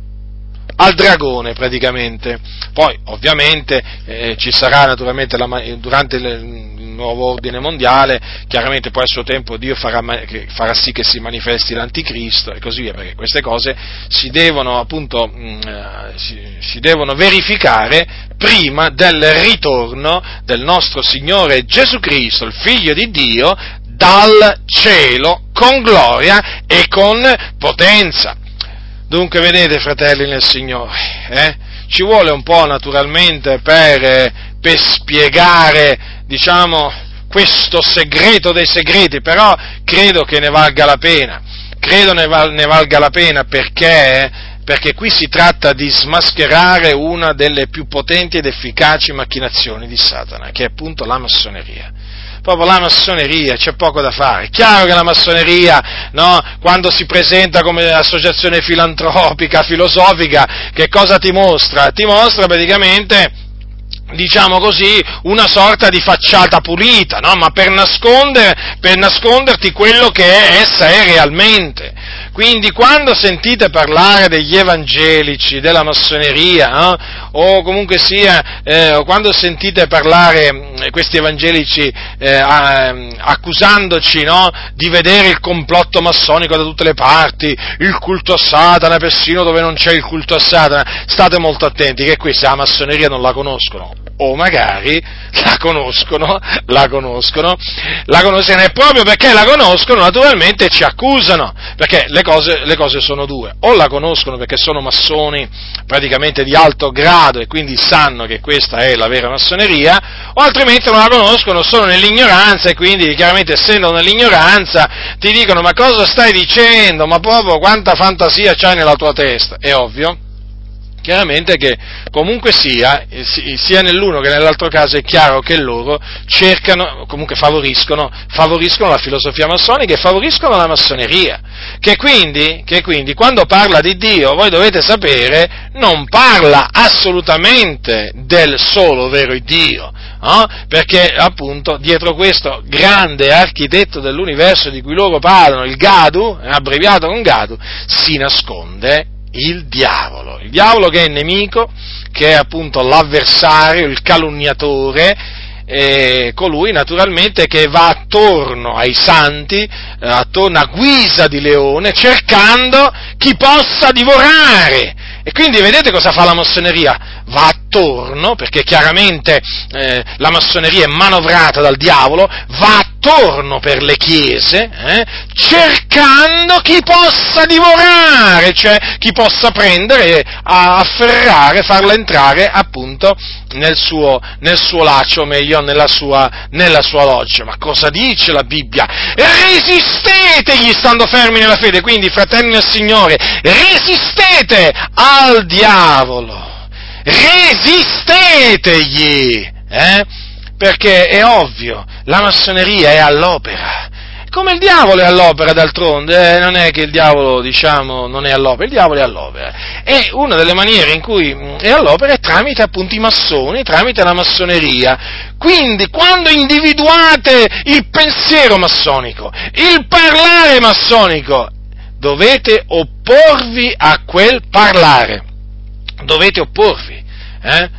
al dragone praticamente. Poi ovviamente eh, ci sarà naturalmente la, durante il, nuovo ordine mondiale, chiaramente poi a suo tempo Dio farà, farà, sì che si manifesti l'anticristo e così via, perché queste cose si devono appunto mh, mm, eh, si, si devono verificare prima del ritorno del nostro Signore Gesù Cristo, il Figlio di Dio, dal cielo con gloria e con potenza. Dunque, vedete, fratelli nel Signore, eh? ci vuole un po' naturalmente per, per spiegare, diciamo, questo segreto dei segreti, però credo che ne valga la pena, credo ne, val, ne valga la pena perché, perché qui si tratta di smascherare una delle più potenti ed efficaci macchinazioni di Satana, che è appunto la massoneria proprio la massoneria, c'è poco da fare. È chiaro che la massoneria, no, quando si presenta come associazione filantropica, filosofica, che cosa ti mostra? Ti mostra praticamente diciamo così, una sorta di facciata pulita, no? ma per, nascondere, per nasconderti quello che è, essa è realmente. Quindi quando sentite parlare degli evangelici, della massoneria, no? o comunque sia, eh, quando sentite parlare mm, questi evangelici eh, accusandoci no? di vedere il complotto massonico da tutte le parti, il culto a Satana, persino dove non c'è il culto a Satana, state molto attenti che questa massoneria non la conoscono o magari la conoscono, la conoscono, la conoscono e proprio perché la conoscono naturalmente ci accusano, perché le cose, le cose sono due, o la conoscono perché sono massoni praticamente di alto grado e quindi sanno che questa è la vera massoneria, o altrimenti non la conoscono, sono nell'ignoranza e quindi chiaramente essendo nell'ignoranza ti dicono ma cosa stai dicendo, ma proprio quanta fantasia c'hai nella tua testa, è ovvio chiaramente che comunque sia, sia nell'uno che nell'altro caso è chiaro che loro cercano, comunque favoriscono, favoriscono la filosofia massonica e favoriscono la massoneria, che quindi, che quindi quando parla di Dio, voi dovete sapere, non parla assolutamente del solo vero Dio, No? perché appunto dietro questo grande architetto dell'universo di cui loro parlano, il Gadu, abbreviato con Gadu, si nasconde il diavolo, il diavolo che è il nemico, che è appunto l'avversario, il calunniatore, eh, colui naturalmente che va attorno ai santi, eh, attorno a guisa di leone, cercando chi possa divorare. E quindi vedete cosa fa la massoneria? Va attorno, perché chiaramente eh, la massoneria è manovrata dal diavolo, va attorno per le chiese, eh, cercando chi possa divorare, cioè chi possa prendere, afferrare, farla entrare appunto nel suo, nel suo laccio, o meglio nella sua, nella sua loggia. Ma cosa dice la Bibbia? Resistetegli stando fermi nella fede, quindi fratelli del Signore, resistete al diavolo resistetegli, eh? perché è ovvio, la massoneria è all'opera. Come il diavolo è all'opera d'altronde, eh, non è che il diavolo, diciamo, non è all'opera, il diavolo è all'opera. E una delle maniere in cui mm, è all'opera è tramite appunto i massoni, tramite la massoneria. Quindi, quando individuate il pensiero massonico, il parlare massonico, dovete opporvi a quel parlare. Dovete opporvi. Eh?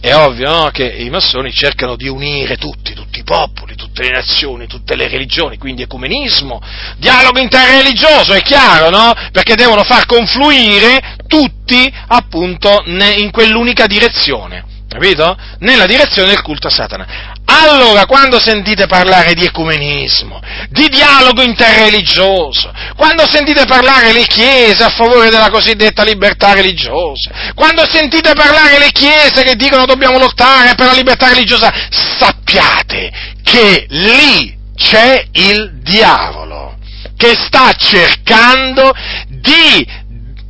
È ovvio no? che i massoni cercano di unire tutti, tutti i popoli, tutte le nazioni, tutte le religioni, quindi ecumenismo, dialogo interreligioso, è chiaro, no? Perché devono far confluire tutti appunto in quell'unica direzione capito? Nella direzione del culto a Satana. Allora, quando sentite parlare di ecumenismo, di dialogo interreligioso, quando sentite parlare le chiese a favore della cosiddetta libertà religiosa, quando sentite parlare le chiese che dicono dobbiamo lottare per la libertà religiosa, sappiate che lì c'è il diavolo che sta cercando di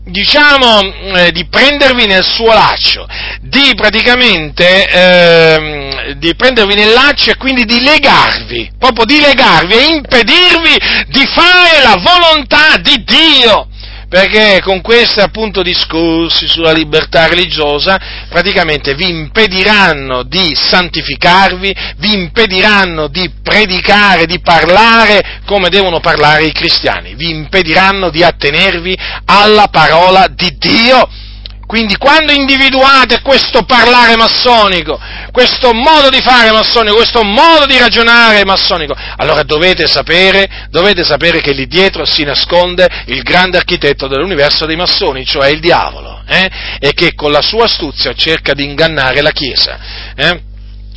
diciamo, eh, di prendervi nel suo laccio, di praticamente, eh, di prendervi nel laccio e quindi di legarvi, proprio di legarvi e impedirvi di fare la volontà di Dio perché con questi appunto discorsi sulla libertà religiosa praticamente vi impediranno di santificarvi, vi impediranno di predicare, di parlare come devono parlare i cristiani, vi impediranno di attenervi alla parola di Dio quindi quando individuate questo parlare massonico, questo modo di fare massonico, questo modo di ragionare massonico, allora dovete sapere, dovete sapere che lì dietro si nasconde il grande architetto dell'universo dei massoni, cioè il diavolo, eh? e che con la sua astuzia cerca di ingannare la Chiesa. Eh?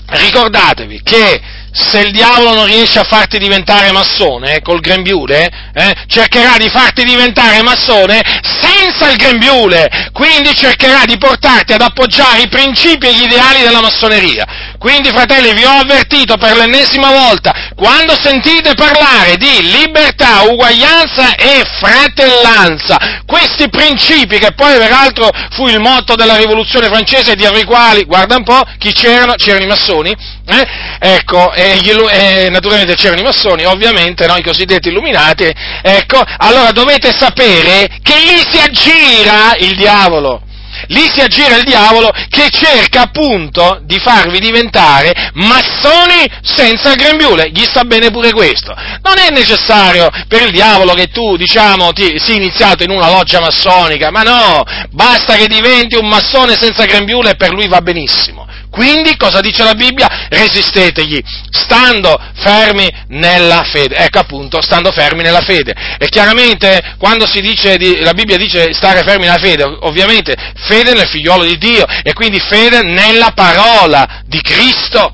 Ricordatevi che se il diavolo non riesce a farti diventare massone eh, col grembiule, eh, cercherà di farti diventare massone senza il grembiule, quindi cercherà di portarti ad appoggiare i principi e gli ideali della massoneria. Quindi, fratelli, vi ho avvertito per l'ennesima volta, quando sentite parlare di libertà, uguaglianza e fratellanza, questi principi che poi peraltro fu il motto della rivoluzione francese dietro i quali, guarda un po', chi c'erano? C'erano i massoni, eh? ecco, e, gli, e, naturalmente c'erano i massoni, ovviamente, no? i cosiddetti illuminati, ecco, allora dovete sapere che lì si aggira il diavolo. Lì si aggira il diavolo che cerca appunto di farvi diventare massoni senza grembiule. Gli sta bene pure questo. Non è necessario per il diavolo che tu, diciamo, ti, sii iniziato in una loggia massonica, ma no, basta che diventi un massone senza grembiule e per lui va benissimo. Quindi cosa dice la Bibbia? Resistetegli, stando fermi nella fede. Ecco appunto, stando fermi nella fede. E chiaramente quando si dice, la Bibbia dice stare fermi nella fede, ovviamente fede nel figliolo di Dio e quindi fede nella parola di Cristo.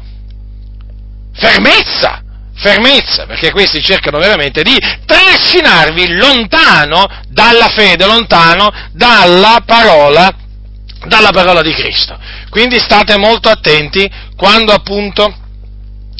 Fermezza, fermezza, perché questi cercano veramente di trascinarvi lontano dalla fede, lontano dalla parola, dalla parola di Cristo. Quindi state molto attenti quando appunto,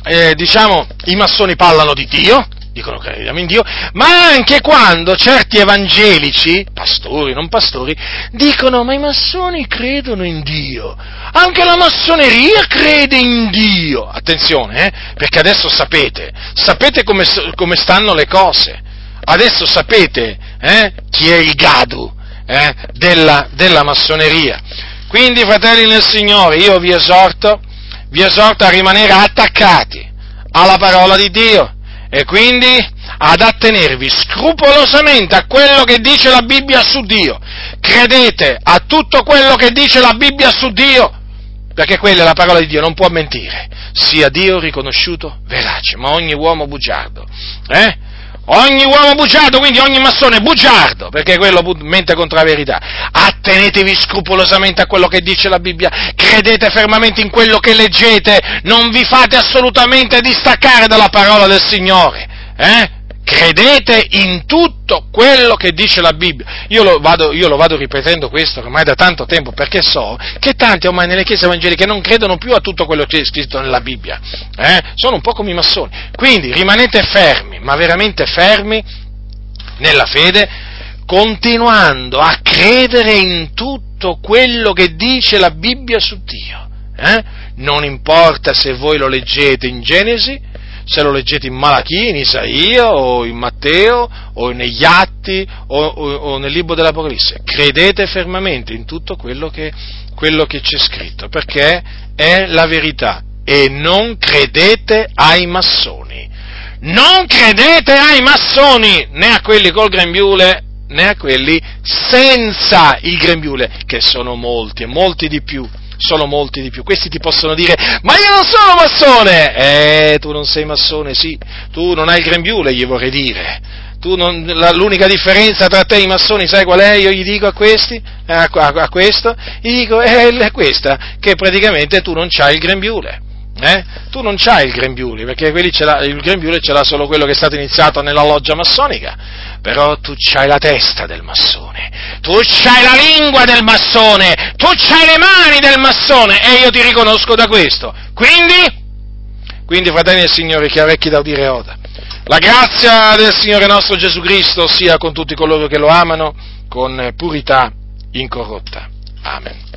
eh, diciamo, i massoni parlano di Dio, dicono che crediamo in Dio, ma anche quando certi evangelici, pastori, non pastori, dicono ma i massoni credono in Dio, anche la massoneria crede in Dio. Attenzione, eh, perché adesso sapete, sapete come, come stanno le cose, adesso sapete eh, chi è il gadu eh, della, della massoneria. Quindi, fratelli nel Signore, io vi esorto, vi esorto a rimanere attaccati alla parola di Dio e quindi ad attenervi scrupolosamente a quello che dice la Bibbia su Dio. Credete a tutto quello che dice la Bibbia su Dio, perché quella è la parola di Dio, non può mentire. Sia Dio riconosciuto verace, ma ogni uomo bugiardo. Eh? Ogni uomo bugiardo, quindi ogni massone bugiardo, perché quello mente contro la verità. Attenetevi scrupolosamente a quello che dice la Bibbia, credete fermamente in quello che leggete, non vi fate assolutamente distaccare dalla parola del Signore. Eh? Credete in tutto quello che dice la Bibbia. Io lo, vado, io lo, vado, ripetendo questo ormai da tanto tempo perché so che tanti ormai nelle chiese evangeliche non credono più a tutto quello che è scritto nella Bibbia. Eh? Sono un po' come i massoni. Quindi rimanete fermi, ma veramente fermi nella fede, continuando a credere in tutto quello che dice la Bibbia su Dio. Eh? Non importa se voi lo leggete in Genesi, se lo leggete in Malachia, in Isaia o in Matteo o negli Atti o, o, o nel libro dell'Apocalisse. Credete fermamente in tutto quello che, quello che c'è scritto, perché è la verità e non credete ai massoni. Non credete ai massoni, né a quelli col grembiule né a quelli senza il grembiule, che sono molti e molti di più sono molti di più. Questi ti possono dire, ma io non sono massone! Eh, tu non sei massone, sì, tu non hai il grembiule, gli vorrei dire. Non, la, l'unica differenza tra te e i massoni, sai qual è? Io gli dico a questi, a, a, a questo, gli dico, è, è questa, che praticamente tu non c'hai il grembiule. Eh? Tu non c'hai il grembiule, perché il grembiule ce l'ha solo quello che è stato iniziato nella loggia massonica, però tu c'hai la testa del massone, tu c'hai la lingua del massone, tu c'hai le mani del massone e io ti riconosco da questo. Quindi, quindi fratelli del Signore, chi ha orecchi da udire oda. La grazia del Signore nostro Gesù Cristo sia con tutti coloro che lo amano con purità incorrotta. Amen.